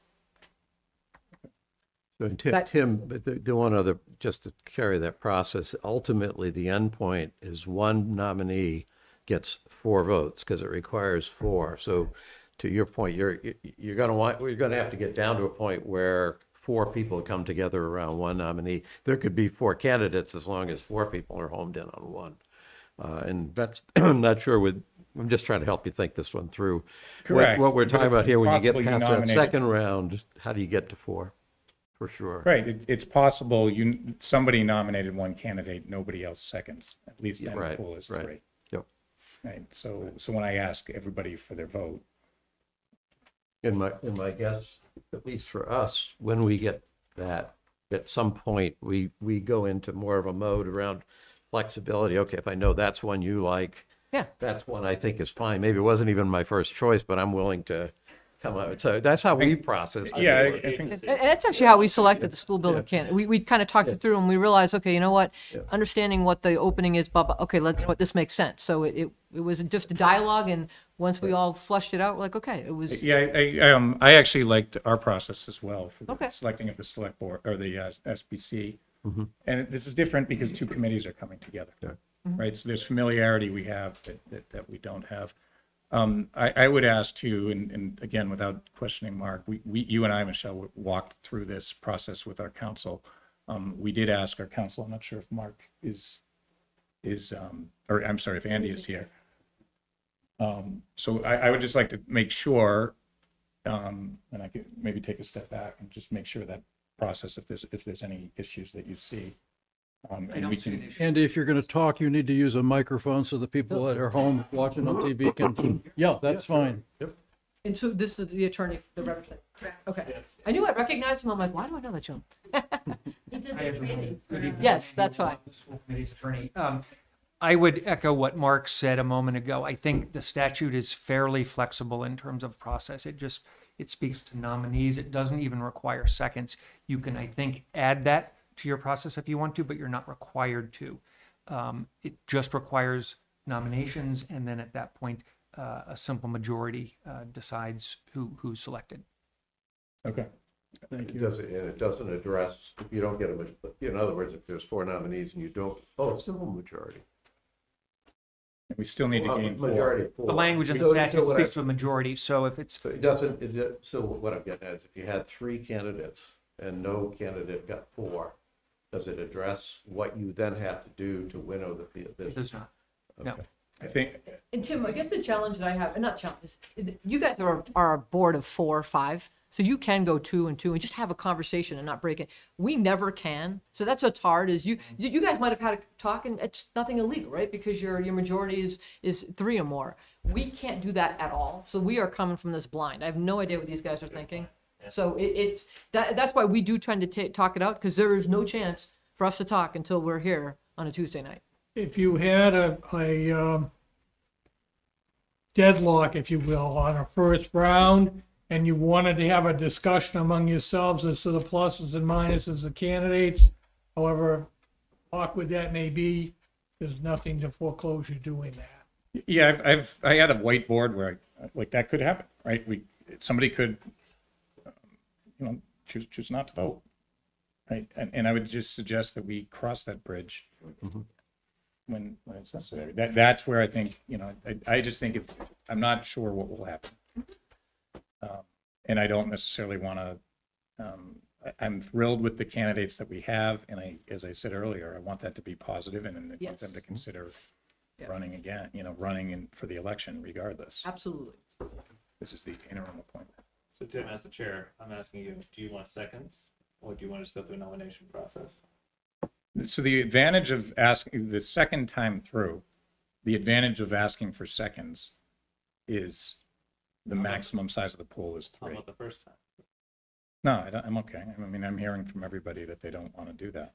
So Tim, But- Tim, but the, the one other, just to carry that process, ultimately, the end point is one nominee gets four votes because it requires four. So to your point, you're, you're gonna want, you're gonna have to get down to a point where four people come together around one nominee. There could be four candidates as long as four people are homed in on one. Uh, and that's, <clears throat> I'm not sure with, I'm just trying to help you think this one through. What- Correct. What we're talking about here, when you get Possibly past that nominate- second round, how do you get to four? For sure. Right, it, it's possible you, somebody nominated one candidate, nobody else seconds, at least then the Right, pool is right. three. Yep. Right, so, so when I ask everybody for their vote, In my, in my guess, at least for us, when we get that, at some point, we, we go into more of a mode around flexibility. Okay, if I know that's one you like. Yeah. That's one I think is fine. Maybe it wasn't even my first choice, but I'm willing to come out. So that's how we process. it. yeah, I I think, And, and that's actually how we selected the school building candidate. We, we kind of talked it through and we realized, okay, you know what? Understanding what the opening is, blah, blah, okay, let, what, this makes sense. So it, it, it was just a dialogue and once we all flushed it out, we're like, okay, it was. Yeah, I, I, um, I actually liked our process as well for Okay. the selecting of the select board or the uh, SBC. Mhm. And this is different because two committees are coming together, Mhm. right? So there's familiarity we have that, that, that we don't have. Um, I, I would ask too, and, and again, without questioning Mark, we, we, you and I, Michelle, walked through this process with our council. Um, we did ask our council, I'm not sure if Mark is, is, um, or I'm sorry, if Andy is here. Um, so I, I would just like to make sure, um, and I could maybe take a step back and just make sure that process, if there's, if there's any issues that you see. Um, and we can, Andy, if you're going to talk, you need to use a microphone so the people that are home watching on TV can, yeah, that's fine. Yep. And so this is the attorney, the representative? Correct. Okay. I knew I recognized him. I'm like, why do I know that gentleman? <laughs> Hi, everyone. Good evening. Yes, that's fine. Wong, School Committee's attorney. Um, I would echo what Mark said a moment ago. I think the statute is fairly flexible in terms of process. It just, it speaks to nominees. It doesn't even require seconds. You can, I think, add that to your process if you want to, but you're not required to. Um, it just requires nominations, and then at that point, uh, a simple majority uh, decides who, who's selected. okay. Thank It you. doesn't, and it doesn't address, if you don't get a, maj- in other words, if there's four nominees and you don't, oh, simple majority. We still need to Well, gain four. Majority of four. The language in So- the so statute what I- speaks to a majority, so if it's So it doesn't, it, so what I'm getting at is if you had three candidates and no candidate got four, does it address what you then have to do to winnow the field? It does not. No. Okay. I think, And Tim, I guess the challenge that I have, and not challenge—you guys are, are a board of four or five, so you can go two and two and just have a conversation and not break it. We never can, so that's what's hard. Is you mm-hmm. you you guys might have had a talk and it's nothing illegal, right? Because your your majority is is three or more. We can't do that at all. So we are coming from this blind. I have no idea what these guys are thinking. So it, it's that that's why we do tend to ta- talk it out because there is no chance for us to talk until we're here on a Tuesday night. if you had a, a, um, deadlock, if you will, on a first round, and you wanted to have a discussion among yourselves as to the pluses and minuses of candidates, however awkward that may be, there's nothing to foreclose you doing that. yeah, I've, I've, I had a whiteboard where I, like that could happen, right? We, somebody could, you know, choose, choose not to vote. Right, and, and I would just suggest that we cross that bridge when, when it's necessary. That, that's where I think, you know, I, I just think it's, I'm not sure what will happen. Um, And I don't necessarily want to, um, I, I'm thrilled with the candidates that we have, and I, as I said earlier, I want that to be positive and I want Yes. them to consider Yeah. running again, you know, running in, for the election regardless. Absolutely. This is the interim appointment. So Tim, as the chair, I'm asking you, do you want seconds or do you want to just go through a nomination process? So the advantage of asking, the second time through, the advantage of asking for seconds is the uh-huh. maximum size of the pool is How three. about the first time? No, I don't, I'm okay. I mean, I'm hearing from everybody that they don't want to do that.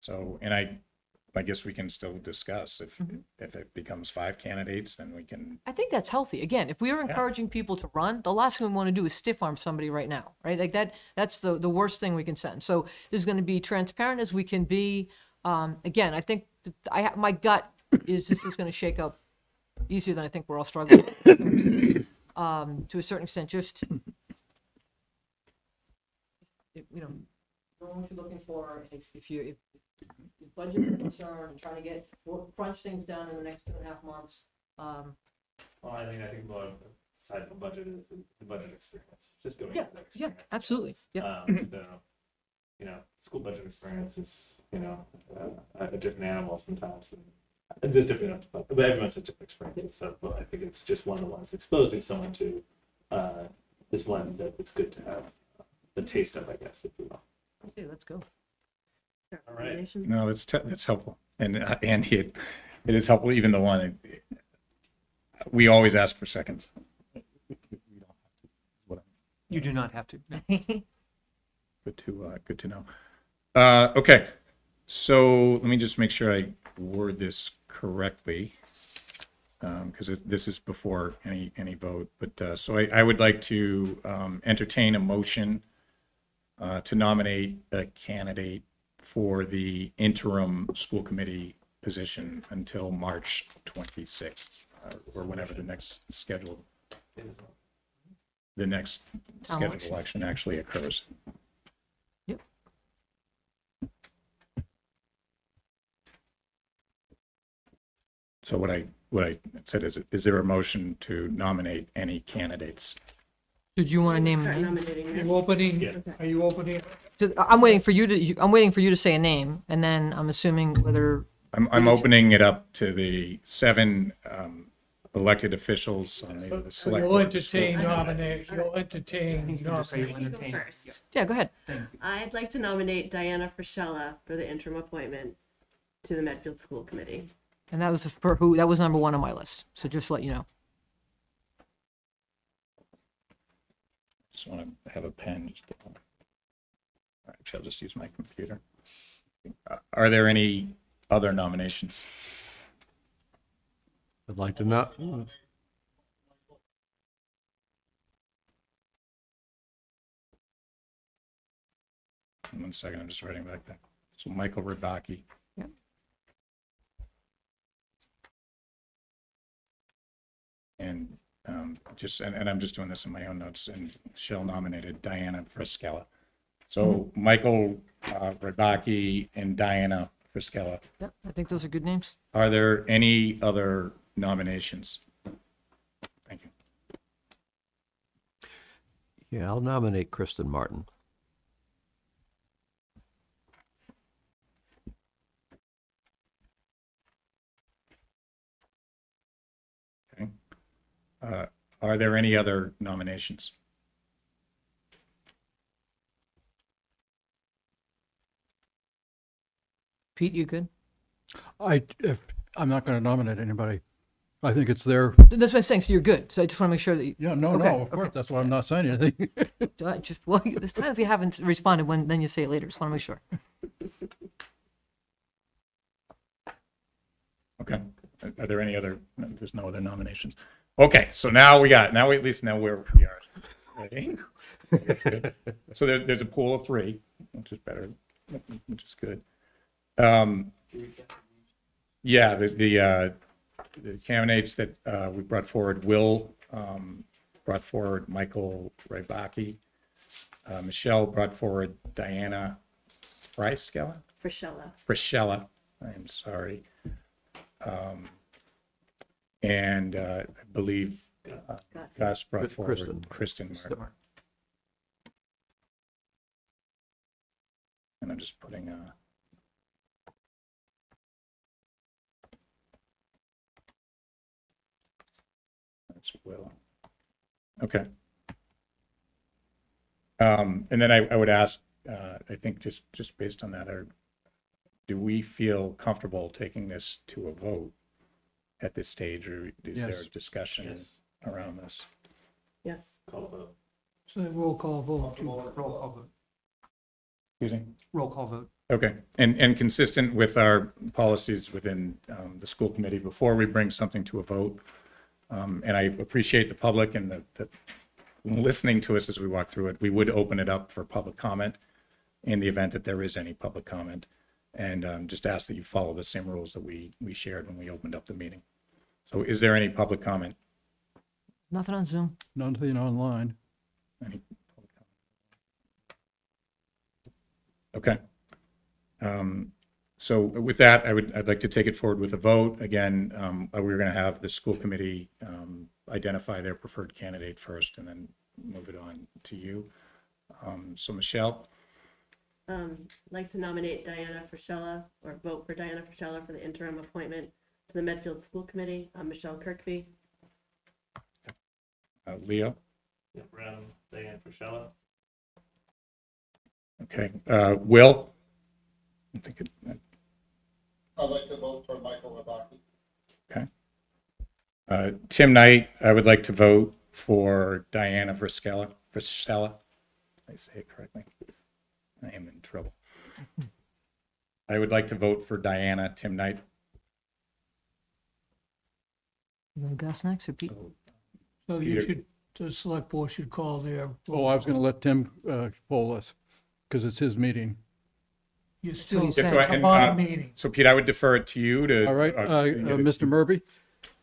So, and I, I guess we can still discuss if, if it becomes five candidates, then we can, I think that's healthy. Again, if we are encouraging people to run, the last thing we want to do is stiff arm somebody right now, right? Like that, that's the, the worst thing we can send. So this is going to be transparent as we can be. Um, again, I think th- I, ha- my gut is this is going to shake up easier than I think we're all struggling. <coughs> um, to a certain extent, just, you know, what you're looking for. If, if you, if budget concern and trying to get, work- crunch things down in the next two and a half months, um, Well, I mean, I think more aside from budget is the, the budget experience, just going Yeah, into that yeah, experience. absolutely, yeah. Um, so, <clears throat> you know, school budget experience is, you know, uh, a different animal sometimes. and- and There's different, but everyone's has different experiences, so, but I think it's just one of the ones exposing someone to, uh, is one that it's good to have the taste of, I guess, if you will. okay, let's go. All right. no, that's, te- that's helpful. And uh, Andy, it, it is helpful, even the one, we always ask for seconds. You do not have to. no. <laughs> Good to, uh, good to know. Uh, okay, so let me just make sure I word this correctly. Um, cause it, this is before any, any vote, but, uh, so I, I would like to, um, entertain a motion uh, to nominate a candidate for the interim school committee position until March twenty-sixth. Uh, or whenever the next scheduled, the next Town scheduled election. election actually occurs. Yep. So what I, what I said is, is there a motion to nominate any candidates? Did you want to name a Start name? nominating Are now. you opening, are you opening? So I'm waiting for you to, you- I'm waiting for you to say a name, and then I'm assuming whether, I'm, I'm opening it up to the seven um, elected officials on the the select. You'll board, entertain nominations, you'll entertain You can you nominations. Let go first. yeah, go ahead. I'd like to nominate Diana Frischella for the interim appointment to the Medfield School Committee. And that was for who, that was number one on my list, so just to let you know. Just want to have a pen. just to- Actually, I'll just use my computer. Uh, Are there any other nominations? I'd like to know. One second, I'm just writing back there. So Michael Ribaki. Yep. And um, just, and, and I'm just doing this in my own notes, and Shell nominated Diana Frischella. So Michael uh, Ribaki and Diana Frischella. Yep, I think those are good names. Are there any other nominations? Thank you. Yeah, I'll nominate Kristen Martin. Okay. Uh, Are there any other nominations? Pete, you good? I, if, I'm not going to nominate anybody. I think it's their, That's what I'm saying, so you're good, so I just want to make sure that. you- yeah, no, Okay, no, of okay. course, that's why I'm not saying anything. <laughs> I just, well, there's times you haven't responded when, then you say it later, just want to make sure. Okay. Are- Are there any other, no, there's no other nominations? Okay, so now we got, now we at least know where we are. Ready? That's good. So there's, there's a pool of three, which is better, which is good. Um, yeah, the, the, uh, the candidates that, uh, we brought forward, Will, um, brought forward Michael Rybaki. Uh, Michelle brought forward Diana Freiskella? Frischella. Frischella, I'm sorry. Um, And uh, I believe uh, Gus. Brought Kristen. forward Kristen Martin. And I'm just putting, uh, that's Will. Okay. Um, And then I, I would ask, uh, I think just, just based on that, are, do we feel comfortable taking this to a vote at this stage, or is there Yes. a discussion Yes. around this? Yes. Call vote. So roll call vote. Roll call vote. Excuse me? Roll call vote. Okay, and, and consistent with our policies within um, the school committee, before we bring something to a vote, um, and I appreciate the public and the, the listening to us as we walk through it, we would open it up for public comment in the event that there is any public comment. And um, just ask that you follow the same rules that we, we shared when we opened up the meeting. So is there any public comment? Nothing on Zoom. Nothing online. Any public comment? Okay. Um, So with that, I would, I'd like to take it forward with a vote. Again, um, uh, we're going to have the school committee um, identify their preferred candidate first and then move it on to you. Um, So Michelle, Um, I'd like to nominate Diana Frischella, or vote for Diana Frischella for the interim appointment to the Medfield School Committee. I'm Michelle Kirkby. uh, Leo, Yeah, Brown, Diane Frischella. okay, uh, Will? I think it- I'd like to vote for Michael Rabaki. Okay. Uh, Tim Knight, I would like to vote for Diana Frischella, Frischella. Did I say it correctly? I am in trouble. I would like to vote for Diana, Tim Knight. You going Gus next or Pete? So you Peter. should, the select board should call their. Oh, I was going to let Tim uh, poll us because it's his meeting. You what still, he said. So I- and, combined uh, meeting. So Pete, I would defer it to you to. All right, uh, uh, you Mr. Murby?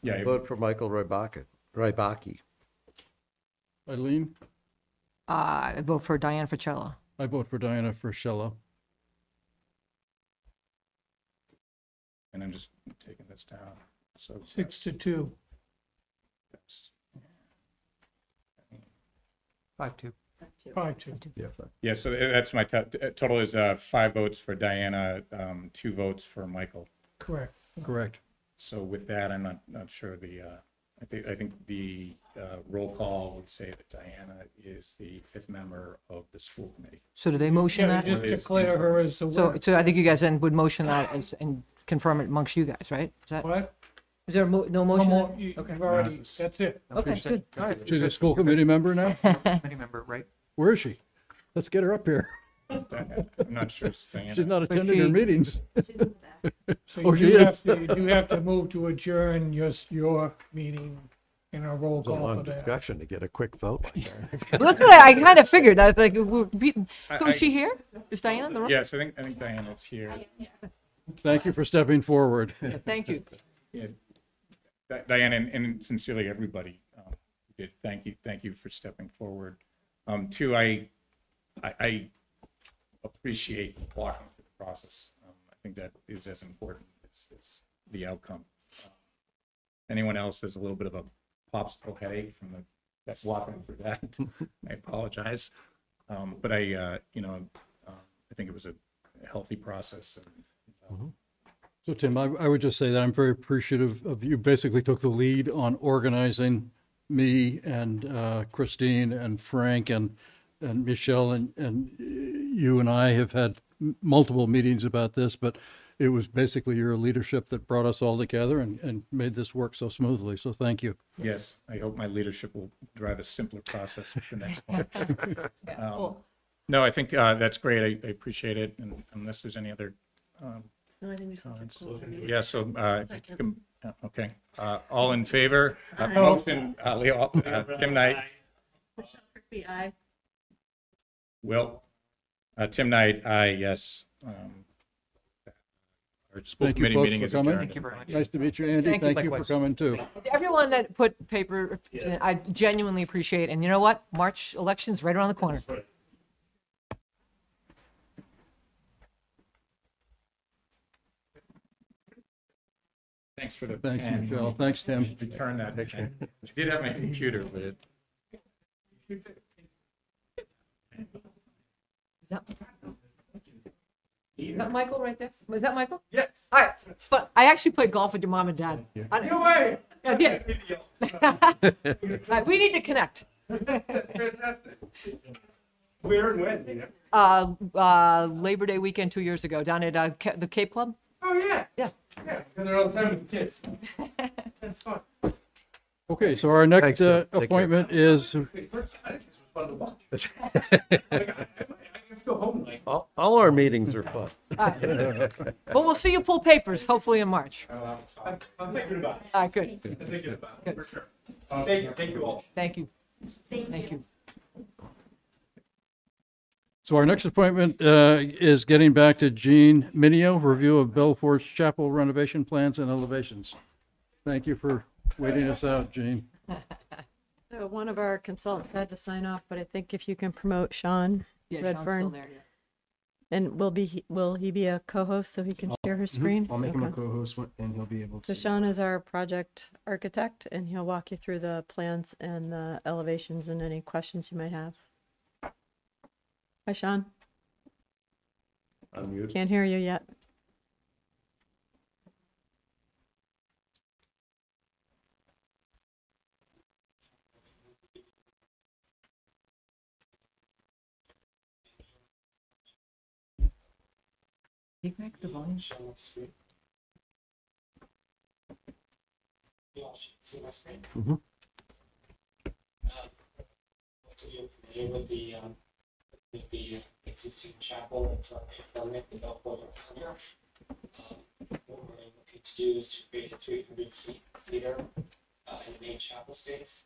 Yeah, I I- vote for Michael Rybaka, Rybaki. Eileen? Uh, I vote for Diane Fratello. I vote for Diana Frischello. And I'm just taking this down. So Six to two. that's- Five, two. Five two. Yeah, so that's my to- total is uh, five votes for Diana, um, two votes for Michael. Correct. Correct. So with that, I'm not, not sure the, uh, I think, I think the uh, roll call would say that Diana is the fifth member of the school committee. So do they motion Yeah, that? you just declare her as the So, winner. so I think you guys then would motion that as, and confirm it amongst you guys, right? Is that, What? is there a mo- no No motion? more, you- Okay. you've already, that's it. Okay, good, all right. She's a school committee member now? Committee member, right? Where is she? Let's get her up here. I'm not sure it's She's not But attending her she- meetings. <laughs> So Oh, you she do have is. to, you do have to move to adjourn your, your meeting in a roll It's a call long for that. discussion to get a quick vote. <laughs> <laughs> Well, that's what I, I kind of figured. I was like, we're beating. So I- is she here? Is Diana in the room? Yes, I think, I think Diana's here. Thank you for stepping forward. Yeah, Thank you. Yeah. Di- Diane, and- and sincerely, everybody, um, did, thank you, thank you for stepping forward. Um, two, I, I, I appreciate walking through the process. Um, I think that is as important as, as the outcome. Um, Anyone else has a little bit of a popsicle headache from the, that walking through that, <laughs> I apologize. Um, but I, uh, you know, um, I think it was a healthy process and, So Tim, I, I would just say that I'm very appreciative of you basically took the lead on organizing me and uh, Christine and Frank and, and Michelle and, and you and I have had m- multiple meetings about this, but it was basically your leadership that brought us all together and, and made this work so smoothly. So thank you. Yes, I hope my leadership will drive a simpler process at the next one. <laughs> Um, No, I think uh, that's great. I I appreciate it, and unless there's any other um, No, I think we just have to comments. close the meeting. Yeah, so, uh, Second. com- okay, Uh, all in favor? Uh, Motion, uh, Leo, uh, Tim Knight, Michelle Kirkby, aye. Will, uh, Tim Knight, aye, yes. Um, Our school Thank you committee folks meeting for is coming. adjourned. Thank you very much. Nice to meet you, Andy. Thank you. Thank you for Likewise. coming too. Everyone that put paper, I genuinely appreciate. And you know what? March election's right around the corner. Thanks for the. Thanks, pen. Michelle. Thanks, Tim. Return that. pen. I did have my computer, but it. Is that, is that Michael right there? Is that Michael? Yes. All right, it's fun. I actually played golf with your mom and dad. I- No way. I did. <laughs> Right, we need to connect. That's Fantastic. Where and when? you know? Uh, uh, Labor Day weekend two years ago down at uh, Ca- the Cape Club. Oh, yeah. Yeah. Yeah, go there all the time with the kids. <laughs> That's fun. Okay, so our next Thanks, uh, Take care. appointment is, Wait, first, I think this was fun to watch. <laughs> I have to go home like. All, all our meetings are fun. <laughs> Well, we'll see you pull papers hopefully in March. I'm, I'm thinking about it. All right, good. I'm thinking about it, for sure. Uh, Thank you, thank you all. Thank you. Thank you. So our next appointment uh, is getting back to Jean Minio, review of Bellforge's chapel renovation plans and elevations. Thank you for waiting us out, Jean. <laughs> So one of our consultants had to sign off, but I think if you can promote Sean Yeah, Sean's still Redburn. there. yeah. And will be, will he be a co-host so he can share his screen? I'll make him a Okay. co-host one- and he'll be able to. So Sean is our project architect and he'll walk you through the plans and the elevations and any questions you might have. Hi, Sean. Unmute. Can't hear you yet. Can you connect the volume? Mhm. So with the, um, with the existing chapel that's up on the Bellforge Center. Um, What we're looking to do is to create a three hundred seat theater, uh, in the main chapel space.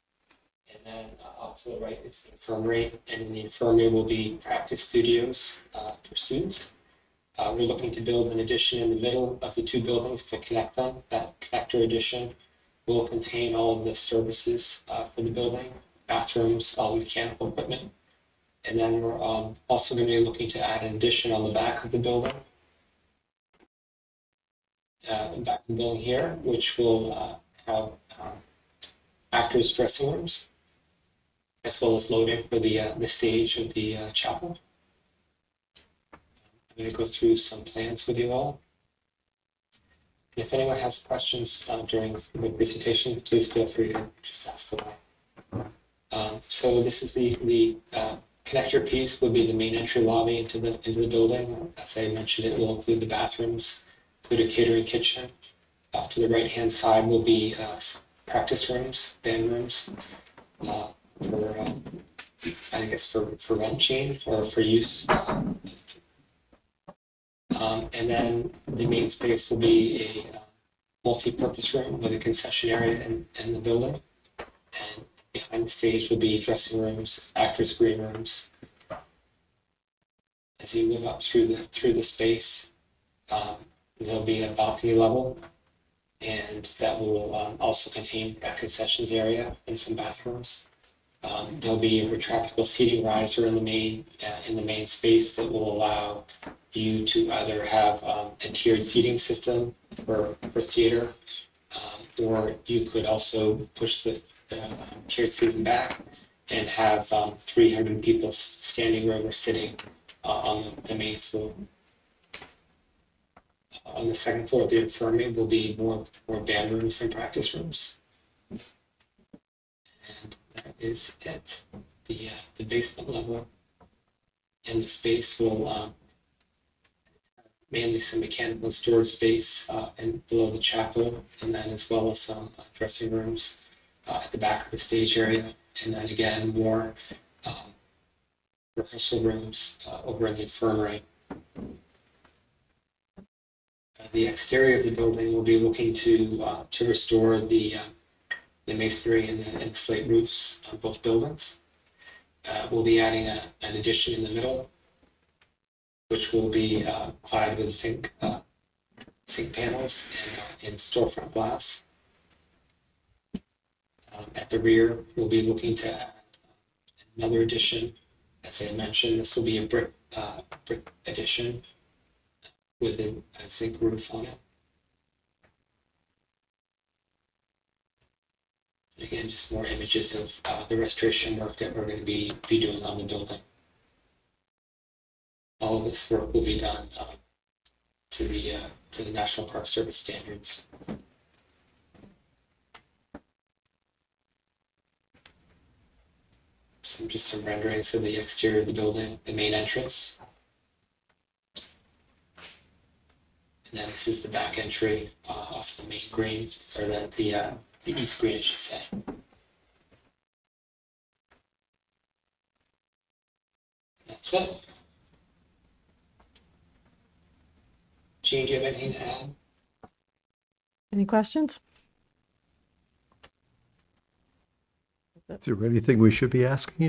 And then, uh, off to the right is the infirmary, and in the infirmary will be practice studios, uh, for students. Uh, we're looking to build an addition in the middle of the two buildings to connect them. That connector addition will contain all of the services uh, for the building, bathrooms, all the mechanical equipment. And then we're um, also going to be looking to add an addition on the back of the building. Uh, back of the building here, which will uh, have um, actors' dressing rooms, as well as loading for the uh, the stage of the uh, chapel. I'm going to go through some plans with you all. If anyone has questions uh, during the presentation, please feel free to just ask away. Um, so this is the the uh, connector piece will be the main entry lobby into the into the building. As I mentioned, it will include the bathrooms, include a catering kitchen. Off to the right hand side will be uh, practice rooms, band rooms, uh, for uh, I guess for for chain or for use. Um, and then the main space will be a uh, multi-purpose room with a concession area in, in the building. And behind the stage will be dressing rooms, actors' green rooms. As you move up through the through the space, um, there'll be a balcony level, and that will um, also contain a concessions area and some bathrooms. Um, there'll be a retractable seating riser in the main uh, in the main space that will allow you to either have um, a tiered seating system for for theater, um, or you could also push the, the um, tiered seating back and have um, 300 people standing room or sitting uh, on the, the main floor. On the second floor of the infirmary will be more more band rooms and practice rooms. And that is it. The uh, the basement level and the space will um, mainly some mechanical storage space uh, and below the chapel, and then as well as some uh, dressing rooms uh, at the back of the stage area, and then again more um, rehearsal rooms uh, over in the infirmary. The exterior of the building will be looking to uh, to restore the uh, the masonry and the, and slate roofs of both buildings. Uh, we'll be adding a, an addition in the middle which will be clad with zinc zinc panels and, and storefront glass. Um, at the rear, we'll be looking to add another addition. As I mentioned, this will be a brick uh, brick addition with a, a zinc roof on it. Again, just more images of uh, the restoration work that we're going to be be doing on the building all of this work will be done um, to the uh, to the National Park Service standards. Some just some renderings of the exterior of the building, the main entrance. And then this is the back entry uh, off the main green, or the the, uh, the east green, I should say. That's it. Gene, do you have anything to add? Any questions? Is there anything we should be asking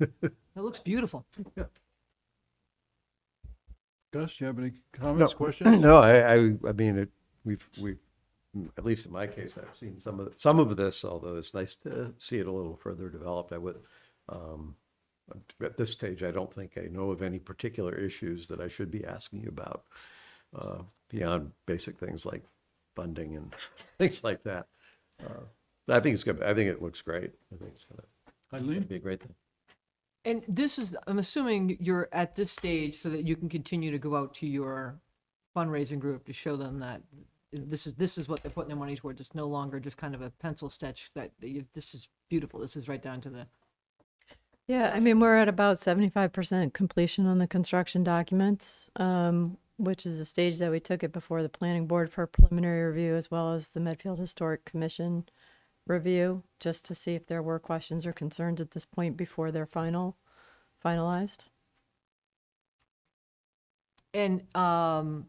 you? <laughs> It looks beautiful. Gus, you have any comments, No, questions? <clears throat> No, I, I, I mean, it, we've, we've, at least in my case, I've seen some of, some of this, although it's nice to see it a little further developed. I would, um, at this stage, I don't think I know of any particular issues that I should be asking you about, uh, beyond basic things like funding and <laughs> things like that. Uh, I think it's good. I think it looks great. I think it's gonna, Eileen? be a great thing. And this is, I'm assuming you're at this stage so that you can continue to go out to your fundraising group to show them that this is, this is what they're putting their money towards. It's no longer just kind of a pencil sketch that that you, this is beautiful. This is right down to the, Yeah, I mean, we're at about seventy-five percent completion on the construction documents, um, which is a stage that we took it before the planning board for preliminary review as well as the Medfield Historic Commission review, just to see if there were questions or concerns at this point before they're final, finalized. and, um,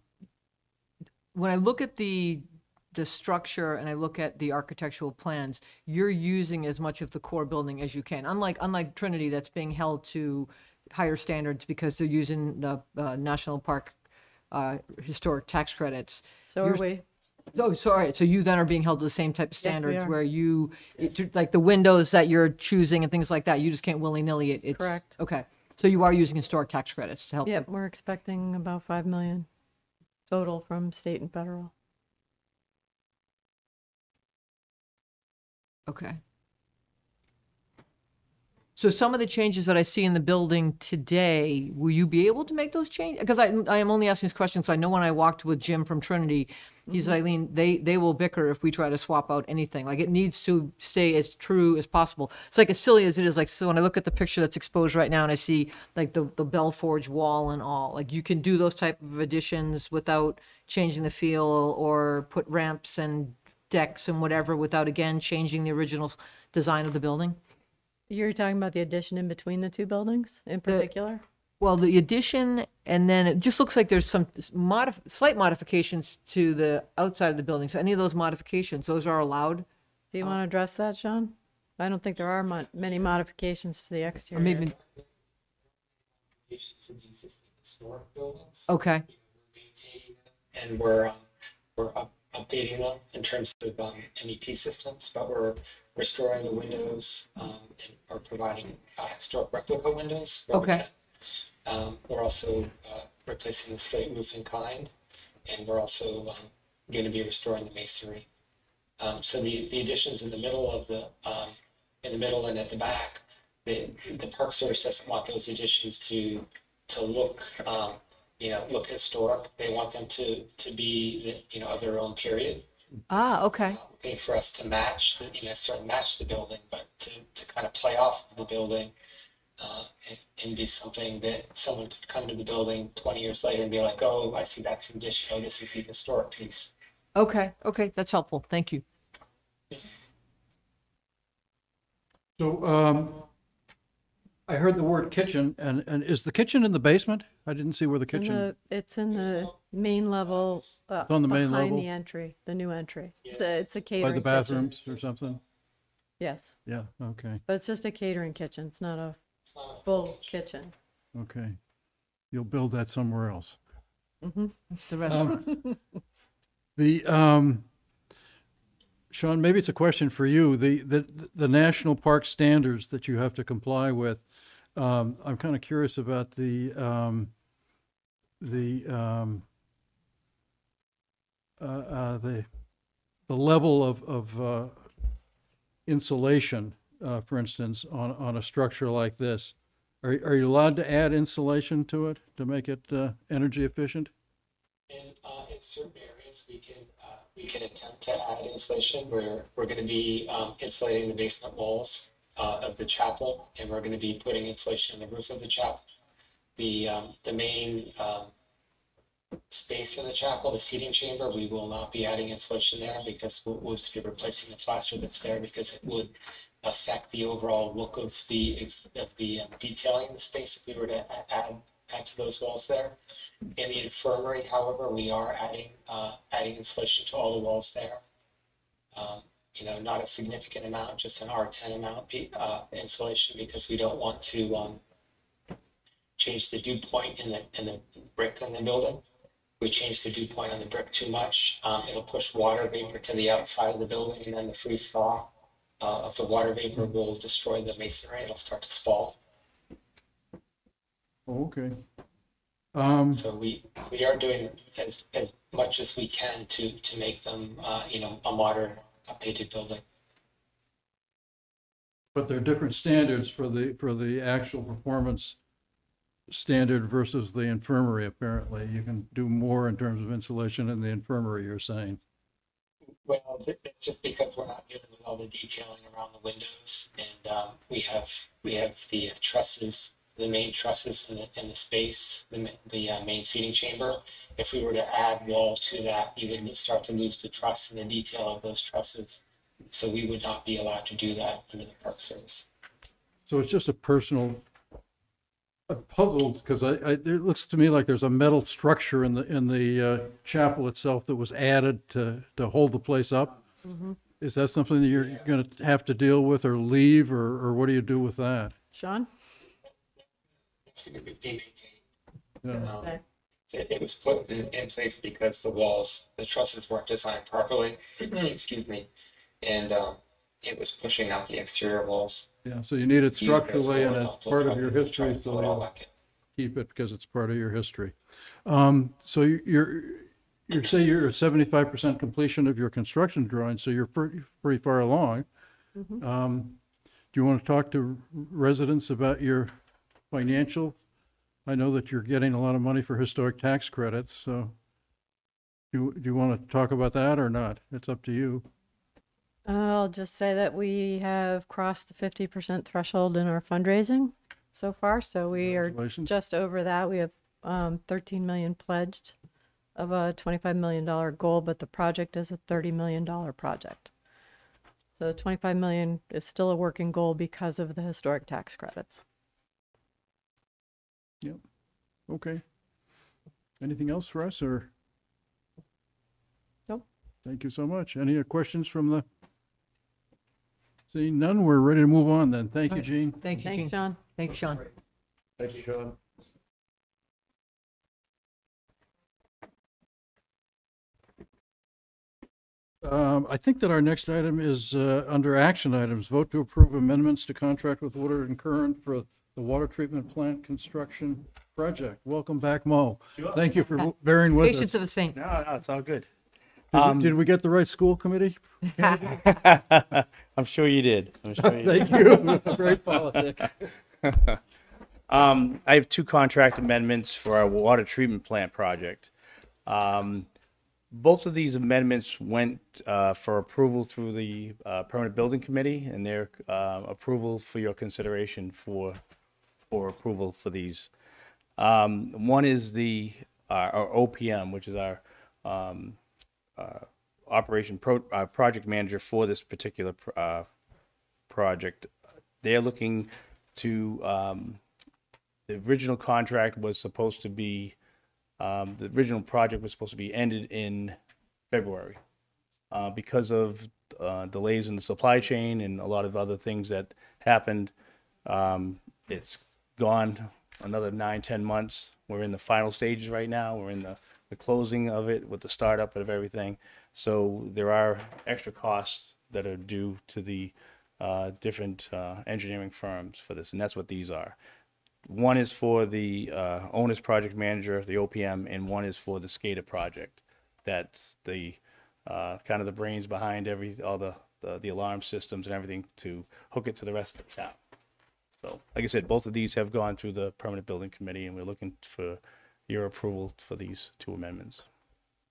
when I look at the, the structure and I look at the architectural plans, you're using as much of the core building as you can. Unlike, unlike Trinity, that's being held to higher standards because they're using the, uh, National Park, uh, historic tax credits. So are Yours- we. Oh, sorry. So you then are being held to the same type of standards are. where you, it- like the windows that you're choosing and things like that, you just can't willy-nilly it. it's- Correct. Okay. So you are using historic tax credits to help. Yep, we're expecting about 5 million total from state and federal. Okay. So some of the changes that I see in the building today, will you be able to make those changes? Because I, I am only asking this question, so I know when I walked with Jim from Trinity, he's like, Eileen, they, they will bicker if we try to swap out anything. Like it needs to stay as true as possible. It's like as silly as it is, like, so when I look at the picture that's exposed right now and I see like the, the Bellforge wall and all, like you can do those type of additions without changing the feel or put ramps and decks and whatever without again changing the original design of the building? You're talking about the addition in between the two buildings in particular? Well, the addition, and then it just looks like there's some modif- slight modifications to the outside of the building. So any of those modifications, those are allowed? Do you want to address that, Sean? I don't think there are mon- many modifications to the exterior. maybe- Modifications to the existing historic buildings. Okay. And we're, um, we're up, updating them in terms of, um, MEP systems, but we're restoring the windows, um, and are providing, uh, historic replica windows. where we Okay. can. Um, we're also, uh, replacing the slate roof in kind, and we're also, um, gonna be restoring the masonry. Um, so the, the additions in the middle of the, um, in the middle and at the back, the, the Park Service doesn't want those additions to, to look, um, you know, look historic. They want them to, to be, you know, of their own period. Ah, okay. Looking for us to match, the- you know, sort of match the building, but to, to kind of play off the building. Uh, and, and be something that someone could come to the building twenty years later and be like, oh, I see that's an addition, oh, this is the historic piece. Okay, okay, that's helpful. Thank you. So, um, I heard the word kitchen, and, and is the kitchen in the basement? I didn't see where the It's in kitchen, the, it's in the main level, uh, It's on the main level? behind level? the entry, the new entry. It's a- It's a by catering the kitchen. bathrooms or something? Yes, Yeah, okay, but it's just a catering kitchen. It's not a full kitchen. okay. You'll build that somewhere else. Mhm. It's the restaurant. Um, <laughs> The, um, Sean, maybe it's a question for you. The, the, the national park standards that you have to comply with, um, I'm kind of curious about the, um, the, um, uh, uh, the, the level of, of, uh, insulation, uh, for instance, on, on a structure like this. Are, are you allowed to add insulation to it to make it, uh, energy efficient? In, uh, in certain areas, we can, uh, we can attempt to add insulation. We're, we're gonna be, um, insulating the basement walls, uh, of the chapel, and we're gonna be putting insulation in the roof of the chapel. The, um, the main, um, space in the chapel, the seating chamber, we will not be adding insulation there because we'll, we'll just be replacing the plaster that's there because it would affect the overall look of the, of the um, detailing in the space if we were to add, add to those walls there. In the infirmary, however, we are adding, uh, adding insulation to all the walls there. Um, you know, not a significant amount, just an R ten amount, be- uh, insulation because we don't want to, um, change the dew point in the, in the brick on the building. We change the dew point on the brick too much, um, it'll push water vapor to the outside of the building and then the freeze thaw uh, of the water vapor will destroy the masonry, it'll start to spall. Oh, Okay. Um, So we, we are doing as, as much as we can to, to make them, uh, you know, a modern, updated building. But there are different standards for the, for the actual performance standard versus the infirmary, apparently. You can do more in terms of insulation in the infirmary, you're saying. Well, th- it's just because we're not dealing with all the detailing around the windows and, um, we have, we have the trusses, the main trusses in the, in the space, the, the, uh, main seating chamber. If we were to add wall to that, you would start to lose the truss and the detail of those trusses. So we would not be allowed to do that under the Park Service. So it's just a personal, I'm puzzled, because I, I, it looks to me like there's a metal structure in the, in the uh, chapel itself that was added to, to hold the place up. Mhm. Is that something that you're gonna have to deal with or leave, or, or what do you do with that? Sean? It's going to be maintained. Yeah. Um, It, it was put in, in place because the walls, the trusses weren't designed properly, <clears throat> excuse me, and, um, it was pushing out the exterior walls. Yeah, so you need it Use those structurally and it's horizontal part of your trusses to try history, and pull so it all you'll back in. keep it because it's part of your history. Um, so you- you're, you say you're at seventy-five percent completion of your construction drawing, so you're pretty, pretty far along. Um, do you want to talk to residents about your financial? I know that you're getting a lot of money for historic tax credits, so do, do you want to talk about that or not? It's up to you. I'll just say that we have crossed the fifty percent threshold in our fundraising so far, so we are Congratulations. just over that. We have um, thirteen million pledged of a twenty-five million dollar goal, but the project is a thirty million dollar project. So twenty-five million is still a working goal because of the historic tax credits. Yep. Okay. Anything else for us or? Nope. Thank you so much. Any questions from the? Seeing none, we're ready to move on then. Thank you, Alright. Gene. Thank you, Thanks, Gene. John. Thank you, Sean. Thank you, Sean. Um, I think that our next item is, uh, under action items, vote to approve amendments to contract with Woodard and Curran for the water treatment plant construction project. Welcome back, Mo. Thank you for bearing with us. Patience of a saint. No, no, it's all good. Did we- Um, Did we get the right school committee? <laughs> I'm sure you did. I'm sure you <laughs> Thank did. you. <laughs> Great politics. Um, I have two contract amendments for our water treatment plant project. Um, both of these amendments went, uh, for approval through the, uh, permanent building committee and their, uh, approval for your consideration for, for approval for these. Um, one is the, uh, our OPM, which is our, um, uh, operation pro, uh, project manager for this particular, uh, project. They're looking to, um, the original contract was supposed to be, um, the original project was supposed to be ended in February. Uh, because of, uh, delays in the supply chain and a lot of other things that happened, um, it's gone another nine, ten months. We're in the final stages right now. We're in the, the closing of it with the startup of everything. So there are extra costs that are due to the, uh, different, uh, engineering firms for this, and that's what these are. One is for the uh, owner's project manager, the OPM, and one is for the SCADA project. That's the uh, kind of the brains behind every all the, the the alarm systems and everything to hook it to the rest of the town. So, like I said, both of these have gone through the permanent building committee, and we're looking for your approval for these two amendments.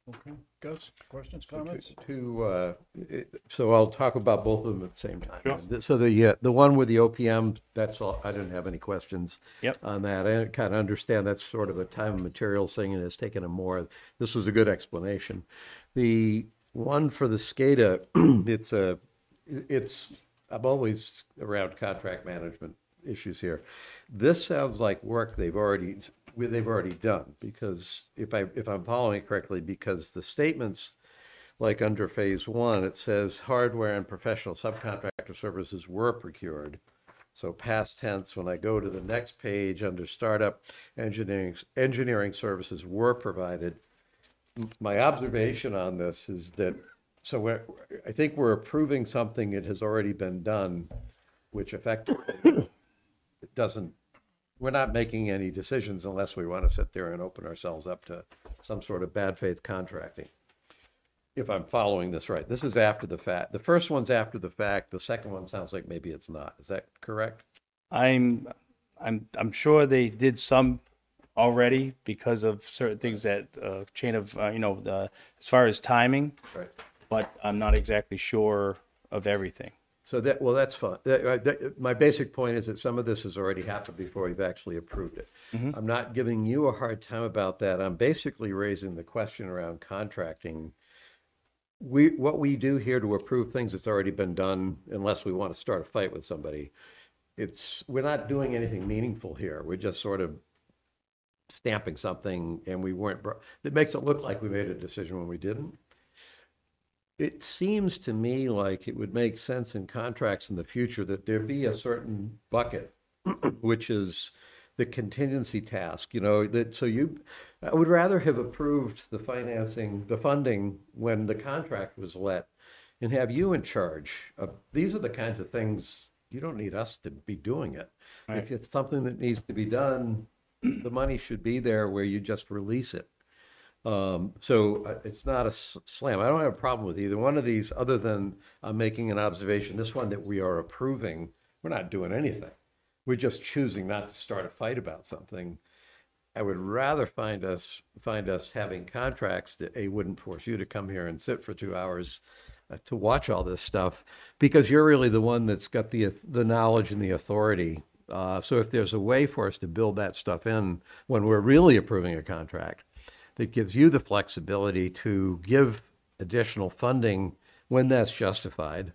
Okay, Gus, questions, comments? To, uh, it- so I'll talk about both of them at the same time. Sure. So the, uh, the one with the OPM, that's all, I didn't have any questions. Yep. On that, I kind of understand that's sort of a time and materials thing and it's taken a more, this was a good explanation. The one for the SCADA, <clears throat> it's a, it's, I'm always around contract management issues here. This sounds like work they've already, they've already done, because if I, if I'm following correctly, because the statements, like under phase one, it says hardware and professional subcontractor services were procured. So past tense, when I go to the next page under startup engineering, engineering services were provided. My observation on this is that, so we're, I think we're approving something that has already been done, which effectively <coughs> doesn't, we're not making any decisions unless we want to sit there and open ourselves up to some sort of bad faith contracting. If I'm following this right, this is after the fact. The first one's after the fact. The second one sounds like maybe it's not. Is that correct? I'm I'm I'm sure they did some already because of certain things that uh, chain of uh, you know the, as far as timing. Right. But I'm not exactly sure of everything. So that, well, that's fine. That- uh, that- My basic point is that some of this has already happened before we've actually approved it. Mhm. I'm not giving you a hard time about that. I'm basically raising the question around contracting. We, what we do here to approve things that's already been done, unless we want to start a fight with somebody, it's, we're not doing anything meaningful here. We're just sort of stamping something and we weren't, bro- it makes it look like we made a decision when we didn't. It seems to me like it would make sense in contracts in the future that there be a certain bucket, <clears throat> which is the contingency task, you know, that, so you, I would rather have approved the financing, the funding when the contract was let and have you in charge. of These are the kinds of things, you don't need us to be doing it. If it's something that needs to be done, the money should be there where you just release it. Um, so uh, it's not a slam. I don't have a problem with either one of these, other than I'm making an observation. This one that we are approving, we're not doing anything. We're just choosing not to start a fight about something. I would rather find us, find us having contracts that A, wouldn't force you to come here and sit for two hours uh, to watch all this stuff, because you're really the one that's got the, the knowledge and the authority. Uh, so if there's a way for us to build that stuff in when we're really approving a contract, that gives you the flexibility to give additional funding when that's justified.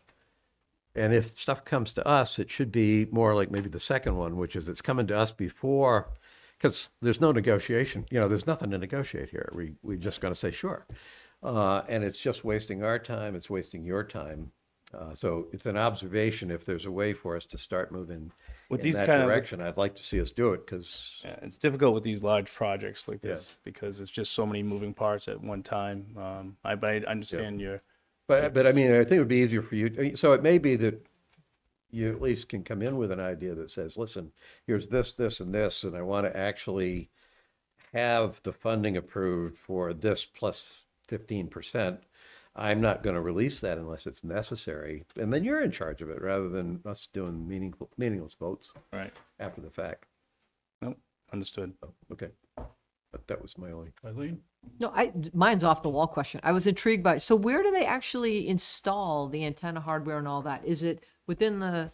And if stuff comes to us, it should be more like maybe the second one, which is it's coming to us before, because there's no negotiation, you know, there's nothing to negotiate here. We, we're just going to say, sure. Uh, and it's just wasting our time, it's wasting your time. Uh, so it's an observation. If there's a way for us to start moving With in these that kind of- direction, I'd like to see us do it because Yeah, it's difficult with these large projects like this because it's just so many moving parts at one time. Um, I, but I understand your, But, but I mean, I think it would be easier for you, so it may be that you at least can come in with an idea that says, listen, here's this, this, and this, and I want to actually have the funding approved for this plus fifteen percent. I'm not going to release that unless it's necessary, and then you're in charge of it, rather than us doing meaningful, meaningless votes right. after the fact. Nope, understood. Oh, okay, but that was my only. Eileen? No, I, mine's off the wall question. I was intrigued by, so where do they actually install the antenna hardware and all that? Is it within the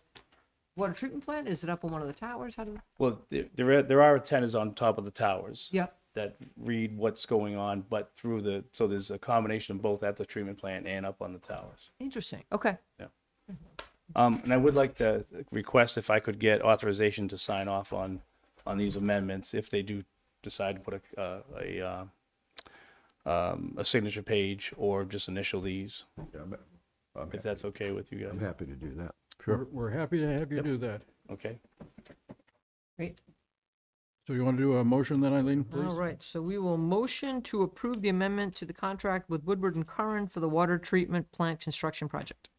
water treatment plant? Is it up on one of the towers? How do? Well, there, there are, there are antennas on top of the towers. Yep. That read what's going on, but through the, so there's a combination of both at the treatment plant and up on the towers. Interesting. Okay. Yeah. Um, and I would like to request if I could get authorization to sign off on, on these amendments if they do decide to put a, uh, a, uh, um, a signature page or just initial these. Yeah, I'm. if that's okay with you guys. I'm happy to do that. We're, we're happy to have you do that. Okay. Great. So you want to do a motion then, Eileen, please? All right, so we will motion to approve the amendment to the contract with Woodard and Curran for the water treatment plant construction project.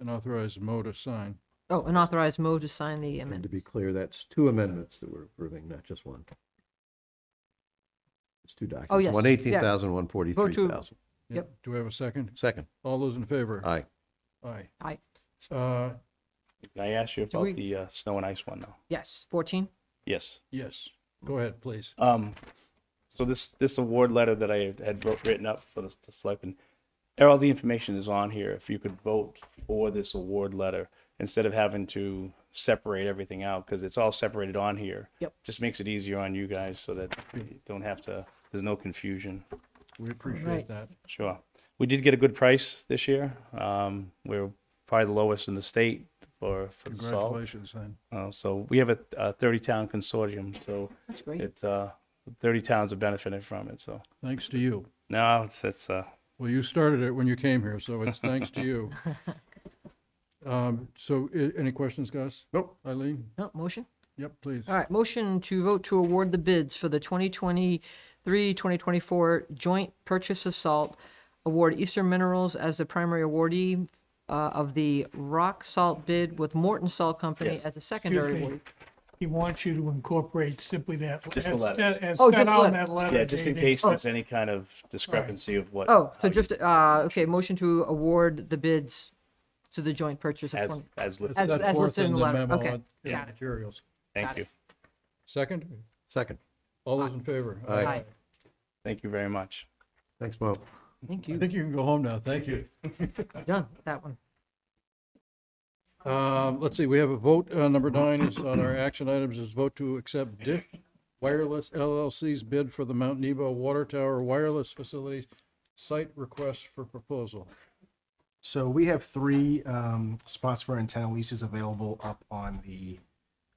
And authorize Mo to sign. Oh, and authorize Mo to sign the amendment. And to amendment. be clear, that's two amendments that we're approving, not just one. It's two documents. Oh, yes, One yeah. eighteen thousand, one Vote forty-three. Yep. Do we have a second? Second. All those in favor? Aye. Aye. Aye. Uh, Can I ask you Do about the, uh, snow and ice one though? Yes, fourteen? Yes. yes, go ahead, please. Um, so this, this award letter that I had wrote, written up for the, the selectmen, all the information is on here. If you could vote for this award letter instead of having to separate everything out, because it's all separated on here. Yep. Just makes it easier on you guys so that you don't have to, there's no confusion. We appreciate Right. that. Sure. We did get a good price this year. Um, we're probably the lowest in the state for, for the salt. Congratulations, then. Uh, so we have a, a thirty town consortium, so That's great. it's, uh, thirty towns are benefiting from it, so. Thanks to you. No, it's, it's, uh, Well, you started it when you came here, so it's thanks to you. <laughs> Um, so i- any questions, Gus? Nope. Eileen? No, motion? Yep, please. All right, motion to vote to award the bids for the 2023, 2024 joint purchase of salt. Award Eastern Minerals as the primary awardee uh, of the rock salt bid with Morton Salt Company Yes. as a secondary Excuse me. awardee. He wants you to incorporate simply that. Just the as- letter. as- As Oh, set just the out in letter. that letter. yeah, just in dated- case there's any kind of discrepancy of what. Oh, so how you- just, uh, okay, motion to award the bids to the joint purchase of. As, 20 as listed. As- Set forth listed in the letter. memo Okay, on- in got it. Materials. Thank you. Second? Second. All those in favor? Aye. Aye. Thank you very much. Thanks, Mo. Thank you. I you. think you can go home now. Thank you. <laughs> Done, that one. Um, let's see, we have a vote, uh, number nine is on our action items is vote to accept Dish Wireless LLC's bid for the Mount Nebo Water Tower Wireless Facilities site request for proposal. So we have three um, spots for antenna leases available up on the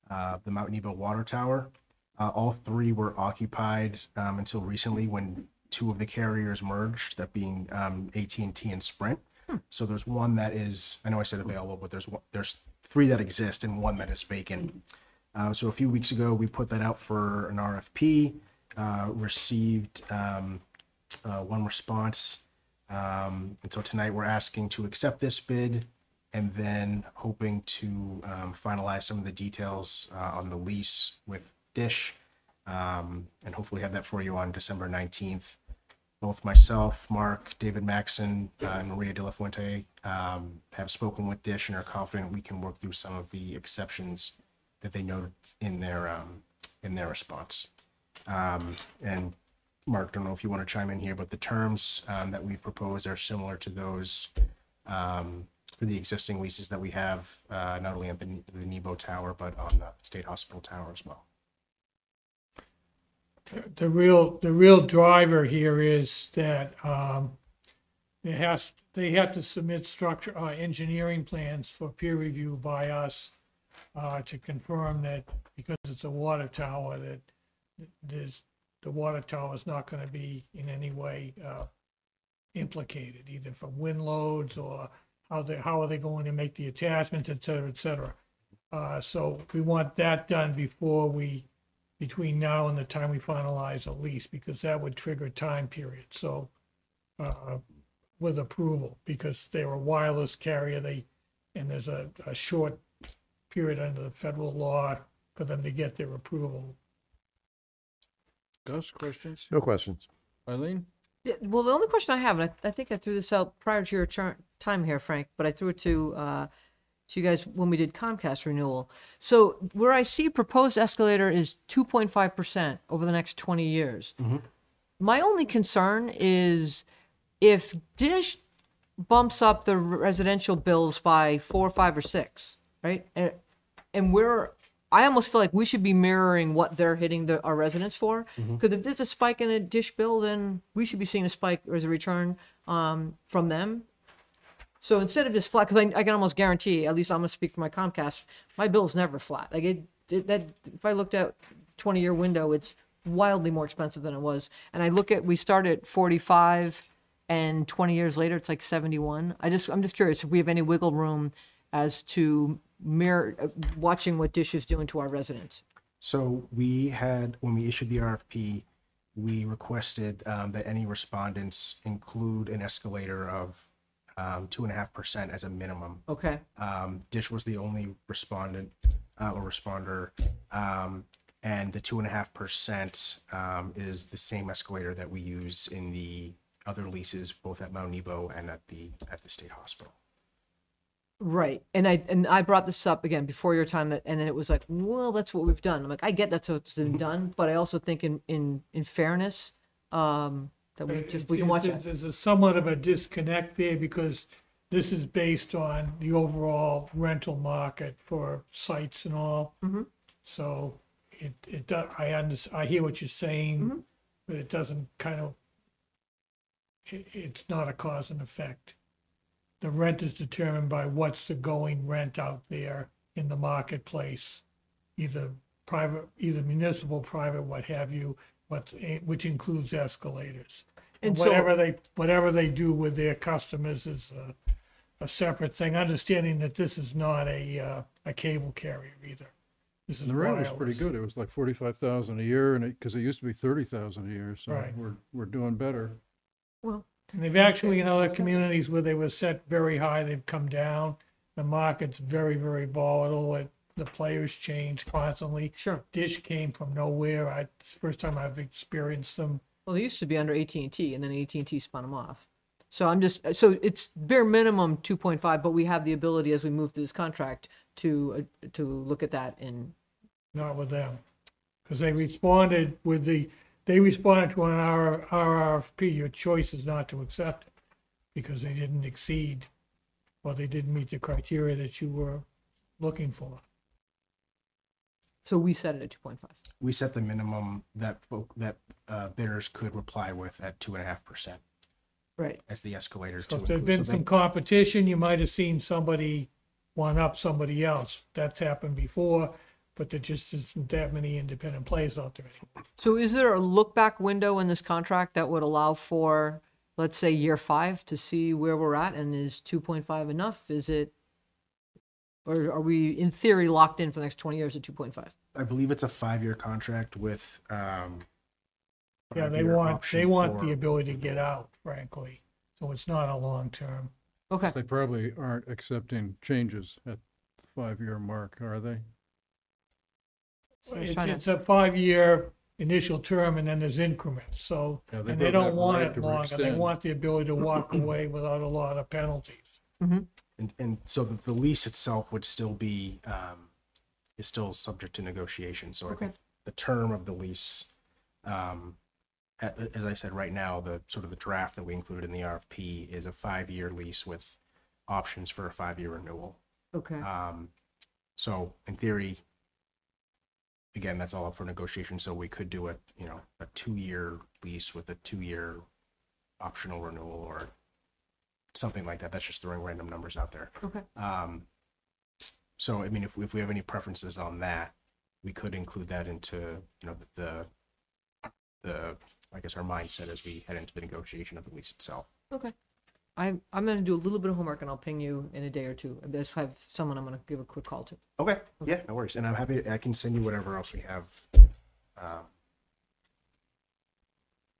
uh, the Mount Nebo water tower. Uh, all three were occupied um, until recently when two of the carriers merged, that being um, AT&T and Sprint. So there's one that is, I know I said available, but there's one, there's three that exist and one that is vacant. Uh, so a few weeks ago, we put that out for an RFP, uh, received um, uh, one response. Um, and so tonight we're asking to accept this bid and then hoping to um, finalize some of the details uh, on the lease with Dish um, and hopefully have that for you on December 19th. Both myself, Mark, David Maxson, uh, and Maria De La Fuente um, have spoken with Dish and are confident we can work through some of the exceptions that they noted in their um, in their response. Um, and Mark, don't know if you want to chime in here, but the terms um, that we've proposed are similar to those um, for the existing leases that we have, uh, not only at the, the Nebo Tower, but on the State Hospital Tower as well. The real, the real driver here is that, um, it has, they have to submit structure, uh, engineering plans for peer review by us, uh, to confirm that, because it's a water tower, that there's, the water tower is not gonna be in any way, uh, implicated, either from wind loads or how they, how are they going to make the attachments, et cetera, et cetera. Uh, so we want that done before we, between now and the time we finalize a lease, because that would trigger time period, so, uh, with approval, because they're a wireless carrier, they, and there's a, a short period under the federal law for them to get their approval. Gus, questions? No questions. Eileen? Yeah, well, the only question I have, and I, I think I threw this out prior to your turn, time here, Frank, but I threw it to, uh, to you guys when we did Comcast renewal. So where I see proposed escalator is two point five percent over the next twenty years. My only concern is if Dish bumps up the residential bills by four, five, or six, right? And, and we're, I almost feel like we should be mirroring what they're hitting the, our residents for. Because if there's a spike in a Dish bill, then we should be seeing a spike or as a return um, from them. So instead of just flat, because I, I can almost guarantee, at least I'm gonna speak for my Comcast, my bill's never flat. Like it, it that if I looked at 20 year window, it's wildly more expensive than it was. And I look at we started at 45, and 20 years later it's like 71. I just I'm just curious if we have any wiggle room as to mirror uh, watching what Dish is doing to our residents. So we had, when we issued the RFP, we requested um, that any respondents include an escalator of um, two and a half percent as a minimum. Okay. Um, Dish was the only respondent uh, or responder. Um, and the two and a half percent um, is the same escalator that we use in the other leases, both at Mount Nebo and at the at the state hospital. Right. And I and I brought this up again before your time that and then it was like, well, that's what we've done. I'm like, I get that's what's been done, but I also think in in in fairness, um, that we just we can watch There's- it. There's a somewhat of a disconnect there because this is based on the overall rental market for sites and all. Mhm. So it, it, I under, I hear what you're saying, Mm-hmm. but it doesn't kind of, it, it's not a cause and effect. The rent is determined by what's the going rent out there in the marketplace, either private, either municipal, private, what have you, what's, which includes escalators. And And so- whatever they, whatever they do with their customers is a, a separate thing, understanding that this is not a, uh, a cable carrier either. This is The rent was pretty wireless. good. It was like forty-five thousand a year and it, because it used to be thirty thousand a year, so Right. we're, we're doing better. Well, And they've actually, in other communities where they were set very high, they've come down. The market's very, very volatile. It, the players change constantly. Sure. Dish came from nowhere. I, it's the first time I've experienced them. Well, they used to be under AT and T, and then AT and T spun them off. So I'm just so it's bare minimum 2.5, but we have the ability as we move through this contract to uh, to look at that in not with them. Because they responded with the, they responded to an R, RRFP, your choice is not to accept it. Because they didn't exceed, or they didn't meet the criteria that you were looking for. So we set it at 2.5. We set the minimum that folk, that uh, bidders could reply with at two and a half percent Right. as the escalator So to if there's include. been so some competition, you might have seen somebody one up somebody else. That's happened before, but there just isn't that many independent players out there anymore. So is there a look back window in this contract that would allow for, let's say, year five to see where we're at, and is 2.5 enough? Is it Or are we, in theory, locked in for the next 20 years at 2.5? I believe it's a five-year contract with, um. Yeah, they five-year want, option they want the for- ability to get out, frankly. So it's not a long-term. Okay. They probably aren't accepting changes at the five-year mark, are they? So I was It's, trying to- it's a five-year initial term and then there's increments, so, Yeah, they and they don't have don't a want right it to longer. They extend. want the ability to walk <clears throat> away without a lot of penalties. And, and so the, the lease itself would still be, um, is still subject to negotiation, so I think the term of the lease, um, a- as I said, right now, the sort of the draft that we included in the RFP is a five-year lease with options for a five-year renewal. Okay. Um, so in theory, again, that's all up for negotiation, so we could do a, you know, a two-year lease with a two-year optional renewal or something like that. That's just throwing random numbers out there. Okay. Um, so, I mean, if, if we have any preferences on that, we could include that into, you know, the, the, I guess our mindset as we head into the negotiation of the lease itself. Okay. I'm, I'm going to do a little bit of homework and I'll ping you in a day or two. If I just have someone I'm going to give a quick call to. Okay, yeah, no worries. And I'm happy, I can send you whatever else we have, um,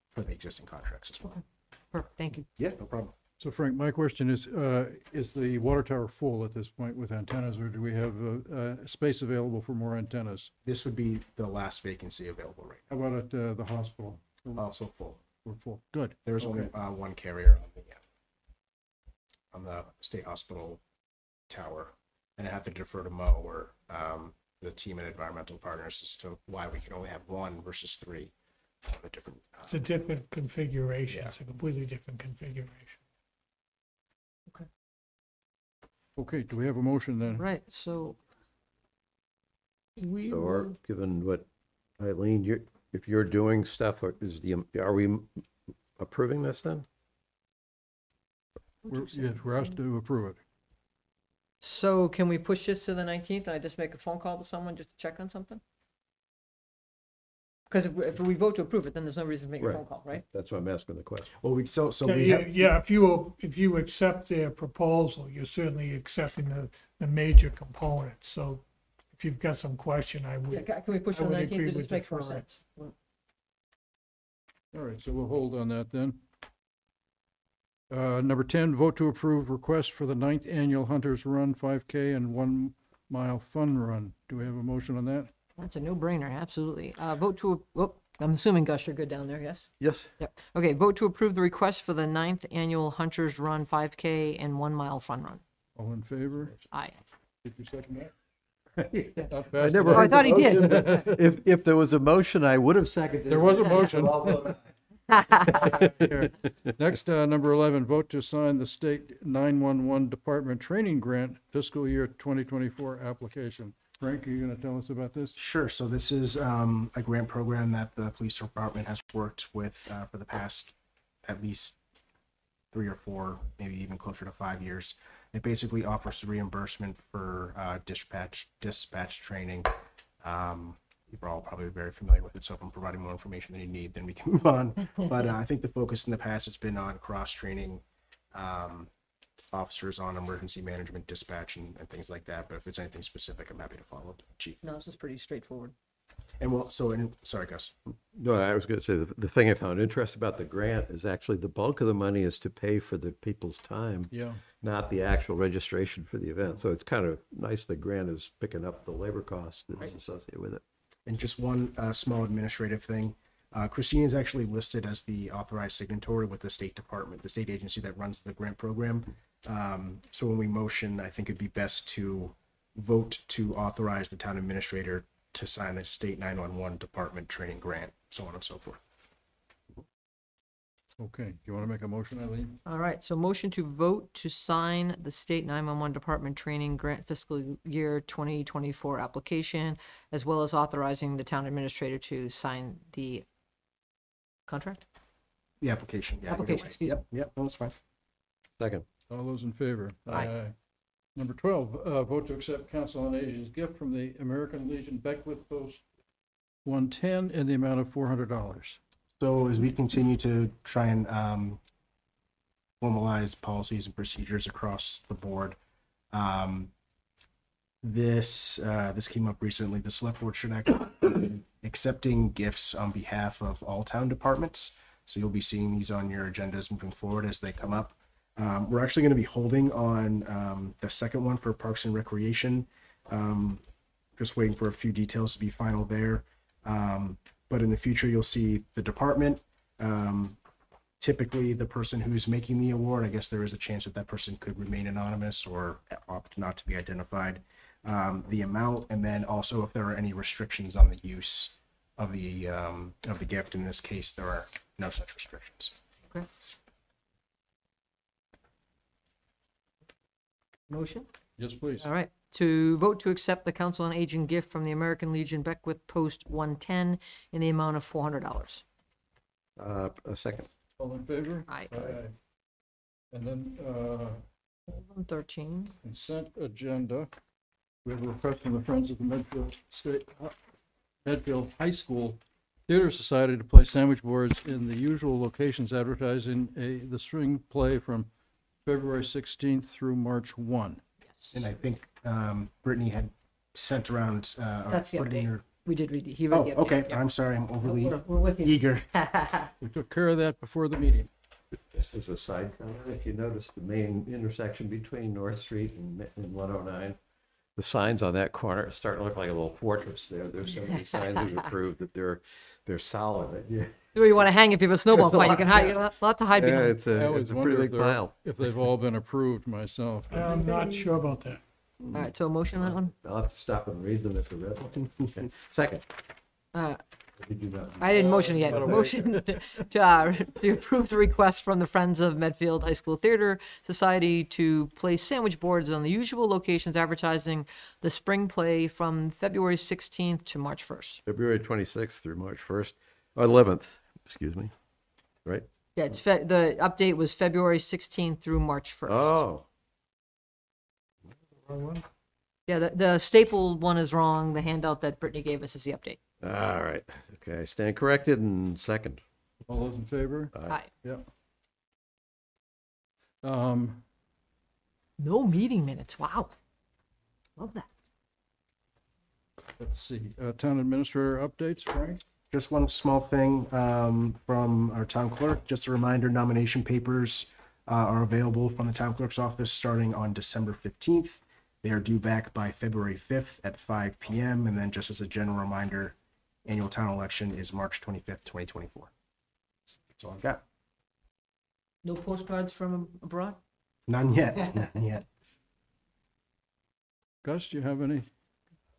for the existing contracts as well. Perfect. Thank you. Yeah, no problem. So Frank, my question is, uh, is the water tower full at this point with antennas, or do we have, uh, uh, space available for more antennas? This would be the last vacancy available right How about at, uh, the hospital? now. Also full. We're full. Good. There's only, Okay. uh, one carrier on the, uh, on the state hospital tower. And I have to defer to Mo or, um, the team at Environmental Partners as to why we can only have one versus three. on The different, uh, It's a different configuration. It's a completely different configuration. Okay, Okay, do we have a motion then? Right. So we So are, will- given what Eileen, you're, if you're doing stuff, or is the, are we approving this then? We're, yes, we're asked to approve it. So can we push this to the 19th and I just make a phone call to someone just to check on something? Because if, we- if we vote to approve it, then there's no reason to make a Right. phone call, right? That's why I'm asking the question. well, we, so, so Yeah, we yeah, have, yeah, if you, if you accept their proposal, you're certainly accepting the, the major components. So if you've got some question, I Yeah, would, ca- can we push I to the would 19th? agree It with just makes more deferring. sense. All right, so we'll hold on that then. Uh, number ten, vote to approve request for the ninth annual Hunters Run five K and one mile fun run. Do we have a motion on that? That's a no-brainer, absolutely. Uh, vote to, whoop, I'm assuming Gus, you're good down there, yes? Yes. Yep. Okay, vote to approve the request for the ninth annual Hunters Run 5K and one mile fun run. All in favor? Aye. Did you second that? Not I never. Oh, I heard thought the he did. motion. If, if there was a motion, I would have seconded. There was a <laughs> motion. So I'll vote Here. Next, uh, number eleven, vote to sign the state nine-one-one department training grant fiscal year twenty twenty-four application. Frank, are you gonna tell us about this? Sure. So this is um, a grant program that the police department has worked with uh, for the past at least three or four, maybe even closer to five years. It basically offers reimbursement for uh, dispatch dispatch training. Um, you're all probably very familiar with it, so if I'm providing more information than you need, then we can <laughs> move on. But uh, I think the focus in the past has been on cross training um, officers on emergency management, dispatch, and, and things like that. But if there's anything specific, I'm happy to follow up chief. No, this is pretty straightforward. And well, so, and, sorry, Gus. No, I was going to say, the, the thing I found interesting about the grant is actually the bulk of the money is to pay for the people's time. Yeah. Not the actual registration for the event. So it's kind of nice the grant is picking up the labor costs that is associated with it. And just one uh, small administrative thing. Uh, Christine is actually listed as the authorized signatory with the State Department, the state agency that runs the grant program. Um, so when we motion, I think it'd be best to vote to authorize the town administrator to sign the state 911 department training grant, so on and so forth. Okay, you wanna make a motion, Eileen? All right, so motion to vote to sign the state 911 department training grant fiscal year 2024 application, as well as authorizing the town administrator to sign the contract? The application, yeah. either Application, way. excuse me. Yep, yep, no, that's fine. Second. All those in favor? Aye. Number twelve, uh, vote to accept Council on Aging's gift from the American Legion Beckwith Post one-ten in the amount of four hundred dollars. So as we continue to try and um, formalize policies and procedures across the board, um, this uh, this came up recently. The select board should act <coughs> accepting gifts on behalf of all town departments. So you'll be seeing these on your agendas moving forward as they come up. Um, we're actually going to be holding on um, the second one for Parks and Recreation. Um, just waiting for a few details to be final there. Um, but in the future, you'll see the department. Um, typically, the person who's making the award, I guess there is a chance that that person could remain anonymous or opt not to be identified. Um, the amount, and then also if there are any restrictions on the use of the of the gift. In this case, there are no such restrictions. Okay. Motion? Yes, please. All right. To vote to accept the Council on Aging gift from the American Legion Beckwith Post 110 in the amount of $400. Uh, a second. All in favor? Aye. Aye. And then, uh, 13. consent agenda. We have a request from the Friends of the Medfield State, uh, Medfield High School Theater Society to place sandwich boards in the usual locations advertising a, the string play from February sixteenth through March one. And I think um, Brittany had sent around. Uh, or That's the put it in update. her- We did read, he read Oh, the update. okay. I'm sorry. I'm overly We're- we're with you. eager. <laughs> We took care of that before the meeting. This is a side comment, if you notice the main intersection between North Street and, and one oh nine, the signs on that corner are starting to look like a little fortress there. There's so many signs we've approved that they're, they're solid. <laughs> Yeah. Where you want to hang if you have a snowball fight, you can hide, you got a lot to hide Yeah, behind. it's a, I it's always a wonder pretty if big they're, pile. if they've all been approved myself. I'm not sure about that. All right, so a motion on that one? I'll have to stop and read them if they're read. Second. Uh, Did you not? I didn't motion yet. By. Motion <laughs> to, uh, to approve the request from the Friends of Medfield High School Theater Society to place sandwich boards on the usual locations advertising the spring play from February 16th to March 1st. February twenty-sixth through March first, or eleventh, excuse me, right? Yeah, it's fe- the update was February 16th through March 1st. Oh. Yeah, the, the stapled one is wrong. The handout that Brittany gave us is the update. All right, okay, stand corrected and second. All those in favor? Aye. Yep. Um, No meeting minutes. Wow. Love that. let's see, uh, town administrator updates, Frank? Just one small thing um, from our town clerk. Just a reminder: nomination papers uh, are available from the town clerk's office starting on December fifteenth. They are due back by February fifth at five p.m. And then, just as a general reminder, annual town election is March twenty fifth, twenty twenty four. That's all I've got. No postcards from abroad? None yet. <laughs> None yet. Gus, do you have any?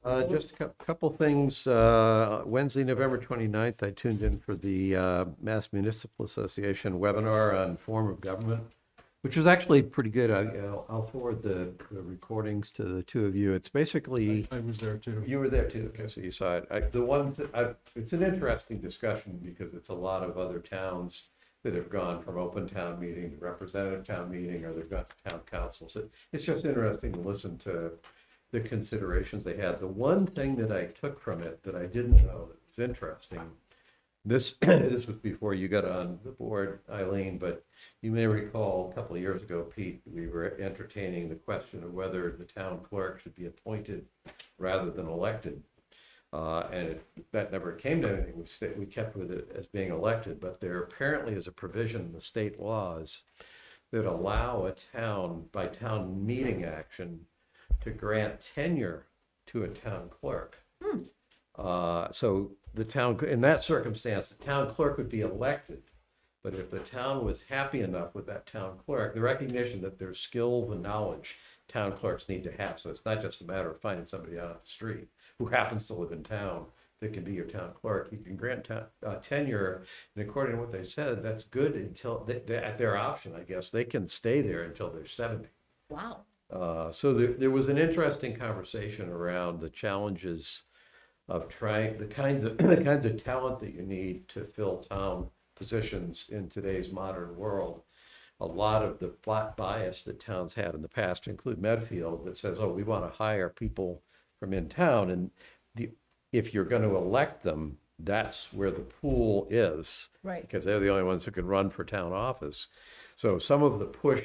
Uh, just a cou- couple things. Uh, Wednesday, November 29th, I tuned in for the uh, Mass Municipal Association webinar on form of government, which was actually pretty good. I, I'll- I'll forward the, the recordings to the two of you. It's basically. I was there too. You were there too, okay, so you saw it. I, the one, th- I, it's an interesting discussion because it's a lot of other towns that have gone from open town meeting to representative town meeting, or they've got to town council. So it's just interesting to listen to the considerations they had. The one thing that I took from it that I didn't know that was interesting, this, <clears throat> this was before you got on the board, Eileen, but you may recall a couple of years ago, Pete, we were entertaining the question of whether the town clerk should be appointed rather than elected. Uh, and it, that never came to anything. We sta we kept with it as being elected, but there apparently is a provision in the state laws that allow a town, by town meeting action, to grant tenure to a town clerk. Uh, so the town, in that circumstance, the town clerk would be elected. But if the town was happy enough with that town clerk, the recognition that there's skills and knowledge town clerks need to have. So it's not just a matter of finding somebody out on the street who happens to live in town that can be your town clerk. You can grant uh, tenure, and according to what they said, that's good until, they- they- at their option, I guess. They can stay there until they're seventy. Wow. Uh, so there, there was an interesting conversation around the challenges of trying, the kinds of, <clears throat> the kinds of talent that you need to fill town positions in today's modern world. A lot of the flat bias that towns had in the past, include Medfield, that says, oh, we want to hire people from in town. And the, if you're going to elect them, that's where the pool is. Right. Because they're the only ones who can run for town office. So some of the push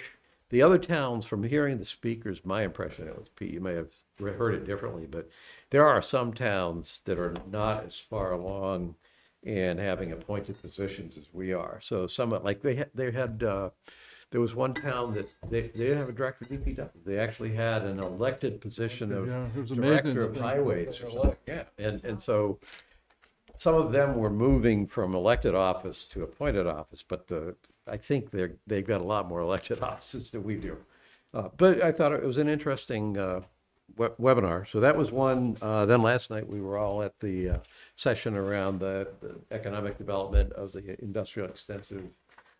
The other towns, from hearing the speakers, my impression, it was Pete, you may have heard it differently, but there are some towns that are not as far along in having appointed positions as we are. So some, like, they had, they had, uh, there was one town that they, they didn't have a director of DPW. They actually had an elected position of Yeah, it was amazing director that of they- highways or something, yeah. And, and so some of them were moving from elected office to appointed office, but the, I think they're, they've got a lot more elected <laughs> offices than we do. Uh, but I thought it was an interesting, uh, we- webinar. So that was one. Uh, then last night we were all at the, uh, session around the, the economic development of the industrial extensive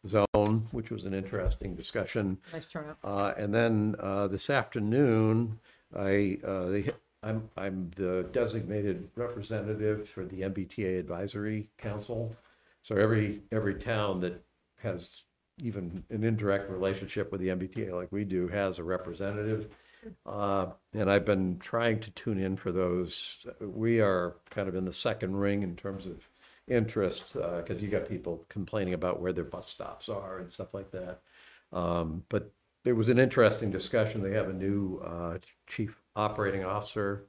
zone, which was an interesting discussion. Nice turnout. Uh, and then, uh, this afternoon, I, uh, they, I'm, I'm the designated representative for the MBTA Advisory Council. So every, every town that has even an indirect relationship with the MBTA like we do has a representative. Uh, and I've been trying to tune in for those. We are kind of in the second ring in terms of interest, uh, cause you got people complaining about where their bus stops are and stuff like that. Um, but it was an interesting discussion. They have a new, uh, chief operating officer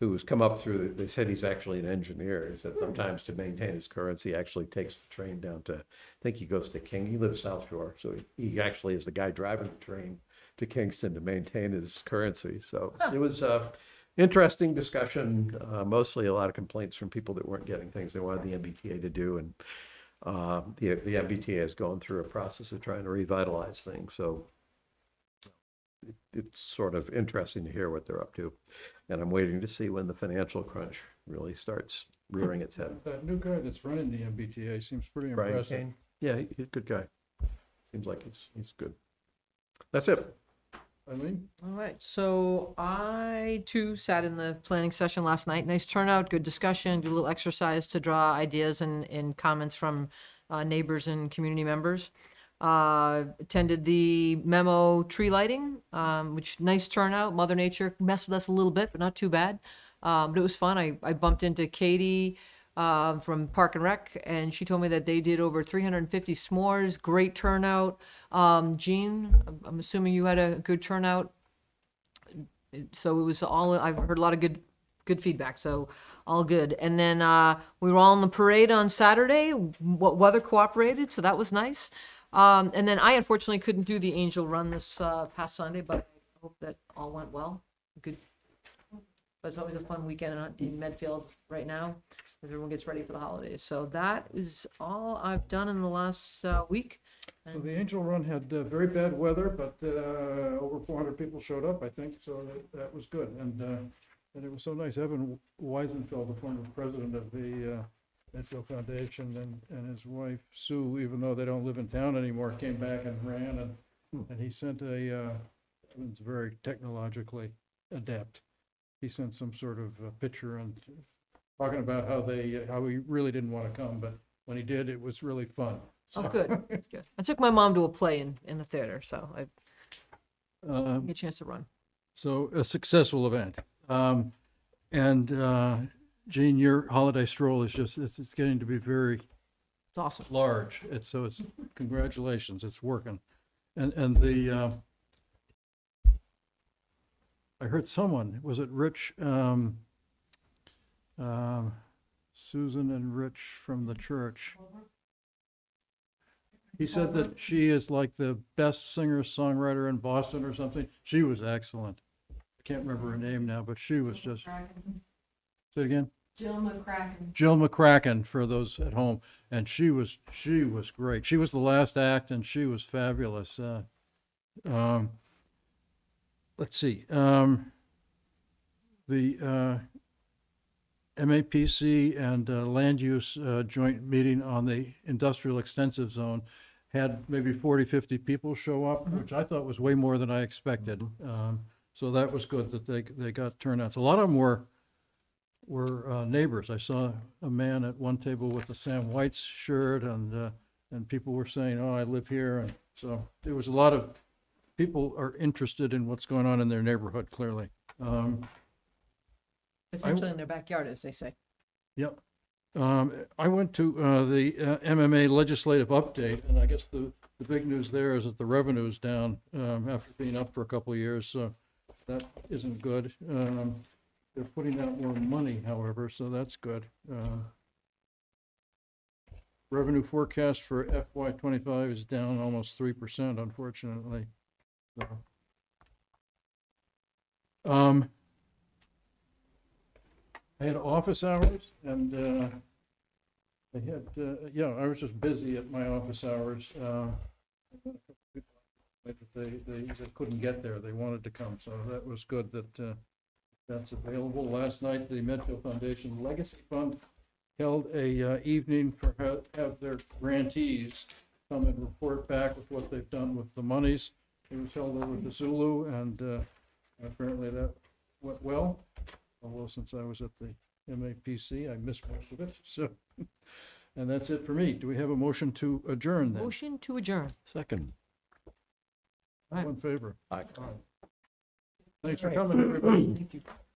who's come up through, they said he's actually an engineer. He said sometimes to maintain his currency, he actually takes the train down to, I think he goes to King, he lives South Shore, so he he actually is the guy driving the train to Kingston to maintain his currency. So it was a interesting discussion, uh, mostly a lot of complaints from people that weren't getting things they wanted the MBTA to do. And uh, the, the MBTA has gone through a process of trying to revitalize things, so it- it's sort of interesting to hear what they're up to. And I'm waiting to see when the financial crunch really starts rearing its head. That new guy that's running the MBTA seems pretty Brian impressive. Kane? Yeah, he- he's a good guy. Seems like he's, he's good. That's it. Eileen? All right, so I too sat in the planning session last night. Nice turnout, good discussion, do a little exercise to draw ideas and, and comments from uh, neighbors and community members. Uh, attended the memo tree lighting, um, which nice turnout. Mother Nature messed with us a little bit, but not too bad. Um, but it was fun. I, I bumped into Katie um, from Park and Rec, and she told me that they did over 350 s'mores. Great turnout. Um, Jean, I'm- I'm assuming you had a good turnout. So it was all. I've heard a lot of good, good feedback. So all good. And then uh, we were all in the parade on Saturday. What weather cooperated, so that was nice. Um, and then I unfortunately couldn't do the Angel Run this uh, past Sunday, but I hope that all went well. Good. But it's always a fun weekend in- Medfield right now as everyone gets ready for the holidays. So that is all I've done in the last uh, week. So the Angel Run had uh, very bad weather, but uh, over 400 people showed up, I think, so that, that was good. And, uh, and it was so nice. Evan Weisenfeld, the former president of the uh, Medfield Foundation, and, and his wife Sue, even though they don't live in town anymore, came back and ran, and, and he sent a, uh, Evan's very technologically adept. He sent some sort of uh, picture and talking about how they, how he really didn't want to come, but when he did, it was really fun. Oh, So- good. <laughs> good. I took my mom to a play in, in the theater, so I Um, get a chance to run. So a successful event. Um, and, uh, Gene, your holiday stroll is just, it's, it's getting to be very It's awesome. large. It's, so it's, congratulations, it's working. And, and the, uh, I heard someone, was it Rich, um, um, Susan and Rich from the church? He said that she is like the best singer songwriter in Boston or something. She was excellent. I can't remember her name now, but she was just. Say it again. Jill McCracken. Jill McCracken for those at home, and she was she was great. She was the last act, and she was fabulous. Uh, um, let's see. Um, the uh, MAPC and uh, land use uh, joint meeting on the industrial extensive zone had maybe 40, 50 people show up, which I thought was way more than I expected. Um, so that was good that they they got turnouts. A lot of them were were uh, neighbors. I saw a man at one table with a Sam White's shirt, and uh, and people were saying, "Oh, I live here," and so there was a lot of people are interested in what's going on in their neighborhood. Clearly, um, Essentially in their backyard, as they say. Yep. Um, I went to uh, the uh, MMA legislative update, and I guess the, the big news there is that the revenue is down um, after being up for a couple of years, so that isn't good. Um, They're putting out more money, however, so that's good. Uh, Revenue forecast for FY twenty-five is down almost three percent, unfortunately. Um, I had office hours and, uh, I had, uh, yeah, I was just busy at my office hours. they, they, couldn't get there. They wanted to come, so that was good that, that's available. Last night, the Medfield Foundation Legacy Fund held a, uh, evening for, ha- have their grantees come and report back with what they've done with the monies. It was held over the Zulu and, uh, apparently that went well. Although since I was at the MAPC, I missed most of it, <laughs> so. And that's it for me. Do we have a motion to adjourn then? Motion to adjourn. Second. All in favor? Aye. Thanks for coming, everybody. Thank you.